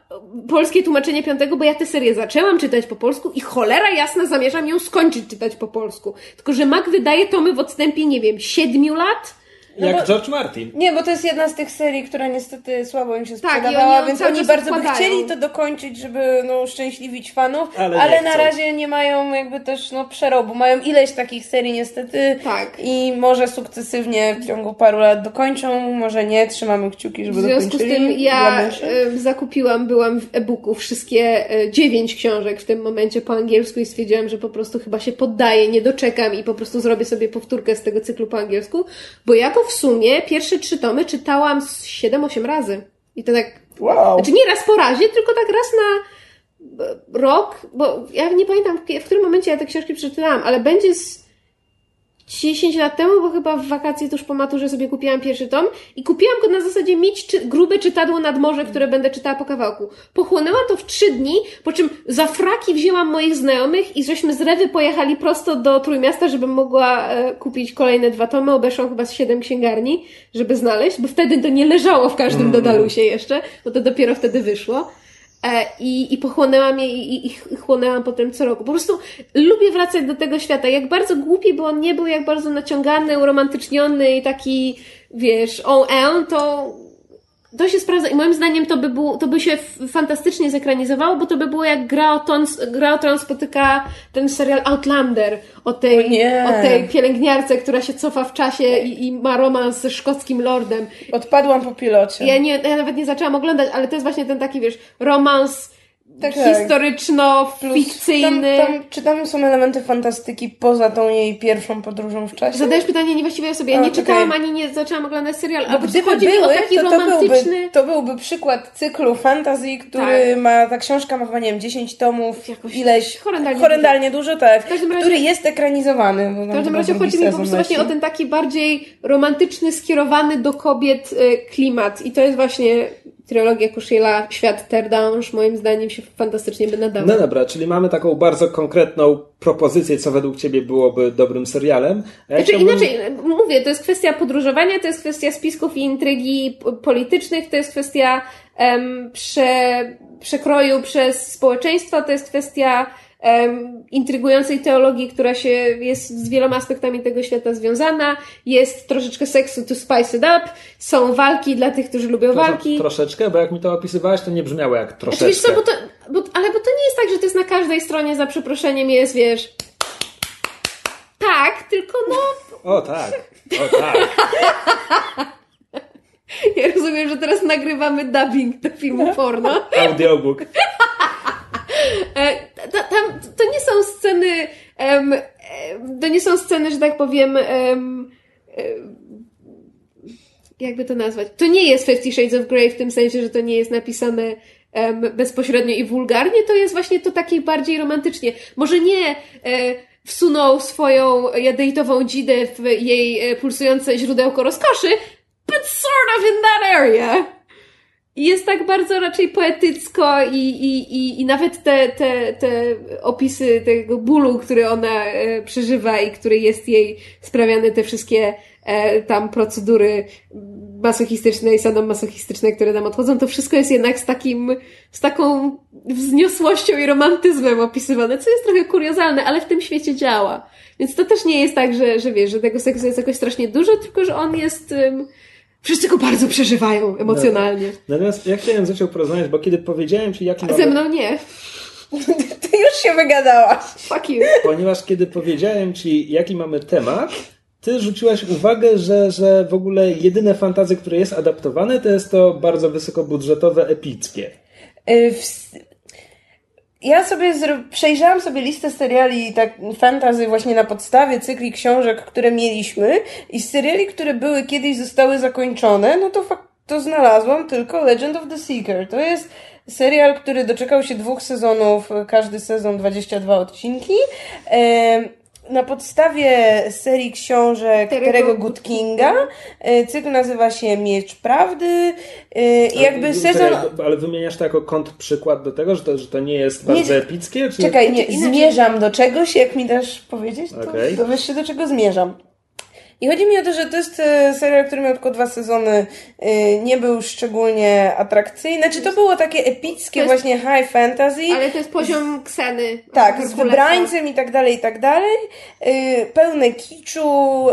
polskie tłumaczenie piątego, bo ja tę serię zaczęłam czytać po polsku i cholera jasna zamierzam ją skończyć czytać po polsku. Tylko, że Mag wydaje tomy w odstępie, nie wiem, siedmiu lat? Jak bo- George Martin. Nie, bo to jest jedna z tych serii, która niestety słabo im się Tak, oni sprzedawała, ją więc cały oni bardzo by chcieli to dokończyć, żeby no, uszczęśliwić fanów, Ale ale, na chcą. razie nie mają jakby też no, przerobu. Mają ileś takich serii niestety Tak. i może sukcesywnie w ciągu paru lat dokończą, może nie, trzymamy kciuki, żeby W związku z dokończyli. tym dla ja e, zakupiłam, byłam w e-booku wszystkie e, dziewięć książek w tym momencie po angielsku i stwierdziłam, że po prostu chyba się poddaję, nie doczekam i po prostu zrobię sobie powtórkę z tego cyklu po angielsku, bo ja go w sumie pierwsze trzy tomy czytałam z 7-8 razy. I to tak Wow. znaczy nie raz po razie, tylko tak raz na e, rok, bo ja nie pamiętam, w w którym momencie ja te książki przeczytałam, ale będzie z 10 lat temu, bo chyba w wakacje tuż po maturze sobie kupiłam pierwszy tom i kupiłam go na zasadzie mieć czy, grube czytadło nad morze, które będę czytała po kawałku. Pochłonęłam to w trzy dni, po czym za fraki wzięłam moich znajomych i żeśmy z Rewy pojechali prosto do Trójmiasta, żebym mogła e, kupić kolejne dwa tomy. Obeszłam chyba z siedem księgarni, żeby znaleźć, bo wtedy to nie leżało w każdym Dodalusie jeszcze, bo to dopiero wtedy wyszło. E, i, I pochłonęłam je i, i, i chłonęłam potem co roku. Po prostu lubię wracać do tego świata. Jak bardzo głupi by on nie był, jak bardzo naciągany, uromantyczniony i taki, wiesz, on en, to to się sprawdza i moim zdaniem to by, było, to by się fantastycznie zekranizowało, bo to by było jak gra o, ton, gra o tron spotyka ten serial Outlander o tej, O o tej pielęgniarce, która się cofa w czasie i, i ma romans ze szkockim lordem. Odpadłam po pilocie. Ja, nie, ja nawet nie zaczęłam oglądać, ale to jest właśnie ten taki, wiesz, romans Tak, historyczno-fikcyjny. Tam, tam, czy tam są elementy fantastyki poza tą jej pierwszą podróżą w czasie? Zadajesz pytanie niewłaściwej osobie. Ja nie okej. czytałam ani nie zaczęłam oglądać serial, ale gdyby chodzi mi były, o taki to, to, romantyczny... byłby, to byłby przykład cyklu fantasy, który Tak. ma, ta książka ma chyba, nie wiem, 10 tomów, Jakoś ileś, horrendalnie horrendalnie dużo, tak, każdym razie- który jest ekranizowany. W każdym razie chodzi mi po prostu właśnie o ten taki bardziej romantyczny, skierowany do kobiet e, klimat. I to jest właśnie trylogia Kushiela, Świat Terdange, moim zdaniem się fantastycznie by nadawał. No dobra, czyli mamy taką bardzo konkretną propozycję, co według Ciebie byłoby dobrym serialem. Ja Znaczy chciałbym- inaczej, mówię, to jest kwestia podróżowania, to jest kwestia spisków i intrygi politycznych, to jest kwestia prze, przekroju przez społeczeństwo, to jest kwestia intrygującej teologii, która się jest z wieloma aspektami tego świata związana, jest troszeczkę seksu to spice it up, są walki dla tych, którzy lubią walki. Troszeczkę, bo jak mi to opisywałaś, to nie brzmiało jak troszeczkę. Bo to, bo, ale bo to nie jest tak, że to jest na każdej stronie za przeproszeniem jest, wiesz, tak, tylko no, O tak, o tak. [laughs] Ja rozumiem, że teraz nagrywamy dubbing do filmu porno. Audiobook. E, ta- Tam to nie są sceny, em, to nie są sceny, że tak powiem, em, em, jakby to nazwać. To nie jest Fifty Shades of Grey w tym sensie, że to nie jest napisane em, bezpośrednio i wulgarnie, to jest właśnie to takie bardziej romantycznie. Może nie wsunął swoją jadejtową dzidę w jej pulsujące źródełko rozkoszy, but sort of in that area. Jest tak bardzo raczej poetycko i, i, i, i nawet te, te, te opisy tego bólu, który ona e, przeżywa i który jest jej sprawiany, te wszystkie e, tam procedury masochistyczne i sadomasochistyczne, które nam odchodzą, to wszystko jest jednak z takim, z taką wzniosłością i romantyzmem opisywane, co jest trochę kuriozalne, ale w tym świecie działa. Więc to też nie jest tak, że, że wiesz, że tego seksu jest jakoś strasznie dużo, tylko że on jest... Um, wszyscy go bardzo przeżywają emocjonalnie. Natomiast ja chciałem z Ciebie porozmawiać, bo kiedy powiedziałem Ci, jaki Ze mamy... mną nie. [laughs] Ty już się wygadałaś. Fuck you. Ponieważ kiedy powiedziałem Ci, jaki mamy temat, Ty rzuciłaś uwagę, że, że w ogóle jedyne fantazy, które jest adaptowane, to jest to bardzo wysokobudżetowe, epickie. Y, w- Ja sobie przejrzałam sobie listę seriali tak fantasy właśnie na podstawie cykli książek, które mieliśmy i seriali, które były kiedyś zostały zakończone, no to fak- to znalazłam tylko Legend of the Seeker. To jest serial, który doczekał się dwóch sezonów, każdy sezon 22 odcinki. Na podstawie serii książek Terego Terego Goodkinga. Goodkinga e, cykl nazywa się Miecz Prawdy e, i jakby Ale- sezon... Ale wymieniasz to jako kontrprzykład do tego, że to, że to nie jest bardzo Nie, epickie? Czy... Czekaj, nie, Inaczej- zmierzam do czegoś, jak mi dasz powiedzieć, to, wiesz się do czego zmierzam. I chodzi mi o to, że to jest e, serial, który miał tylko dwa sezony, e, nie był szczególnie atrakcyjny. Znaczy to było takie epickie, jest- właśnie high fantasy. Ale to jest poziom Kseny. Tak, z wybrańcem i tak dalej, i tak dalej. Yy, pełne kiczu,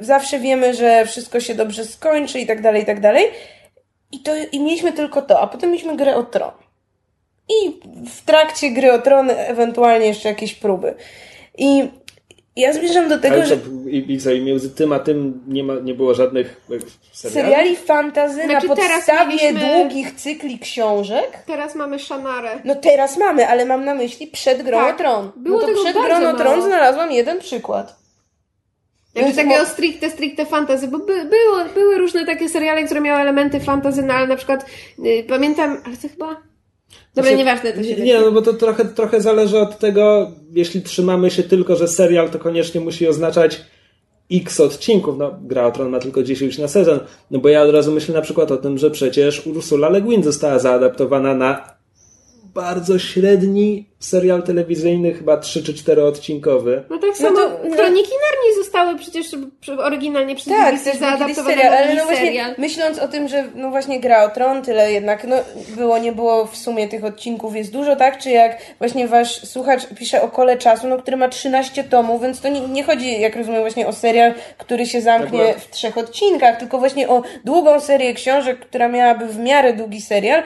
zawsze wiemy, że wszystko się dobrze skończy i tak dalej, i tak dalej. I, to, I mieliśmy tylko to, a potem mieliśmy grę o tron. I w trakcie gry o tron ewentualnie jeszcze jakieś próby. I ja zmierzam do tego, Ale że to, i, i między tym a tym nie, ma, nie było żadnych e, seriali? seriali fantazy Znaczy, na podstawie mieliśmy- długich cykli książek Teraz mamy Shannarę. No teraz mamy, ale mam na myśli przed grą Tak. o tron. Było no to tego przed bardzo grą o tron znalazłam jeden przykład. Jakby Więc takiego stricte, stricte fantasy, bo by, było, były różne takie seriale, które miały elementy fantasy, no ale na przykład y, pamiętam, ale to chyba... Dobra, Znaczy, nieważne to się Nie, nie, no bo to trochę, trochę zależy od tego, jeśli trzymamy się tylko, że serial to koniecznie musi oznaczać x odcinków. No, Gra o Tron ma tylko 10 na sezon. No bo ja od razu myślę na przykład o tym, że przecież Ursula Le Guin została zaadaptowana na bardzo średni serial telewizyjny, chyba 3 czy 4 odcinkowy. No tak No samo to- no- Kroniki Narni zostały przecież oryginalnie przez Tak, BBC też zaadaptowane serial, ale no właśnie serial. myśląc o tym, że no właśnie gra o tron, tyle jednak no było, nie było w sumie tych odcinków jest dużo, tak? Czy jak właśnie wasz słuchacz pisze o kole czasu, no który ma 13 tomów, więc to nie, nie chodzi, jak rozumiem, właśnie o serial, który się zamknie Akurat. w trzech odcinkach, tylko właśnie o długą serię książek, która miałaby w miarę długi serial,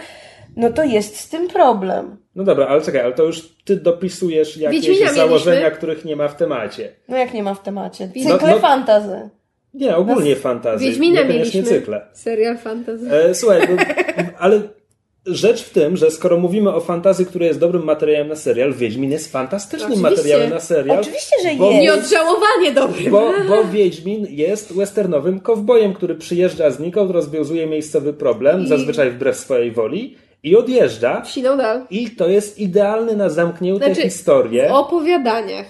no to jest z tym problem. No dobra, ale czekaj, ale to już ty dopisujesz jakieś Wiedźmina założenia, mieliśmy. których nie ma w temacie. No jak nie ma w temacie? No- Cykle no- fantazy. Nie, ogólnie fantazji, Wiedźmina niekoniecznie mieliśmy. cykle. Serial fantasy. E, słuchaj, bo, ale rzecz w tym, że skoro mówimy o fantazji, która jest dobrym materiałem na serial, Wiedźmin jest fantastycznym Oczywiście. materiałem na serial. Oczywiście, że bo, jest. Nieodżałowanie dobry. Bo, bo Wiedźmin jest westernowym kowbojem, który przyjeżdża znikąd, rozwiązuje miejscowy problem, I- zazwyczaj wbrew swojej woli, i odjeżdża. Wsiną dal. I to jest idealny na zamknięte Znaczy, historie. W opowiadaniach.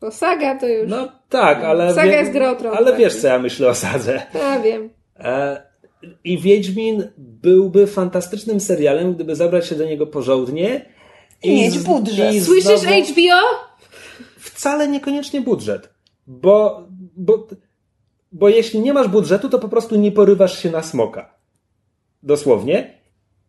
Bo saga to już... No tak, ale. Saga wie- jest gra o tron, Ale tak. wiesz, co ja myślę o sadze. Ja wiem. E, I Wiedźmin byłby fantastycznym serialem, gdyby zabrać się do niego porządnie. I mieć z- budżet. i Słyszysz znowu- HBO? Wcale niekoniecznie budżet. Bo, bo, bo jeśli nie masz budżetu, to po prostu nie porywasz się na smoka. Dosłownie.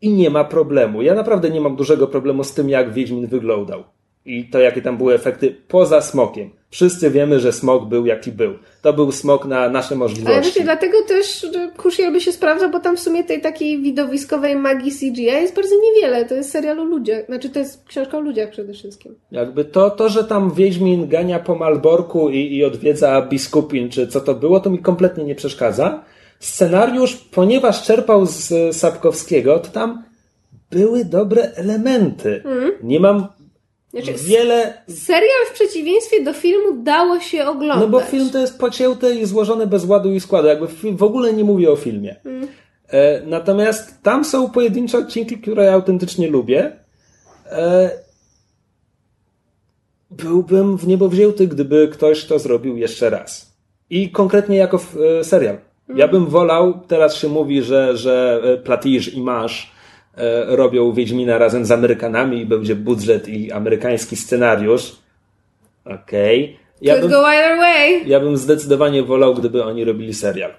I nie ma problemu. Ja naprawdę nie mam dużego problemu z tym, jak Wiedźmin wyglądał. I to, jakie tam były efekty poza smokiem. Wszyscy wiemy, że smok był jaki był. To był smok na nasze Ale możliwości. wiecie, dlatego też Kushiel by się sprawdzał, bo tam w sumie tej takiej widowiskowej magii CGI jest bardzo niewiele. To jest serial o ludziach. Znaczy, to jest książka o ludziach przede wszystkim. Jakby to, to że tam Wiedźmin gania po Malborku i, i odwiedza biskupin, czy co to było, to mi kompletnie nie przeszkadza. Scenariusz, ponieważ czerpał z Sapkowskiego, to tam były dobre elementy. Nie mam Znaczy, wiele... Serial w przeciwieństwie do filmu dało się oglądać. No bo film to jest pocięte i złożone bez ładu i składu. Jakby w ogóle nie mówię o filmie. E, natomiast tam są pojedyncze odcinki, które ja autentycznie lubię. E, byłbym w niebo wzięty, gdyby ktoś to zrobił jeszcze raz. I konkretnie jako e, serial. Ja bym wolał, teraz się mówi, że, że e, Platiche i Masz e, robią Wiedźmina razem z Amerykanami i będzie budżet i amerykański scenariusz. Okej. Ja Could bym, go either way. ja bym zdecydowanie wolał, gdyby oni robili serial.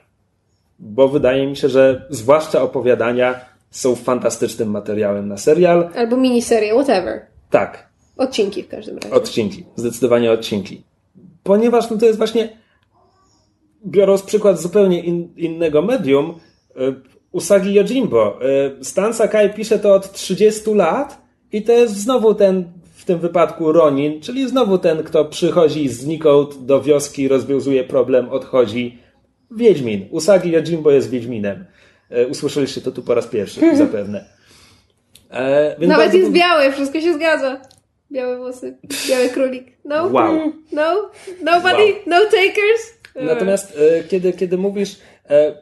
Bo wydaje mi się, że zwłaszcza opowiadania są fantastycznym materiałem na serial. Albo miniserie, whatever. Tak, Odcinki w każdym razie. odcinki. Zdecydowanie odcinki. Ponieważ no to jest właśnie, biorąc przykład zupełnie in, innego medium, y, Usagi Yojimbo. Y, Stan Sakai pisze to od 30 lat i to jest znowu ten, w tym wypadku Ronin, czyli znowu ten, kto przychodzi znikąd do wioski, rozwiązuje problem, odchodzi. Wiedźmin. Usagi Yojimbo jest Wiedźminem. Y, Usłyszeliście to tu po raz pierwszy, [laughs] zapewne. E, Nawet bardzo jest biały, wszystko się zgadza. Białe włosy, biały królik. No? Wow. No? Nobody? Wow. No takers? Natomiast e, kiedy, kiedy mówisz, e,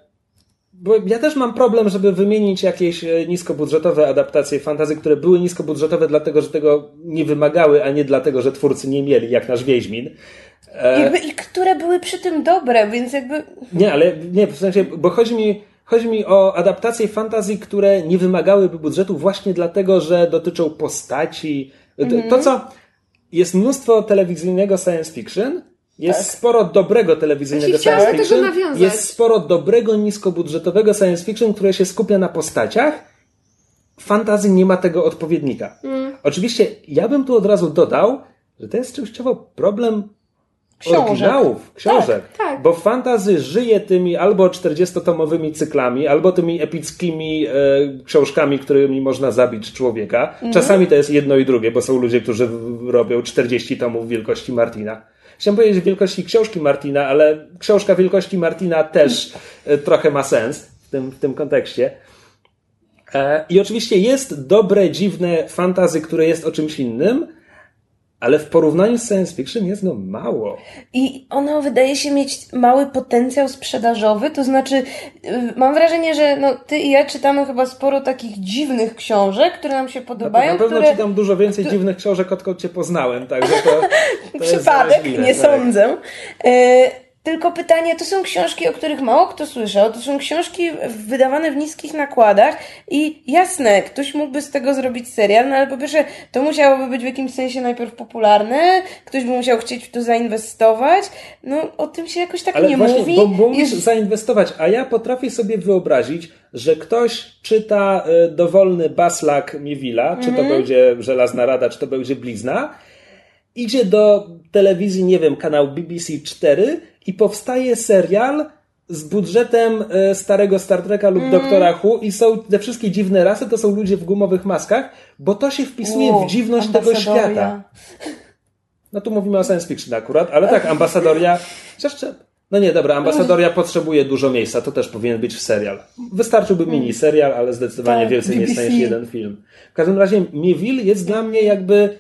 bo ja też mam problem, żeby wymienić jakieś e, niskobudżetowe adaptacje fantazy, które były niskobudżetowe dlatego, że tego nie wymagały, a nie dlatego, że twórcy nie mieli, jak nasz Wiedźmin. Jakby, I które były przy tym dobre, więc jakby... nie, ale nie, w sensie, bo chodzi mi, chodzi mi o adaptacje fantazji, które nie wymagałyby budżetu właśnie dlatego, że dotyczą postaci. To- To, co jest mnóstwo telewizyjnego science fiction, jest sporo dobrego telewizyjnego science fiction, nawiązać. jest sporo dobrego niskobudżetowego science fiction, które się skupia na postaciach. Fantazy nie ma tego odpowiednika. Mm. Oczywiście ja bym tu od razu dodał, że to jest częściowo problem Książek. oryginałów, książek. tak. Bo fantazy żyje tymi albo 40-tomowymi cyklami, albo tymi epickimi e, książkami, którymi można zabić człowieka. Mhm. Czasami to jest jedno i drugie, bo są ludzie, którzy robią 40 tomów wielkości Martina. Chciałem powiedzieć wielkości książki Martina, ale książka wielkości Martina też e, trochę ma sens w tym, w tym kontekście. E, I oczywiście jest dobre, dziwne fantazy, które jest o czymś innym, ale w porównaniu z science fiction jest go mało. I ono wydaje się mieć mały potencjał sprzedażowy, to znaczy y, mam wrażenie, że no, ty i ja czytamy chyba sporo takich dziwnych książek, które nam się podobają, Na pewno które... czytam dużo więcej dziwnych książek, odkąd cię poznałem, także to, [laughs] to Przypadek, nie tak. sądzę. E, tylko pytanie, to są książki, o których mało kto słyszał, to są książki wydawane w niskich nakładach i jasne, ktoś mógłby z tego zrobić serial, no ale po pierwsze, to musiałoby być w jakimś sensie najpierw popularne, ktoś by musiał chcieć w to zainwestować, no o tym się jakoś tak Ale nie właśnie, mówi. bo, bo musisz Jest- zainwestować, a ja potrafię sobie wyobrazić, że ktoś czyta y, dowolny baslak Miewila, czy Mhm. to będzie Żelazna Rada, czy to będzie Blizna, idzie do telewizji, nie wiem, kanał BBC 4 i powstaje serial z budżetem y, starego Star Treka lub Mhm. Doktora Who i są te wszystkie dziwne rasy, to są ludzie w gumowych maskach, bo to się wpisuje Wow, w dziwność tego świata. No tu mówimy o science fiction akurat, ale tak, ambasadoria. No nie, dobra, Ambasadoria potrzebuje dużo miejsca, to też powinien być serial. Wystarczyłby mini serial, ale zdecydowanie Tak, więcej BBC. staniesz jeden film. W każdym razie Mieville jest dla mnie jakby...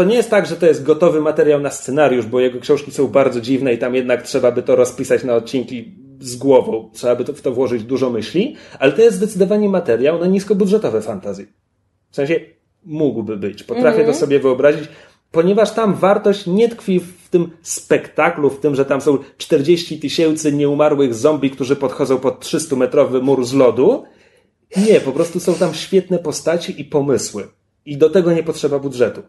To nie jest tak, że to jest gotowy materiał na scenariusz, bo jego książki są bardzo dziwne i tam jednak trzeba by to rozpisać na odcinki z głową. Trzeba by w to włożyć dużo myśli, ale to jest zdecydowanie materiał na niskobudżetowe fantazje. W sensie mógłby być. Potrafię to sobie wyobrazić, ponieważ tam wartość nie tkwi w tym spektaklu, w tym, że tam są 40 tysięcy nieumarłych zombie, którzy podchodzą pod 300-metrowy mur z lodu. Nie, po prostu są tam świetne postaci i pomysły. I do tego nie potrzeba budżetu.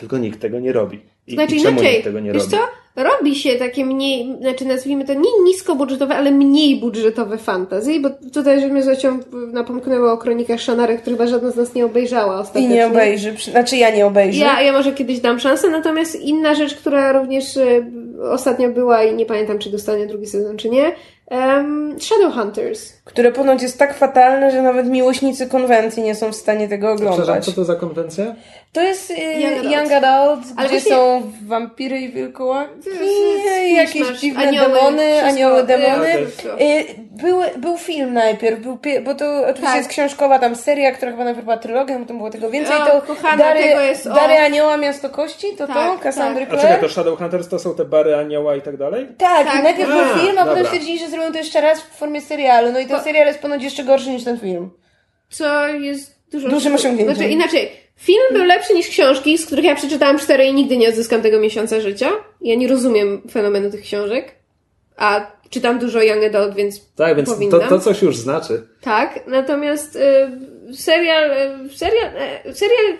Tylko nikt tego nie robi. I, Znaczy i czemu inaczej, nikt tego nie wiesz robi? co? Robi się takie mniej, znaczy nazwijmy to nie niskobudżetowe, ale mniej budżetowe fantasy, bo tutaj, że mnie zresztą napomknęło o kronikach Shannary, które chyba żadna z nas nie obejrzała I ostatecznie. nie obejrzy. Znaczy ja nie obejrzę. Ja, ja może kiedyś dam szansę, natomiast inna rzecz, która również e, ostatnio była i nie pamiętam, czy dostanie drugi sezon, czy nie, em, Shadowhunters. Które ponoć jest tak fatalne, że nawet miłośnicy konwencji nie są w stanie tego Przepraszam, oglądać. co to za konwencja? To jest y, Young Young, Adult. Ale gdzie właśnie- są wampiry i wilkołaki, jest jakieś dziwne Anioły, demony, wszystko. anioły, demony. Był, był film najpierw, był, bo to oczywiście Tak. jest książkowa tam seria, która chyba najpierw była trylogią, potem było tego więcej. O, to kochana, Dary, tego jest o- Dary Anioła Miasto Kości, to Tak, to? Cassandry A czekaj, to Shadowhunters to są te bary anioła i tak dalej? Tak, Tak. i najpierw był film, a potem stwierdzili, że zrobią to jeszcze raz w formie serialu. No i ten serial jest ponoć jeszcze gorszy niż ten film. Co jest dużo... Dużym osiągnięciem. Znaczy inaczej, film był lepszy niż książki, z których ja przeczytałam cztery i nigdy nie odzyskam tego miesiąca życia. Ja nie rozumiem fenomenu tych książek, a czytam dużo Young Adult, więc Tak, więc to, powinnam. to coś już znaczy. Tak, natomiast y, serial, y, serial, y, serial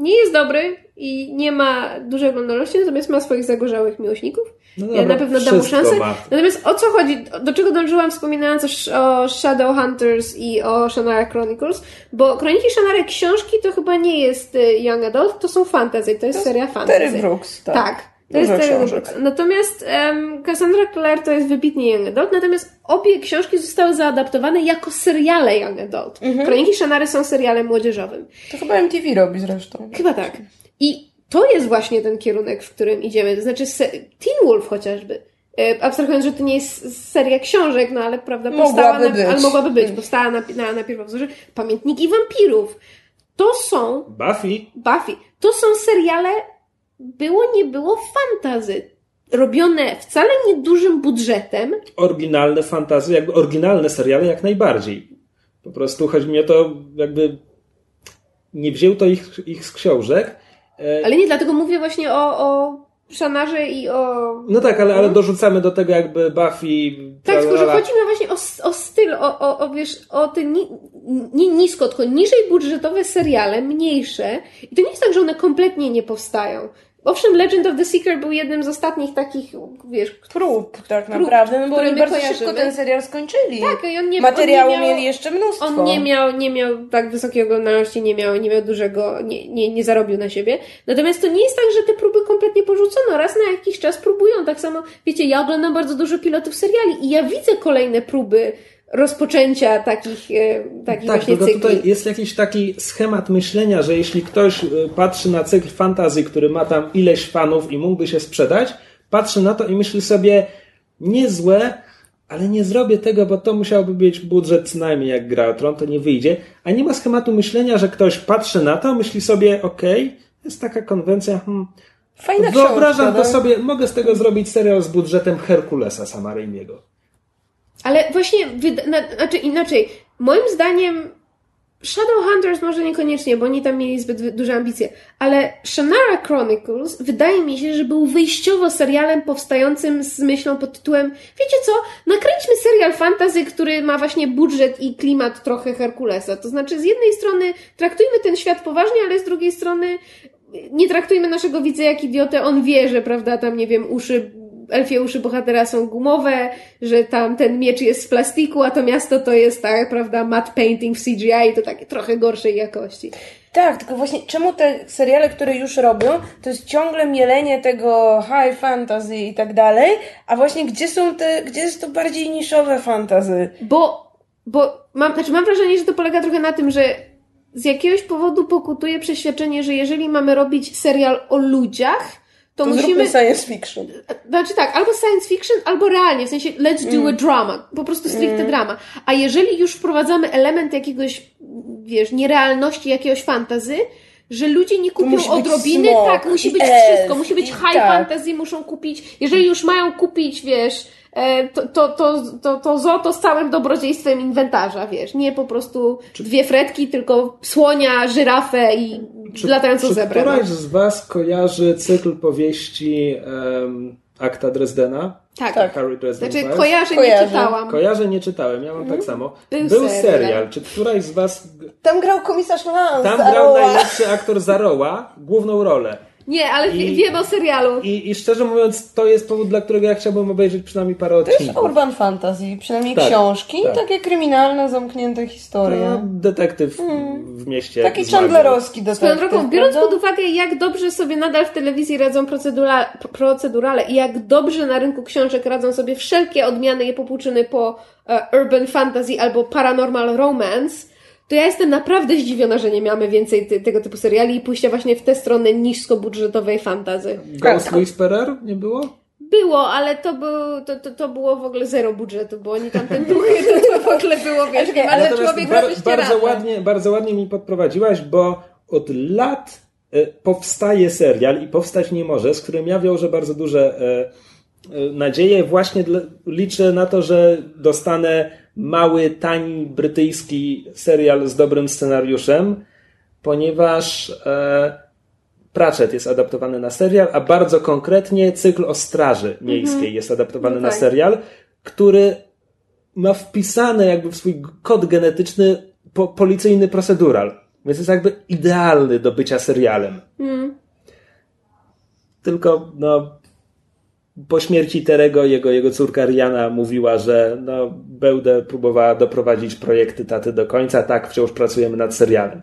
nie jest dobry i nie ma dużej oglądalności, natomiast ma swoich zagorzałych miłośników. No ja dobra, na pewno dam mu szansę. ma. Natomiast o co chodzi, do czego dążyłam wspominając o Shadowhunters i o Shannara Chronicles, bo Kroniki Shannara książki to chyba nie jest y, Young Adult, to są fantasy, to jest seria fantasy. Terry Brooks, tak. Tak. To jest książek. Natomiast um, Cassandra Clare to jest wybitnie Young Adult, natomiast obie książki zostały zaadaptowane jako seriale Young Adult. Mhm. Kroniki Shannary są serialem młodzieżowym. To chyba MTV robi zresztą. Chyba tak. I to jest właśnie ten kierunek, w którym idziemy. To znaczy Teen Wolf chociażby. E, Abstrahując, że to nie jest seria książek, no ale prawda, Mogłaby powstała na, być. ale mogłaby być. Powstała na, na, na pierwszym wzorze Pamiętniki Wampirów. To są Buffy? Buffy. To są seriale, było nie było fantazy. Robione wcale nie dużym budżetem. Oryginalne fantazy, jakby oryginalne seriale jak najbardziej. Po prostu chodzi mi o to, jakby nie wziął to ich, ich z książek. E, Ale nie dlatego mówię właśnie o, o Szanarze i o. No tak, ale, ale dorzucamy do tego jakby Buffy. Tak, tylko że chodzi mi właśnie o, o styl, o, o, o wiesz, o te ni, nie nisko, tylko niżej budżetowe seriale, mniejsze. I to nie jest tak, że one kompletnie nie powstają. Owszem, Legend of the Seeker był jednym z ostatnich takich, wiesz, Prób, tak Prób, naprawdę, no bo oni bardzo kojarzymy. szybko ten serial skończyli. tak, i on nie Materiału on nie miał, mieli jeszcze mnóstwo. On nie miał, nie miał tak wysokiej oglądalności, nie miał, nie miał dużego, nie, nie, nie zarobił na siebie. Natomiast to nie jest tak, że te próby kompletnie porzucono. Raz na jakiś czas próbują. Tak samo, wiecie, ja oglądam bardzo dużo pilotów seriali i ja widzę kolejne próby rozpoczęcia takich, e, takich Tak, właśnie cykli. tutaj jest jakiś taki schemat myślenia, że jeśli ktoś y, patrzy na cykl fantazy, który ma tam ileś fanów i mógłby się sprzedać, patrzy na to i myśli sobie, niezłe, ale nie zrobię tego, bo to musiałby być budżet co najmniej jak gra o Tron, to nie wyjdzie. A nie ma schematu myślenia, że ktoś patrzy na to, myśli sobie, okej, jest taka konwencja, hmm, Fajna wyobrażam książka, to no. sobie, mogę z tego zrobić serial z budżetem Herkulesa sama Raimiego. Ale właśnie, znaczy inaczej, moim zdaniem Shadowhunters może niekoniecznie, bo oni tam mieli zbyt duże ambicje, ale Shannara Chronicles wydaje mi się, że był wyjściowo serialem powstającym z myślą pod tytułem wiecie co, nakręćmy serial fantasy, który ma właśnie budżet i klimat trochę Herkulesa. To znaczy z jednej strony traktujmy ten świat poważnie, ale z drugiej strony nie traktujmy naszego widza jak idiotę, on wie, że prawda, tam nie wiem, uszy elfie uszy bohatera są gumowe, że tam ten miecz jest z plastiku, a to miasto to jest tak, prawda, matte painting w CGI, to takie trochę gorszej jakości. Tak, tylko właśnie czemu te seriale, które już robią, to jest ciągle mielenie tego high fantasy i tak dalej, a właśnie gdzie są te, gdzie jest to bardziej niszowe fantasy? Bo, bo mam, znaczy mam wrażenie, że to polega trochę na tym, że z jakiegoś powodu pokutuje przeświadczenie, że jeżeli mamy robić serial o ludziach, to, To musimy... science fiction. Znaczy tak, albo science fiction, albo realnie, w sensie let's do Mm. a drama, po prostu stricte drama. A jeżeli już wprowadzamy element jakiegoś, wiesz, nierealności, jakiegoś fantazy, że ludzie nie kupią odrobiny, tak, musi być elf wszystko, musi być high tak. fantasy, muszą kupić, jeżeli już mają kupić, wiesz, to, to, to, to, to Zoto z całym dobrodziejstwem inwentarza, wiesz, nie po prostu dwie fretki, tylko słonia, żyrafę i latającą czy zebrę. no. któraś z Was kojarzy cykl powieści um, Akta Dresdena? Tak. Tak. Harry Dresden Znaczy Files? kojarzę, nie Kojarzę. czytałam. Kojarzę, nie czytałem, ja mam tak samo. Był Był, serial. serial. Czy któraś z Was... Tam grał komisarz Lance. Tam grał najlepszy aktor Zaroła, główną rolę. Nie, ale wie- I- wiem o serialu. I, I szczerze mówiąc, to jest powód, dla którego ja chciałbym obejrzeć przynajmniej parę To jest odcinków. urban fantasy, przynajmniej Tak, książki, tak. takie kryminalne, zamknięte historie. No, detektyw w mieście. Taki chandlerowski Swoją detektyw, drogą, biorąc pod uwagę, jak dobrze sobie nadal w telewizji radzą procedura, procedurale i jak dobrze na rynku książek radzą sobie wszelkie odmiany i popłuczyny po e, urban fantasy albo paranormal romance, to ja jestem naprawdę zdziwiona, że nie mamy więcej ty, tego typu seriali i pójścia właśnie w tę stronę niskobudżetowej fantazy. Ghost Whisperer nie było? Było, ale to, był, to, to, to było w ogóle zero budżetu, bo oni tam ten duchy, to, to w ogóle było, wiesz, Czekaj, ale Natomiast człowiek bar- bardzo, ładnie, bardzo ładnie mi podprowadziłaś, bo od lat e, powstaje serial i powstać nie może, z którym ja wiążę bardzo duże e, e, nadzieje. Właśnie dla, liczę na to, że dostanę mały, tani brytyjski serial z dobrym scenariuszem, ponieważ e, Pratchett jest adaptowany na serial, a bardzo konkretnie cykl o Straży Miejskiej jest adaptowany No na tak. serial, który ma wpisane jakby w swój kod genetyczny po, policyjny procedural. Więc jest jakby idealny do bycia serialem. Tylko, no, po śmierci Terego jego, jego córka Riana mówiła, że no, będę próbowała doprowadzić projekty taty do końca. Tak, wciąż pracujemy nad serialem.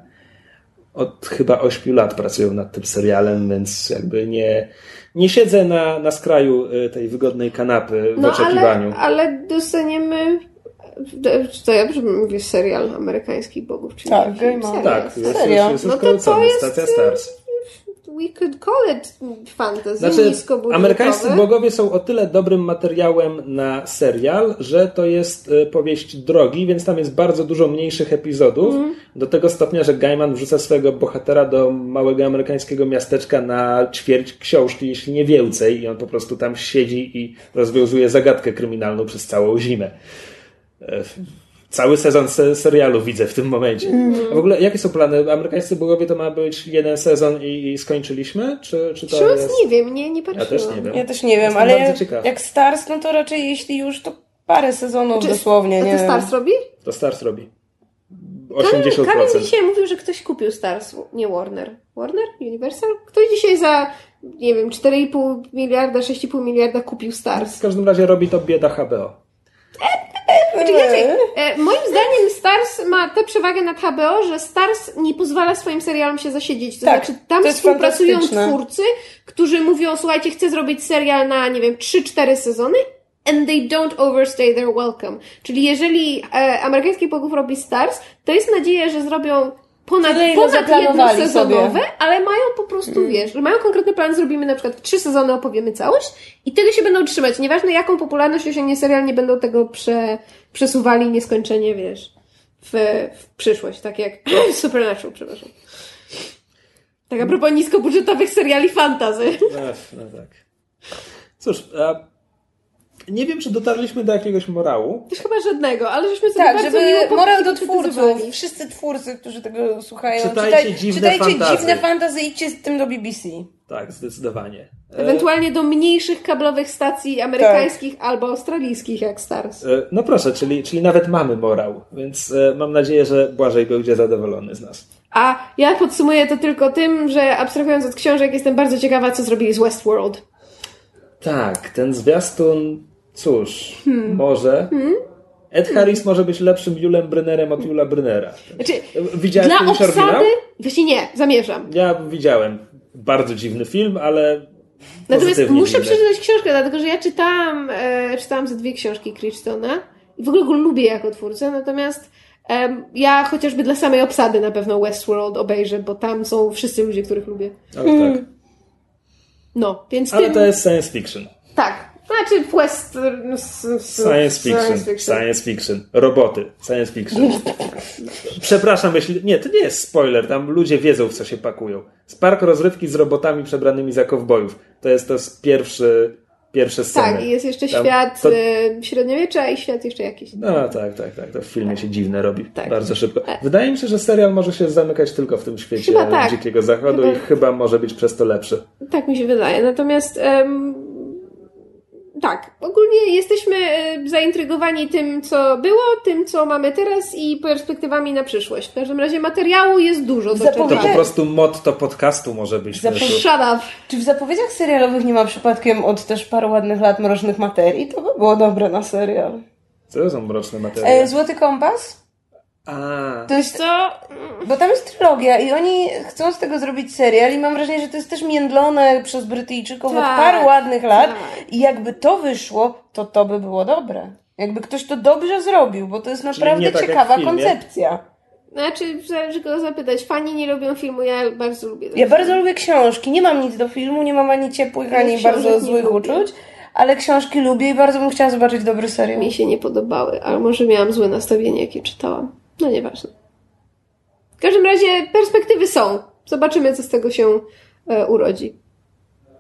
Od chyba 8 lat pracują nad tym serialem, więc jakby nie, nie siedzę na, na skraju y, tej wygodnej kanapy w No oczekiwaniu. ale, ale dostaniemy. Czy to ja mówię serial amerykańskich bogów? Czy Tak, nie? Game of- Serial. Tak, jest, jest, jest No to to jest, stacja Stars. We could call it fantasy, Znaczy, amerykańscy bogowie są o tyle dobrym materiałem na serial, że to jest y, powieść drogi, więc tam jest bardzo dużo mniejszych epizodów. Mhm. Do tego stopnia, że Gaiman wrzuca swojego bohatera do małego amerykańskiego miasteczka na ćwierć książki, jeśli nie więcej, i on po prostu tam siedzi i rozwiązuje zagadkę kryminalną przez całą zimę. E, Cały sezon se serialu widzę w tym momencie. A w ogóle jakie są plany? Amerykańscy bogowie to ma być jeden sezon i, i skończyliśmy? Czy, czy to Szczerze jest... nie wiem, nie, nie Ja patrzyłam. też nie wiem. Ja też nie wiem, Jestem ale bardzo jak, jak Stars, no to raczej jeśli już, to parę sezonów Czy- dosłownie, A nie to wiem. Stars robi? To Stars robi. Kamil, 80%. Kamil dzisiaj mówił, że ktoś kupił Stars, nie Warner. Warner? Universal? Ktoś dzisiaj za, nie wiem, 4,5 miliarda, 6,5 miliarda kupił Stars. W każdym razie robi to bieda HBO. Znaczy inaczej, moim zdaniem Stars ma tę przewagę nad HBO, że Stars nie pozwala swoim serialom się zasiedzieć. To Tak, znaczy, tam to współpracują twórcy, którzy mówią, słuchajcie, chcę zrobić serial na, nie wiem, 3-4 sezony and they don't overstay their welcome. Czyli jeżeli e, amerykański bogów robi Stars, to jest nadzieja, że zrobią ponad, Tyle, ponad jednosezonowe, sobie. ale mają po prostu, wiesz, że mają konkretny plan, zrobimy na przykład trzy sezony, opowiemy całość i tego się będą trzymać. Nieważne jaką popularność osiągnie serial, nie będą tego prze, przesuwali nieskończenie, wiesz, w, w przyszłość, tak jak [laughs] Supernatural, przepraszam. Tak a propos niskobudżetowych seriali fantazy. Ech, no tak. Cóż, a nie wiem, czy dotarliśmy do jakiegoś morału. Też chyba żadnego, ale żeśmy sobie Tak, bardzo miło żeby morał do twórców. Wszyscy twórcy, którzy tego słuchają, Czytajcie czytaj, dziwne czytajcie fantazy. dziwne fantazy i idźcie z tym do BBC. Tak, zdecydowanie. E, Ewentualnie do mniejszych kablowych stacji amerykańskich albo australijskich, jak Stars. e, No proszę, czyli, czyli nawet mamy morał, więc e, mam nadzieję, że Błażej będzie zadowolony z nas. A ja podsumuję to tylko tym, że abstrahując od książek, jestem bardzo ciekawa, co zrobili z Westworld. Tak, ten zwiastun, cóż, Hmm. może. Ed Harris może być lepszym Julem Brynnerem od Jula Brynera. Znaczy, Widziałeś dla kiedyś oryginał? obsady... Właśnie nie, zamierzam. Ja widziałem. Bardzo dziwny film, ale. Natomiast muszę przeczytać książkę, dlatego że ja czytałam, e, czytałam ze dwie książki Crichton'a i w ogóle go lubię jako twórcę, natomiast em, ja chociażby dla samej obsady na pewno Westworld obejrzę, bo tam są wszyscy ludzie, których lubię. O, tak. No, więc Ale tym... to jest science fiction. Tak. Znaczy west... Science fiction, science fiction, roboty, science fiction. Przepraszam, jeśli. Nie, to nie jest spoiler, tam ludzie wiedzą, w co się pakują. Spark rozrywki z robotami przebranymi za kowbojów. To jest to pierwszy, pierwsze sceny. Tak, i jest jeszcze Tam świat to- e, średniowiecza i świat jeszcze jakiś. No tak, tak, tak. To w filmie się dziwne robi. Tak. Bardzo szybko. Tak. Wydaje mi się, że serial może się zamykać tylko w tym świecie tak. Dzikiego Zachodu Chyba- i chyba może być przez to lepszy. Tak mi się wydaje. Natomiast em, tak, ogólnie jesteśmy e, zaintrygowani tym, co było, tym, co mamy teraz i perspektywami na przyszłość. W każdym razie materiału jest dużo do To Zapowiedziałem- czerpania. po prostu motto podcastu może być. Zapo- Shut up. Czy w zapowiedziach serialowych nie ma przypadkiem od też paru ładnych lat mrocznych materii? To by było dobre na serial. Co to są mroczne materiały? E, Złoty kompas? A, To jest Co? Bo tam jest trylogia i oni chcą z tego zrobić serial i mam wrażenie, że to jest też międlone przez Brytyjczyków od Tak, paru ładnych lat tak. i jakby to wyszło, to to by było dobre. Jakby ktoś to dobrze zrobił, bo to jest naprawdę tak ciekawa koncepcja. Znaczy, zależy kogo zapytać. Fani nie lubią filmu, ja bardzo lubię. Ja film. bardzo lubię książki, nie mam nic do filmu, nie mam ani ciepłych, ani książek bardzo złych lubię. uczuć, ale książki lubię i bardzo bym chciała zobaczyć dobry serial. Mi się nie podobały, ale może miałam złe nastawienie, jakie czytałam. No nieważne. W każdym razie perspektywy są. Zobaczymy, co z tego się e, urodzi.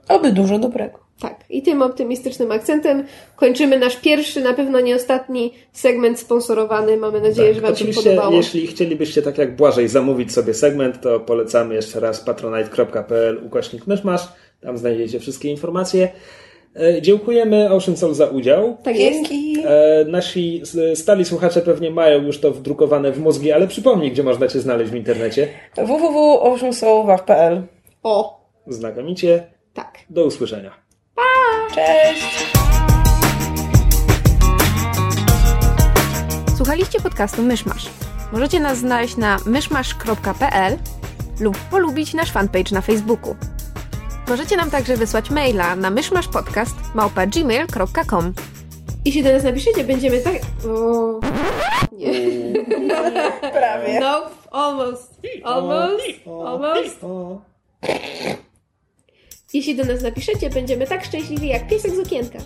Oby dużo dobrego. Tak, i tym optymistycznym akcentem kończymy nasz pierwszy, na pewno nie ostatni segment sponsorowany. Mamy nadzieję, że Wam się Tak, podobało. jeśli chcielibyście tak jak Błażej zamówić sobie segment, to polecamy jeszcze raz patronite.pl ukośnik myszmasz. Tam znajdziecie wszystkie informacje. E, Dziękujemy Ocean Soul za udział. Tak jest. Dzięki. E, Nasi stali słuchacze pewnie mają już to wdrukowane w mózgi, ale przypomnij, gdzie można Cię znaleźć w internecie. www.oceansoulwaw.pl O, Znakomicie. tak. Do usłyszenia. Cześć! Słuchaliście podcastu Myszmasz. Możecie nas znaleźć na myszmasz.pl lub polubić nasz fanpage na Facebooku. Możecie nam także wysłać maila na myszmaszpodcast.gmail.com Jeśli do nas napiszecie, będziemy tak... O, nie. [laughs] Prawie. No, almost. Almost. Almost. Jeśli do nas napiszecie, będziemy tak szczęśliwi jak piesek z okienka.